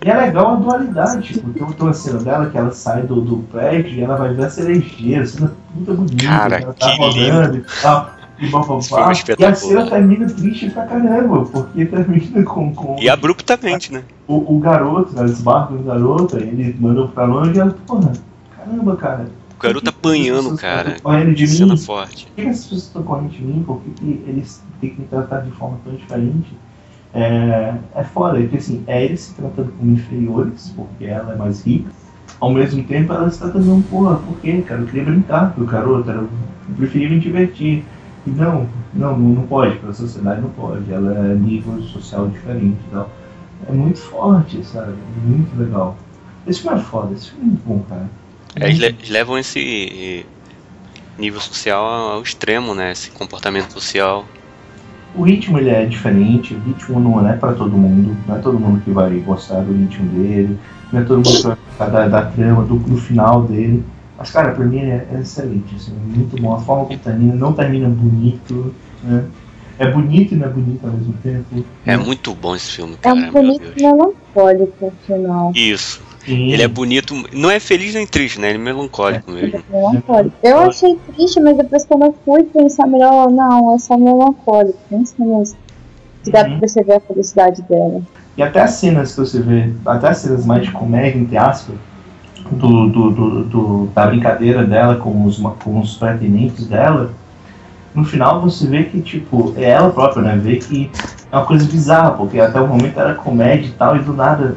E é legal a dualidade. Tipo, tem uma cena dela que ela sai do, do prédio e ela vai ver a cerejeira, cena puta bonita. Cara, ela tá rodando e tal. E, blá, blá, blá. e a cena termina triste pra caramba, porque termina com, com E abruptamente, né? o, o garoto, né, desbarca o garoto, ele mandou pra longe e ela, porra, caramba, cara. O garoto apanhando, cara. Correndo de Cena mim, forte. por que que as pessoas estão correndo de mim? Por que, que eles têm que me tratar de forma tão diferente? É, é foda, porque assim, é eles se tratando como inferiores, porque ela é mais rica. Ao mesmo tempo, ela se tratando um porra, por quê, cara? Eu queria brincar com o garoto, eu preferia me divertir. E não, não, não pode, para a sociedade não pode. Ela é nível social diferente e tal. É muito forte, sabe? Muito legal. Esse filme é foda, esse filme é muito bom, cara. É, Eles, le- eles levam esse nível social ao extremo, né? Esse comportamento social. O ritmo ele é diferente, o ritmo não é pra todo mundo, não é todo mundo que vai gostar do ritmo dele, não é todo mundo que vai gostar da, da trama, do, do final dele. Mas cara, pra mim é, é excelente, assim, é muito bom. A forma como termina, não termina bonito, né? É bonito e não é bonito ao mesmo tempo. É muito bom esse filme, É cara. um meu bonito melancólico no final. Isso. Sim. Ele é bonito. Não é feliz nem triste, né? Ele é melancólico mesmo. Melancólico. Eu achei triste, mas depois quando eu fui pensar melhor, não, é só melancólico. Pensa nisso. Que dá pra Uhum. perceber a felicidade dela. E até as cenas que você vê, até as cenas mais de comédia, entre aspas, do, do, do, do- da brincadeira dela com os, com os pretendentes dela, no final você vê que, tipo, é ela própria, né? Vê que é uma coisa bizarra, porque até o momento era comédia e tal, e do nada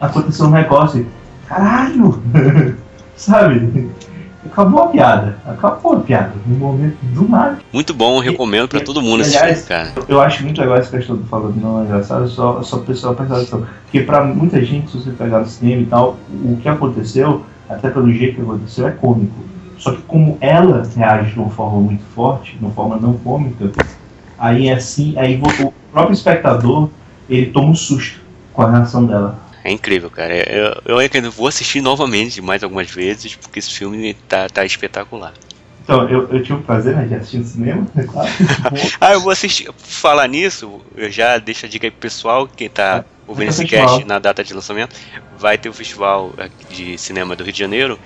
aconteceu um negócio. Caralho! [LAUGHS] Sabe? Acabou a piada. Acabou a piada. No momento do nada. Muito bom, recomendo pra todo mundo esse Aliás, filme, cara. Eu acho muito legal essa questão do falando não é engraçado, só, só pessoal prestar atenção. Porque pra muita gente, se você pegar no cinema e tal, o que aconteceu, até pelo jeito que aconteceu, é cômico. Só que como ela reage de uma forma muito forte, de uma forma não cômica, aí é assim, aí o próprio espectador, ele toma um susto com a reação dela. É incrível, cara. Eu, eu ainda vou assistir novamente mais algumas vezes, porque esse filme tá, tá espetacular. Então, eu, eu tive o prazer né, de assistir no cinema, é claro. [LAUGHS] Ah, eu vou assistir. Falar nisso, eu já deixo a dica aí pro pessoal, quem tá ouvindo esse festival. cast na data de lançamento, vai ter o festival de cinema do Rio de Janeiro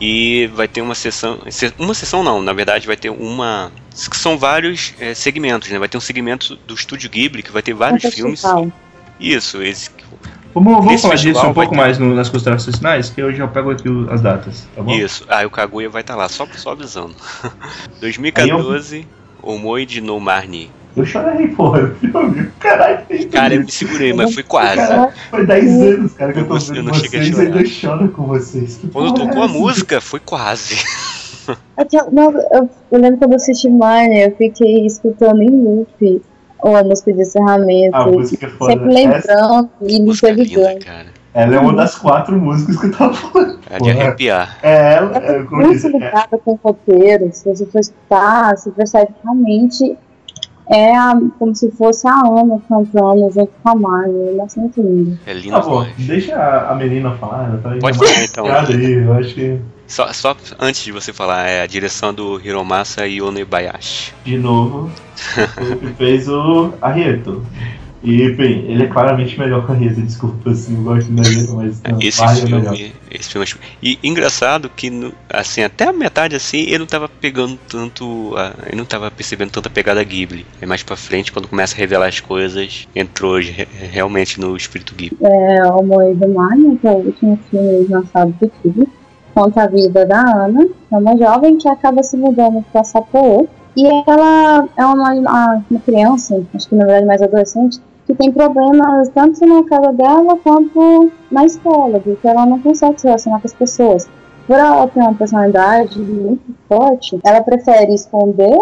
e vai ter uma sessão, se- uma sessão não, na verdade vai ter uma, que são vários eh, segmentos, né? Vai ter um segmento do Estúdio Ghibli que vai ter vários Um filmes. Isso, esse, Vamos, vamos falar disso um pouco ter- mais no- nas considerações finais, que eu já pego aqui o- as datas, tá bom? isso. Ah, e o Kaguya vai estar lá, só, só avisando. [LAUGHS] 2014, Omoide no Marni. Eu chorei, porra, filme. Caralho, Cara, eu me segurei, mas foi quase. Cara, foi 10 anos, cara, que eu tô Eu vendo não cheguei a vocês e chorar. ainda choro com vocês. Que Quando tocou é a música, foi quase. Eu, não, eu, eu lembro quando eu assisti Mine, eu fiquei escutando em loop a música de encerramento. A música é foda. sempre Essa, lembrando e me linda, ligando. cara. ela é uma das quatro músicas que eu tava falando. É de arrepiar. É ela, é, como muito disse, é, ligada com o roteiro. Se você for escutar, você percebe que realmente é a- como se fosse a Ana cantando junto com a Marvel. Nossa, muito lindo. É lindo Tá bom, deixa a, menina falar, ela tá Pode falar, então. aí, eu acho que, Só, só antes de você falar, é a direção do Hiromasa Yonebayashi. de novo, que fez o Arrieto. E, bem, ele é claramente melhor que a Rita, desculpa, assim, eu gosto da Rita, mas não, Esse é melhor. filme, esse filme é- E engraçado que, no- assim, até a metade, assim, ele não tava pegando tanto. a- ele não tava percebendo tanta pegada Ghibli. É mais pra frente, quando começa a revelar as coisas, entrou re- realmente no espírito Ghibli. É o Moe do Mar, que é o último filme lançado do Ghibli. Conta a vida da Ana, é uma jovem que acaba se mudando para Sapporo. E ela é uma, uma uma criança, acho que na verdade mais adolescente, que tem problemas tanto na casa dela quanto na escola, porque ela não consegue se relacionar com as pessoas. Por ela ter uma personalidade muito forte, ela prefere esconder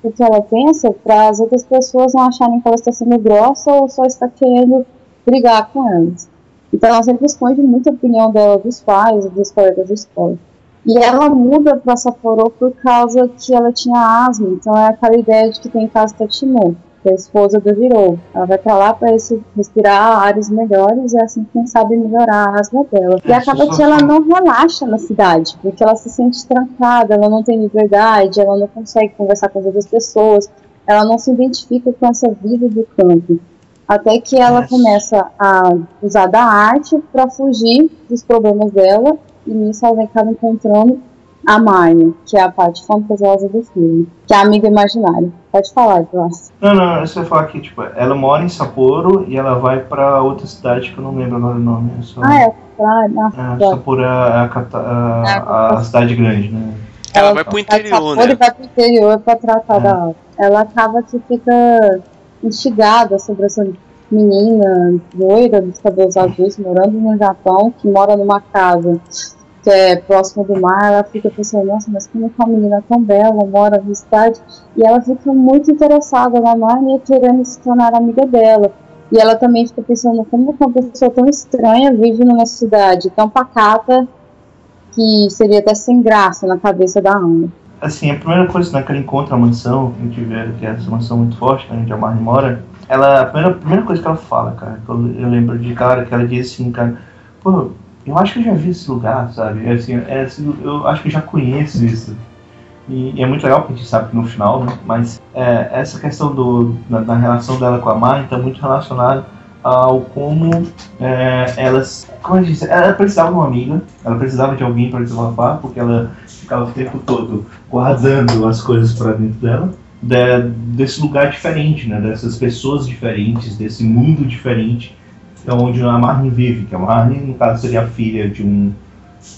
o que ela pensa para as outras pessoas não acharem que ela está sendo grossa ou só está querendo brigar com elas. Então ela sempre esconde muito a opinião dela dos pais e dos colegas da escola. E ela muda para Sapporo por causa que ela tinha asma, então é aquela ideia de que tem casa Tachimo, que a esposa do Virou. Ela vai para lá para respirar ares melhores e é assim quem sabe melhorar a asma dela. E É, acaba que ela não relaxa na cidade, porque ela se sente trancada, ela não tem liberdade, ela não consegue conversar com as outras pessoas, ela não se identifica com essa vida do campo. Até que ela começa a usar da arte para fugir dos problemas dela, e nisso ela acaba encontrando a Marnie, que é a parte fantasiosa do filme, que é a amiga imaginária. Pode falar, Joás. Não, não, você vai falar que, tipo, ela mora em Sapporo e ela vai pra outra cidade que eu não lembro agora o nome. É só, Ah, é. Ah, é, Sapporo é a, É, a- a cidade grande, né? Ela vai pro interior, né? Ele vai pro interior pra tratar É. da aula. Ela acaba que fica instigada sobre essa menina loira dos cabelos azuis morando no Japão, que mora numa casa que é próximo do mar. Ela fica pensando, nossa, mas como é que uma menina tão bela mora na cidade? E ela fica muito interessada na Marnie querendo se tornar amiga dela. E ela também fica pensando como que uma pessoa tão estranha vive numa cidade tão pacata que seria até sem graça na cabeça da Ana. Assim, a primeira coisa né, que ela encontra a mansão, que a gente vê que é essa mansão muito forte, né, onde a Marnie mora, ela, a primeira, a primeira coisa que ela fala, cara, que eu, eu lembro de cara, que ela diz assim, cara, pô, eu acho que eu já vi esse lugar, sabe? É assim, é assim, eu acho que eu já conheço isso. E, e é muito legal que a gente sabe que no final, né? Mas é, essa questão do, da, da relação dela com a Marnie está muito relacionada ao como é, elas. Como disse, ela precisava de uma amiga, ela precisava de alguém para desabafar, porque ela ficava o tempo todo guardando as coisas para dentro dela. de- desse lugar diferente, né? Dessas pessoas diferentes, desse mundo diferente, é onde a Marnie vive. Que a Marnie, no caso, seria a filha de um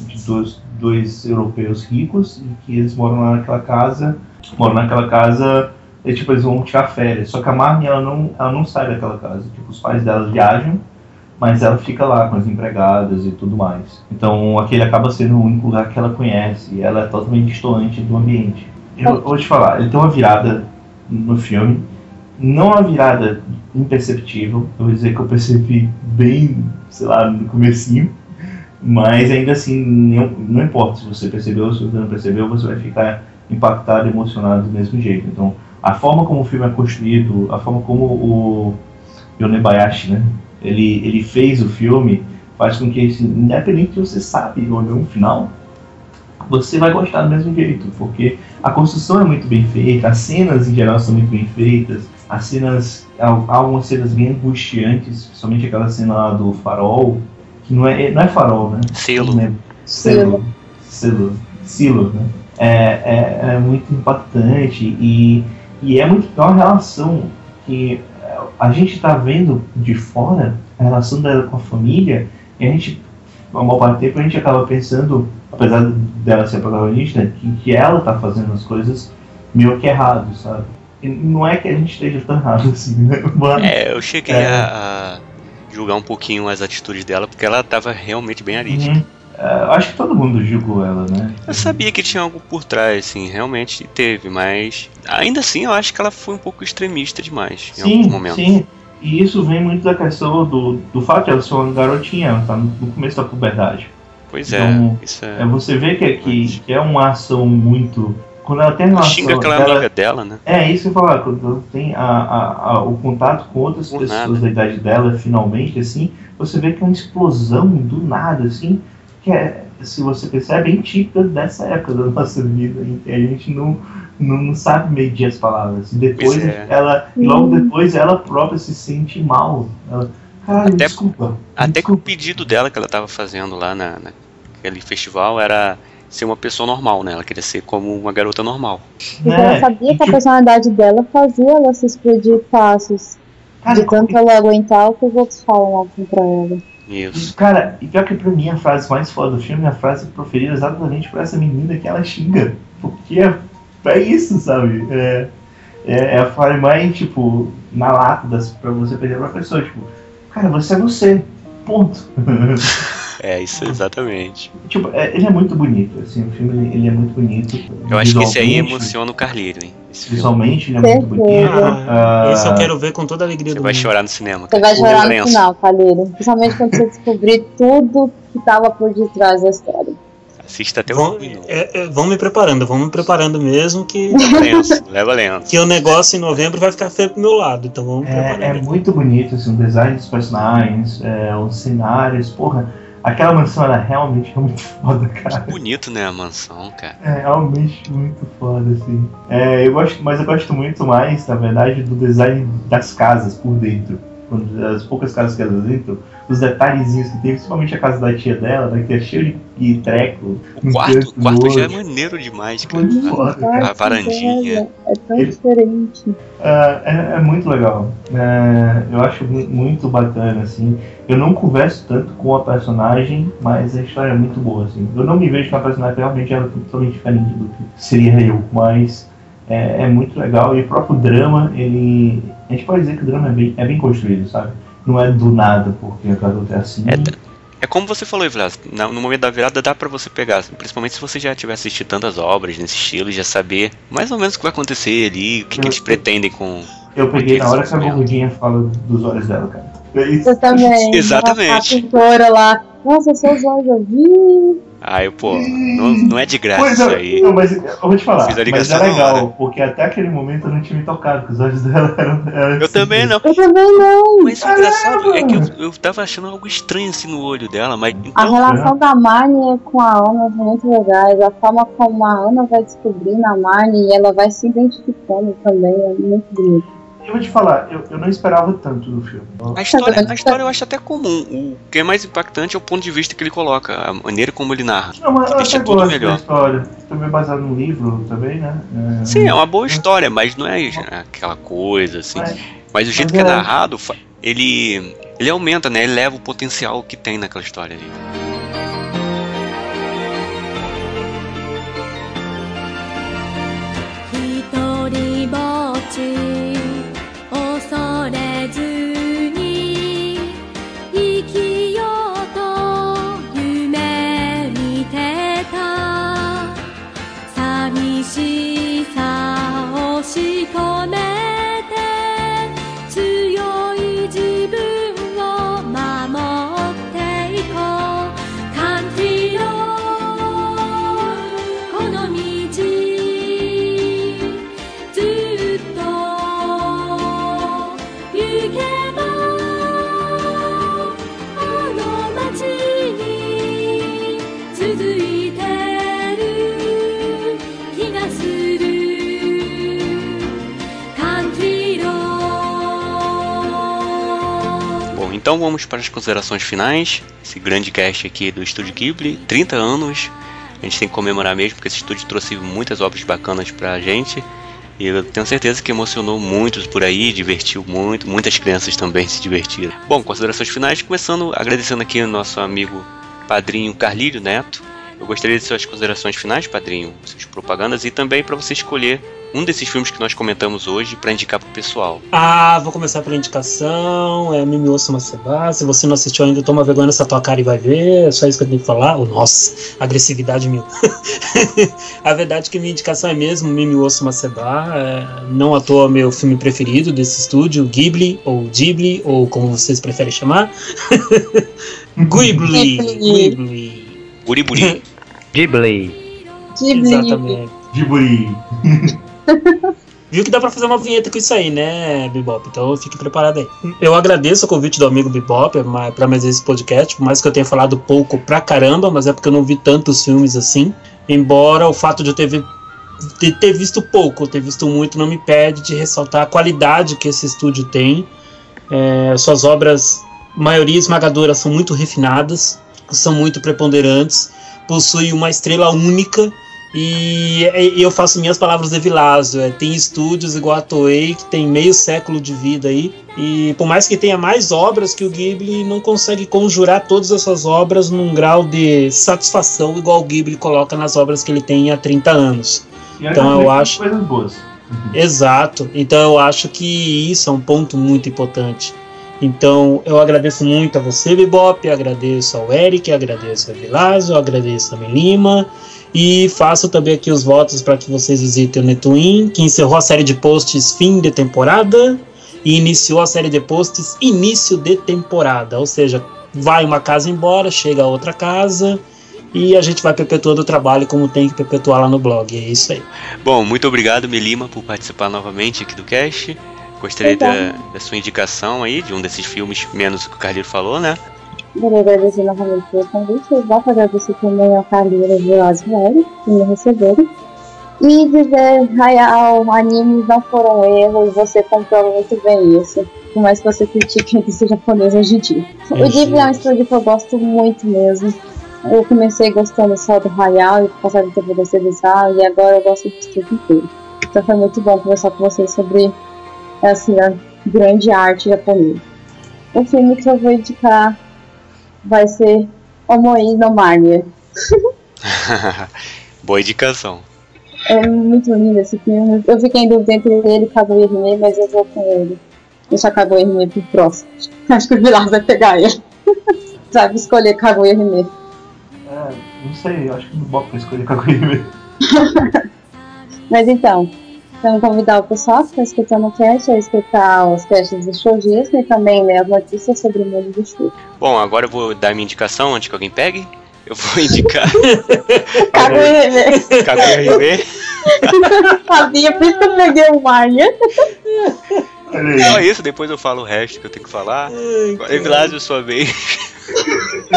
de dois, dois europeus ricos e que eles moram naquela casa, moram naquela casa e tipo eles vão tirar férias. Só que a Marnie ela não, ela não sai daquela casa. Tipo os pais dela viajam, mas ela fica lá com as empregadas e tudo mais. Então aquele acaba sendo o único lugar que ela conhece e ela é totalmente distante do ambiente. Eu, eu vou te falar, ele tem uma virada no filme, não uma virada imperceptível. Eu vou dizer que eu percebi bem, sei lá, no comecinho. Mas ainda assim, não, não importa se você percebeu ou se você não percebeu, você vai ficar impactado, emocionado do mesmo jeito. Então, a forma como o filme é construído, a forma como o Yonebayashi, né, ele, ele fez o filme, faz com que, assim, independente de você sabe ou não o final, você vai gostar do mesmo jeito, porque a construção é muito bem feita, as cenas em geral são muito bem feitas, as cenas, algumas cenas bem angustiantes, principalmente aquela cena lá do farol, que não é, não é farol, né? Selo. Não lembro. Selo. Selo. Silo, né? É, é, é muito impactante e, e é muito é uma relação que é, a gente está vendo de fora, a relação dela com a família, e a gente, a maior parte do tempo, a gente acaba pensando, apesar dela ser a protagonista, que, que ela tá fazendo as coisas meio que errado, sabe? E não é que a gente esteja tão errado assim, né? [LAUGHS] Mas, É, eu cheguei É. a, a julgar um pouquinho as atitudes dela, porque ela tava realmente bem arística. Uhum. É, eu acho que todo mundo julgou ela, né? Eu sabia que tinha algo por trás, assim, realmente teve, mas ainda assim eu acho que ela foi um pouco extremista demais em alguns Sim, momentos. sim. E isso vem muito da questão do, do fato de ela ser uma garotinha, ela tá no, começo da puberdade. Pois Então, é, isso É, é. você vê que, que, que é uma ação muito. Quando ela tem uma Xinga aquela dela- amiga dela, né? É isso que eu falar, quando ela tem a, a- a- o contato com outras Por pessoas nada. da idade dela, finalmente, assim, você vê que é uma explosão do nada, assim, que é, se você percebe, é bem típica dessa época da nossa vida, a gente não, não, sabe medir as palavras. E depois Pois é. ela. Logo depois ela própria se sente mal. Ela, Até- desculpa. Até que o desculpa. pedido dela que ela tava fazendo lá na, naquele festival era ser uma pessoa normal, né? Ela queria ser como uma garota normal. Porque ela É, sabia que a tipo- personalidade dela fazia ela se explodir passos. Cara, De tanto ela aguentar o que os outros falam lá contra ela. Isso. Cara, e pior que pra mim a frase mais foda do filme é a frase proferida exatamente por essa menina que ela xinga. Porque é, é isso, sabe? É, é, é a frase mais, tipo, na lata pra você perder pra pessoa. Tipo, cara, você é você. Ponto. [LAUGHS] É, isso exatamente. tipo, é- ele é muito bonito, assim, o filme ele, ele é muito bonito. Eu acho que esse aí emociona o Carleiro, hein? Visualmente ele é muito bonito. Ah, esse eu Ah, quero ver com toda a alegria Você do vai mundo. chorar no cinema. Você vai chorar no final, Calheiro. Principalmente quando você descobrir tudo que tava por detrás da história. Assista até o Vão, novo. é, é, vão me preparando, vão me preparando mesmo que, Leva lenço, leva lenço. que o negócio em novembro vai ficar feio pro meu lado. Então vamos É, é preparando. muito bonito, assim, o design dos personagens, é, os cenários, porra, aquela mansão era realmente [LAUGHS] muito foda, cara. Bonito, né, a mansão, cara. É realmente muito foda, assim. É, eu gosto, mas eu gosto muito mais, na verdade, do design das casas por dentro. Quando, as poucas casas que elas entram, os detalhezinhos que tem, principalmente a casa da tia dela, né, que é cheio de, de treco. O no quarto, o quarto no já é maneiro demais, cara. Muito foda, cara. A varandinha. É tão Ele- diferente. Ah, é, é muito legal. É, eu acho mu- muito bacana, assim. Eu não converso tanto com a personagem, mas a história é muito boa, assim. Eu não me vejo com a personagem, realmente ela é totalmente diferente do que seria eu, mas é, é muito legal. E o próprio drama, ele... A gente pode dizer que o drama é bem, é bem construído, sabe? Não é do nada, porque a garota é assim. É, É como você falou, na- no momento da virada dá pra você pegar, principalmente se você já tiver assistido tantas obras nesse estilo, e já saber mais ou menos o que vai acontecer ali, o que, que eles pretendem com. Eu peguei na hora que a gordinha fala dos olhos dela, cara. É isso. Você também. [LAUGHS] Exatamente. A pintora lá. Nossa, seus olhos eu vi. Aí, pô, não, não é de graça Pois isso é, aí. não, mas eu vou te falar, Fiz a mas é legal, hora. porque até aquele momento eu não tinha me tocado, que os olhos dela [LAUGHS] eram. eram Eu também não. Eu também não. Mas o engraçado é que eu, eu tava achando algo estranho assim no olho dela, mas A então. relação da Marnie com a Ana são muito legais. A forma como a Ana vai descobrindo a Marnie e ela vai se identificando também é muito bonito. Eu vou te falar, eu, eu não esperava tanto do filme. A história, a história eu acho até comum. O que é mais impactante é o ponto de vista que ele coloca, a maneira como ele narra. Não, mas eu Deixa até tudo gosto melhor. da história. Também baseado num livro também, né? É, Sim, é uma boa história, mas não é aquela coisa assim. mas- Mas o jeito Mas que é é. narrado, ele ele aumenta, né? Ele leva o potencial que tem naquela história ali. Então vamos para as considerações finais. Esse grande cast aqui do Estúdio Ghibli, 30 anos. A gente tem que comemorar mesmo, porque esse estúdio trouxe muitas obras bacanas pra gente. E eu tenho certeza que emocionou muitos por aí, divertiu muito, muitas crianças também se divertiram. Bom, considerações finais, começando agradecendo aqui o nosso amigo padrinho Carlírio Neto. Eu gostaria de suas considerações finais, padrinho, suas propagandas, e também para você escolher um desses filmes que nós comentamos hoje para indicar pro pessoal. Ah, vou começar pela indicação. É Mimi Osso Macebá. Se você não assistiu ainda, toma vergonha nessa tua cara e vai ver. É só isso que eu tenho que falar. Oh, nossa, agressividade mil. [LAUGHS] a verdade é que minha indicação é mesmo Mimi Osso Macebá. É, não à toa meu filme preferido desse estúdio, Ghibli, ou Ghibli, ou como vocês preferem chamar. [LAUGHS] Ghibli. Ghibli. Buriburi. [LAUGHS] Ghibli. Ghibli. Exatamente. Djiburi. Viu que dá pra fazer uma vinheta com isso aí, né, Bebop? Então fique preparado aí. Eu agradeço o convite do amigo Bebop ma- pra mais esse podcast, por mais que eu tenha falado pouco pra caramba, mas é porque eu não vi tantos filmes assim. Embora o fato de eu ter vi- de ter visto pouco, ter visto muito, não me perde de ressaltar a qualidade que esse estúdio tem. É, suas obras, maioria esmagadora, são muito refinadas, são muito preponderantes, possui uma estrela única e, e eu faço minhas palavras de Vilásio. É, tem estúdios igual a Toei que tem meio século de vida aí. E por mais que tenha mais obras que o Ghibli não consegue conjurar todas essas obras num grau de satisfação igual o Ghibli coloca nas obras que ele tem há 30 anos. E Então eu acho. Coisas boas. [LAUGHS] Exato. Então eu acho que isso é um ponto muito importante. Então eu agradeço muito a você, Bibop, agradeço ao Eric, agradeço a Vilásio, agradeço a Melima e faço também aqui os votos para que vocês visitem o Netwin, que encerrou a série de posts fim de temporada e iniciou a série de posts início de temporada, ou seja, vai uma casa embora, chega a outra casa e a gente vai perpetuando o trabalho como tem que perpetuar lá no blog. É isso aí. Bom, muito obrigado, Melima, por participar novamente aqui do cast. Gostaria da, da sua indicação aí, de um desses filmes, menos o que o Carlito falou, né? Queria agradecer novamente pelo convite. Eu a agradecer também ao Carlinhos e ao Oswald que me receberam. E dizer, Hayao, animes não foram erros, você comprova muito bem isso. Por mais que você critique que esse japonês hoje em dia. É, o Ghibli é um estúdio que eu gosto muito mesmo. Eu comecei gostando só do Hayao e por passar do tempo eu gostei do e agora eu gosto do estúdio inteiro. Então foi muito bom conversar com vocês sobre essa grande arte japonesa. O filme que eu vou indicar vai ser Homoin no Marnia. [LAUGHS] Boa indicação. É muito lindo esse filme. Eu fiquei em dúvida entre ele e Kaguya Hime, mas eu vou com ele. Deixa Kaguya Hime pro próximo. [LAUGHS] Acho que o Vilar vai pegar ele. [LAUGHS] Sabe escolher Kaguya Hime. É, não sei, eu acho que não bota pra escolher Kaguya mesmo. Mas então, vamos convidar o pessoal que está escutando o cast a escutar os casts do Showgismo e também ler as notícias sobre o mundo do show. Bom, agora eu vou dar minha indicação antes que alguém pegue. Eu vou indicar Kaguya Hime. Kaguya Hime. Sabia, por isso que eu peguei o Marnia. [LAUGHS] Só aí. isso, depois eu falo o resto que eu tenho que falar. Ai, Evilásio, sua vez.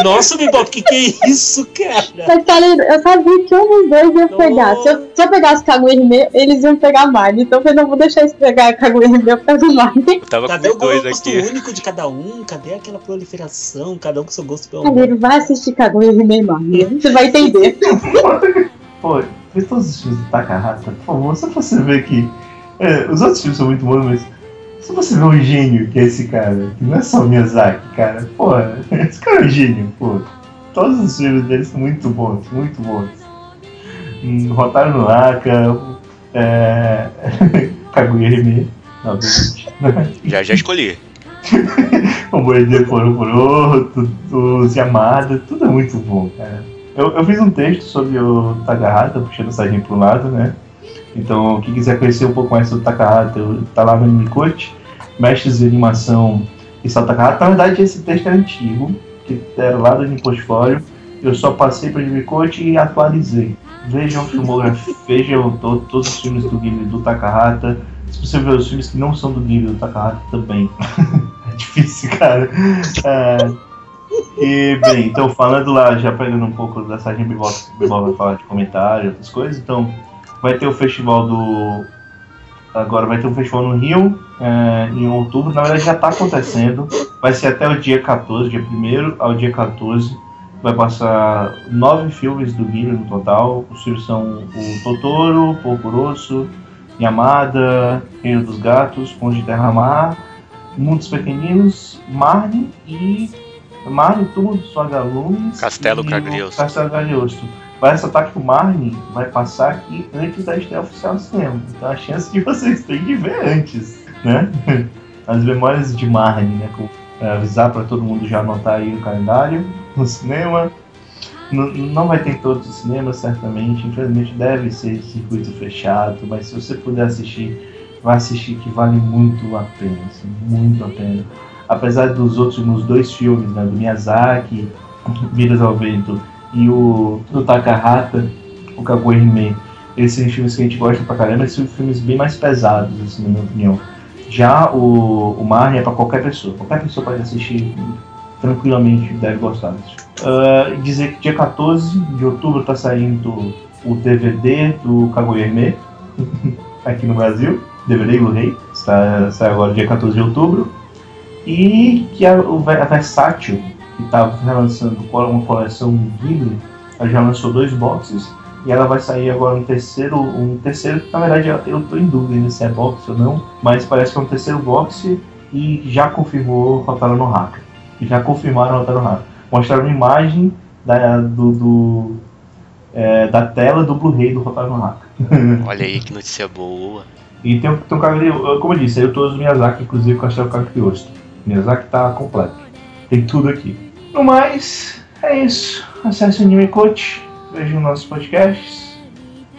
Nossa, Bibop, que que é isso, cara? Mas, cara, eu sabia que um dos dois ia pegar. Se eu, se eu pegasse Kaguya Hime, eles iam pegar Marnia. Então eu não vou deixar eles pegar Kaguya Hime, eu pego Marnia. Eu tava Cadê com o dois gosto aqui. único de cada um? Cadê aquela proliferação? Cada um com seu gosto pelo Ele vai assistir Kaguya Hime e Marnia. Você vai entender. [LAUGHS] Pô, fez todos os filmes do Takahata, por favor, só pra você ver que. é, os outros filmes são muito bons, mas. Se você vê o gênio que é esse cara, que não é só o Miyazaki, cara, pô, [LAUGHS] esse cara é um gênio, pô. Todos os filmes dele são muito bons, muito bons. Hum, no Naka, é. [LAUGHS] Kaguya Hime, obviamente. [LAUGHS] Já já escolhi. o Boedê Poro Poro, os Yamada, tudo é muito bom, cara. Eu, eu fiz um texto sobre o Takahata, puxando a sardinha pro lado, né? Então, quem quiser conhecer um pouco mais sobre o Takahata, tá lá no Animecoach, Mestres de Animação e Takahata. Na verdade, esse texto é antigo, que era lá do Animportfólio. Eu só passei para o Animecoach e atualizei. Vejam a filmografia, [LAUGHS] vejam to- todos os filmes do Ghibli do Takahata. Se você ver os filmes que não são do Ghibli do Takahata também. [LAUGHS] é difícil, cara. É, e, bem, então falando lá, já pegando um pouco da Sargento Bibol, Bibol vai falar de comentário, outras coisas, então vai ter o festival do. Agora vai ter um festival no Rio é, em outubro, na verdade já está acontecendo, vai ser até o dia 14, dia 1 ao dia 14. Vai passar nove filmes do Ghibli no total. Os filmes são o Totoro, Porco Rosso, Yamada, Reino dos Gatos, Ponte de Terra Mar, Mundos Pequeninos, Marne e Marne, Túmulo dos Vagalumes Castelo Cagliostro. Castelo Cagliostro. Vai ressaltar que o Marne vai passar aqui antes da estreia oficial do cinema. Então a chance de [LAUGHS] vocês terem de ver antes, né? [LAUGHS] As memórias de Marne, né? É, avisar para todo mundo já anotar aí o calendário no cinema. N- não vai ter em todos os cinemas, certamente. Infelizmente deve ser circuito fechado, mas se você puder assistir, vai assistir que vale muito a pena, assim, muito a pena. Apesar dos últimos dois filmes, né, do Miyazaki, [LAUGHS] Vidas ao Vento e o do Takahata, o Kaguya Hime, esses são filmes que a gente gosta pra caramba, esses são filmes bem mais pesados, assim, na minha opinião. Já o, o Marne é pra qualquer pessoa, qualquer pessoa pode assistir tranquilamente, deve gostar disso. Ah, e dizer que dia 14 de outubro tá saindo o DVD do Kaguya-me [LAUGHS] aqui no Brasil, DVD Blu-ray, sai, sai agora dia 14 de outubro, e que a, a Versátil, que está relançando uma coleção Ghibli, ela já lançou dois boxes, e ela vai sair agora um terceiro, um terceiro, na verdade eu estou em dúvida se é box ou não, mas parece que é um terceiro box e já confirmou Hotaru no Haka. Já confirmaram Hotaru no Haka. Mostraram uma imagem da, do, do é, da tela do Blu-ray do Hotaru no Haka. [LAUGHS] Olha aí que notícia boa. E tem, tem um cara, como eu disse, eu tô os Miyazaki, inclusive com a Castelo Cagliostro. Miyazaki tá completo. Tem tudo aqui. No mais, é isso. Acesse o Anime Coach, vejam nossos podcasts,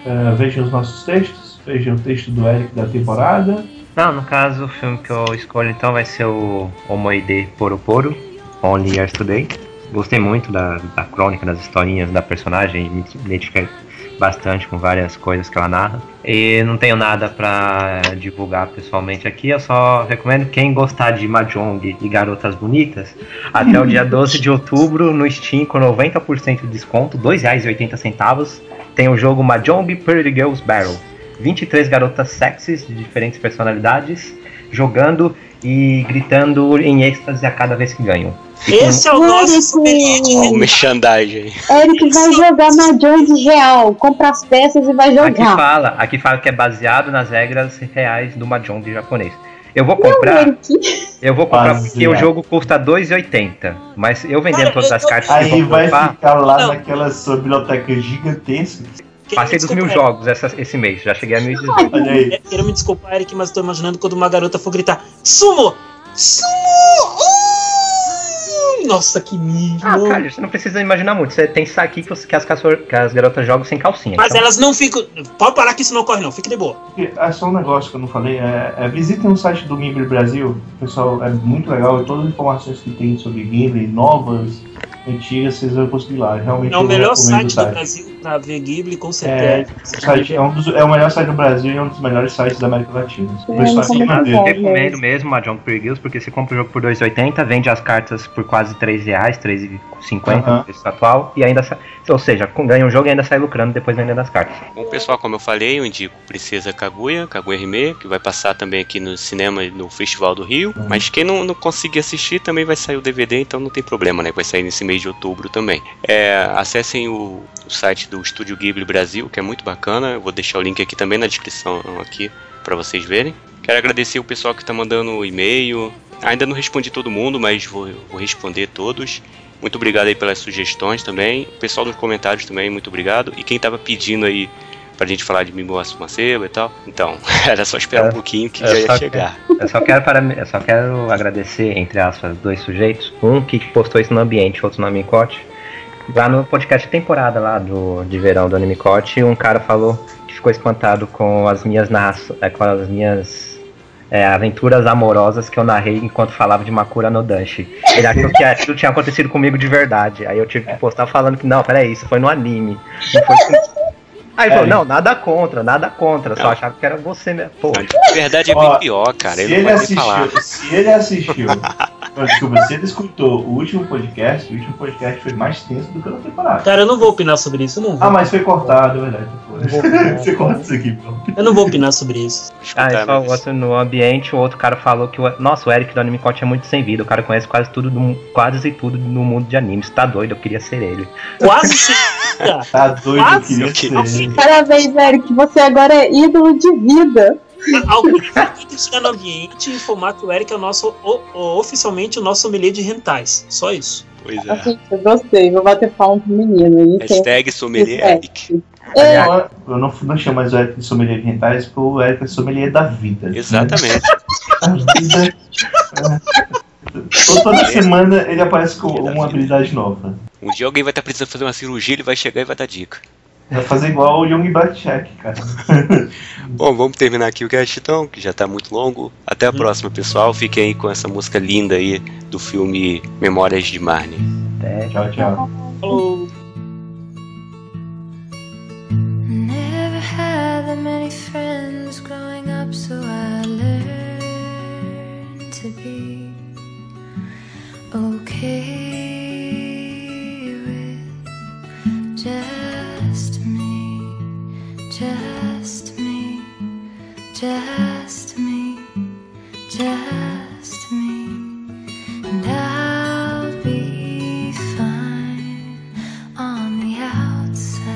uh, os nossos textos, vejam o texto do Eric da temporada. Não, no caso, o filme que eu escolho então vai ser o Omoide Poro Poro, Only Yesterday. Gostei muito da, da crônica, das historinhas da personagem, me identifiquei bastante com várias coisas que ela narra. E não tenho nada para divulgar pessoalmente aqui, eu só recomendo quem gostar de Mahjong e garotas bonitas, até o dia [LAUGHS] 12 de outubro no Steam com 90% de desconto, R$ 2,80, tem o jogo Mahjong Pretty Girls Battle. 23 garotas sexys de diferentes personalidades jogando e gritando em êxtase a cada vez que ganham. Esse é o nosso o merchandising. Eric vai jogar Mahjong real, compra as peças e vai Aqui jogar. fala, aqui fala que é baseado nas regras reais do Mahjong japonês. Eu vou Não, comprar, Eric. eu vou comprar Baseado. porque o jogo custa 2,80. Mas eu vendendo Cara, todas eu as cartas que Aí vão vai comprar, ficar lá Não. naquela sua biblioteca gigantesca. Passei dos mil jogos essa- esse mês, já cheguei a 1.018. Olha aí. Quero me desculpar, Eric, mas tô imaginando quando uma garota for gritar Sumo! Sumo! Uh! Nossa, que mijo! Ah, cara, você não precisa imaginar muito. Você tem saque que, que as, que as garotas jogam sem calcinha. Mas então- elas não ficam. Pode parar que isso não ocorre, não. Fique de boa. E, É só um negócio que eu não falei. É, é, visitem o site do Gimli Brasil. Pessoal, é muito legal. E todas as informações que tem sobre Gimli, novas, antigas, vocês vão conseguir lá. Realmente É o eu melhor recomendo site do Brasil pra ver Ghibli, com É, certeza. o site é, um dos, é o melhor site do Brasil e é um dos melhores sites da América Latina. É, é maneiro. é? Recomendo mesmo a John Girls, porque você compra o jogo por 2,80, vende as cartas por quase 3 reais, 3,50 Aham. no preço atual, e ainda ou seja, ganha um jogo e ainda sai lucrando depois vendendo as cartas. Bom, pessoal, como eu falei, eu indico Princesa Kaguya, Kaguya Hime, que vai passar também aqui no cinema no Festival do Rio. Mas quem não, não conseguir assistir também vai sair o DVD, então não tem problema, né? Vai sair nesse mês de outubro também. É, acessem o, o site do Estúdio Ghibli Brasil, que é muito bacana. Eu vou deixar o link aqui também na descrição aqui para vocês verem. Quero agradecer o pessoal que está mandando e-mail. Ainda não respondi todo mundo, mas vou, vou responder todos. Muito obrigado aí pelas sugestões também. O pessoal nos comentários também, muito obrigado. E quem tava pedindo aí pra gente falar de Mimosa Maceba e tal. Então, [LAUGHS] era só esperar É, um pouquinho que é já ia que- chegar. Eu só quero, para, eu só quero agradecer, entre aspas, dois sujeitos. Um que postou isso no ambiente, outro no Animecote. Lá no podcast temporada lá do, de verão do Animecote, um cara falou que ficou espantado com as minhas narrações, com as minhas é, aventuras amorosas que eu narrei enquanto falava de Makura no Danshi. Ele achou que aquilo tinha acontecido comigo de verdade. Aí eu tive que postar falando que não, peraí, isso foi no anime. Não foi Aí ele falou, É. não, nada contra, nada contra, só Não. achava que era você mesmo. Pô, Na [LAUGHS] verdade é Ó, bem pior, cara. se Ele ele, nem falar. assistiu, se ele assistiu, [LAUGHS] desculpa, se ele escutou o último podcast, o último podcast foi mais tenso do que a temporada. Cara, eu não vou opinar sobre isso. Eu não vou. Ah, mas foi cortado, é verdade. Você corta isso aqui, pô. Eu não vou opinar sobre isso. Ah, só o mas- outro no ambiente, o outro cara falou que o. Nossa, o Eric do Anime Cote é muito sem vida. O cara conhece quase tudo do, quase tudo no mundo de animes. Tá doido, eu queria ser ele. Quase se. Tá doido, eu Quase queria eu queria ser. Parabéns, Eric. Você agora é ídolo de vida. Alguém tem que chegar no ambiente e informar que o Eric é o nosso, o- o- oficialmente o nosso sommelier de rentais. Só isso. Pois é. Gente, eu gostei. Vou bater palma pro menino. Hashtag sommelier É. Eric. É, Eu não, não chamo mais o Eric de sommelier de rentais, porque o Eric é sommelier da vida. né? Exatamente. A vida. é. Toda- Toda semana ele aparece com uma habilidade nova. Um dia alguém vai estar precisando fazer uma cirurgia, ele vai chegar e vai dar dica. Vai fazer igual o Young Blackjack, cara. [LAUGHS] Bom, vamos terminar aqui o cast então, que já tá muito longo. Até a próxima, pessoal. Fiquem aí com essa música linda aí do filme Memórias de Marnie. Até. Tchau, tchau. Falou. Never had that many friends growing up, so I learned to be okay just me, just me, and I'll be fine on the outside.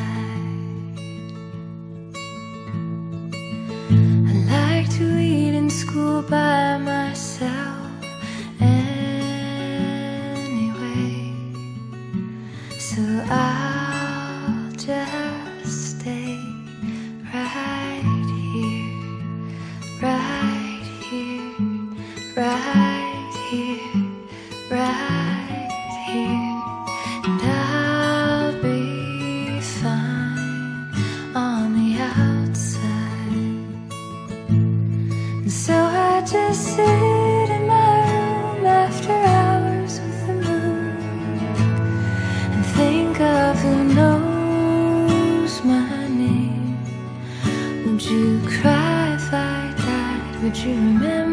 I like to eat in school by myself anyway, so I'll sit in my room after hours with the moon and think of who knows my name. Would you cry if I died? Would you remember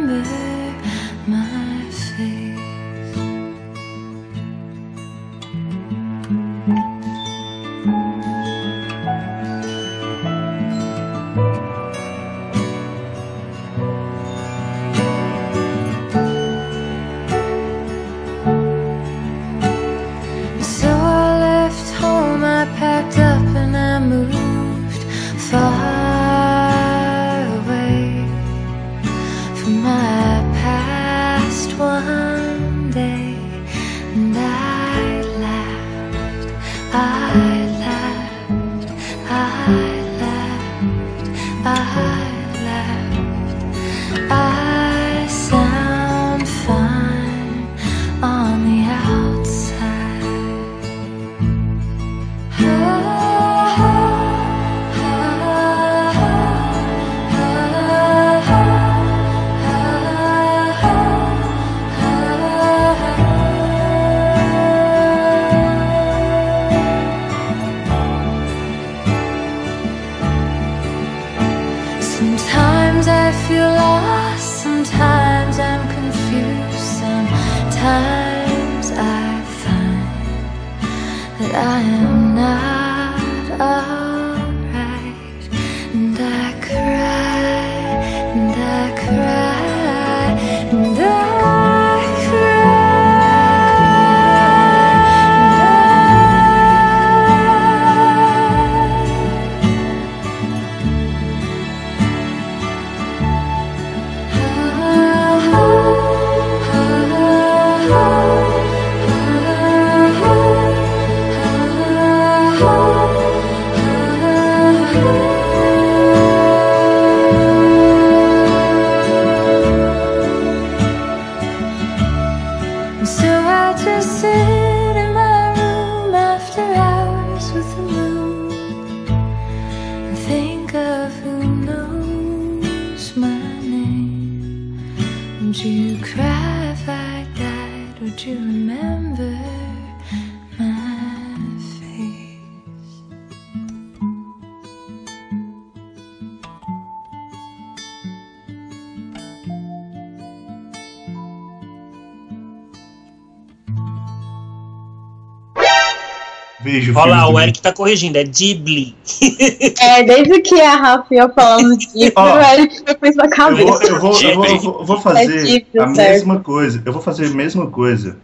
Olha lá, o Eric tá corrigindo, é Ghibli. [LAUGHS] É, desde que a Rafa ia falando disso, Ó, o Eric foi com isso na Eu cabeça. vou, eu, vou, eu, vou, eu vou- eu vou fazer É tipo, a certo. mesma coisa. Eu vou fazer a mesma coisa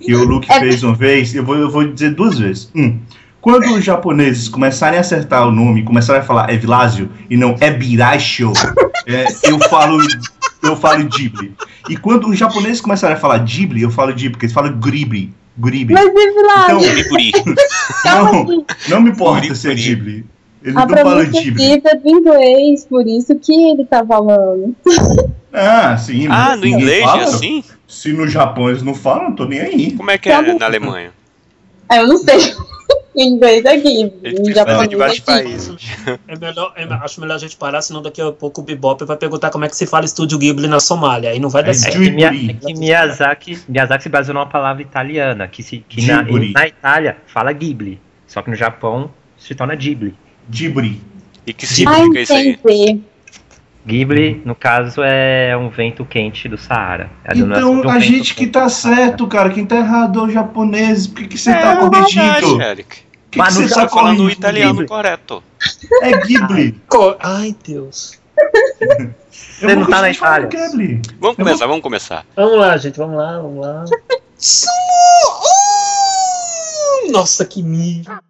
que o Luke É- fez uma vez. Eu vou, eu vou dizer duas vezes. Um, quando os japoneses começarem a acertar o nome, começarem a falar é Vilásio e não é Biracho, é, eu falo eu falo Ghibli. E quando os japoneses começarem a falar Ghibli, eu falo Ghibli, porque eles falam Ghibli. Ghibli. Mas e Vilásio? Então, Guri. calma [LAUGHS] não, não me importa Guri, se é. Ghibli. Eles A não pronúncia Ghibli. é do inglês, por isso que ele tá falando. [LAUGHS] Ah, sim. Ah, no inglês é fala. assim? Se no Japão eles não falam, eu tô nem aí. Como é que é na Alemanha? Ah, eu não sei. [LAUGHS] em inglês é Ghibli. Ele Em tem japonês fazer de vários é países. É melhor, é, acho melhor a gente parar, senão daqui a pouco o Bebop vai perguntar como é que se fala estúdio Ghibli na Somália. Aí não vai dar É certo. É que Miyazaki, Miyazaki se baseou numa palavra italiana, que, se, que na, na Itália fala Ghibli, só que no Japão se torna Ghibli. Ghibli. E que Ah, significa isso aí? Ghibli, no caso, é um vento quente do Saara. É Então um a gente que tá certo, cara. Quem tá errado é o japonês. Por que, que você tá É corrigindo? verdade, Por Eric. que, que Mas no você tá tá falando o corrigindo? italiano Ghibli. correto. É Ghibli. [LAUGHS] Ai, Deus. [LAUGHS] Você não tá na Itália. Vamos começar, vamos começar. Vamos lá, gente, vamos lá, vamos lá. [LAUGHS] Sumo! Uh! Nossa, que mídia.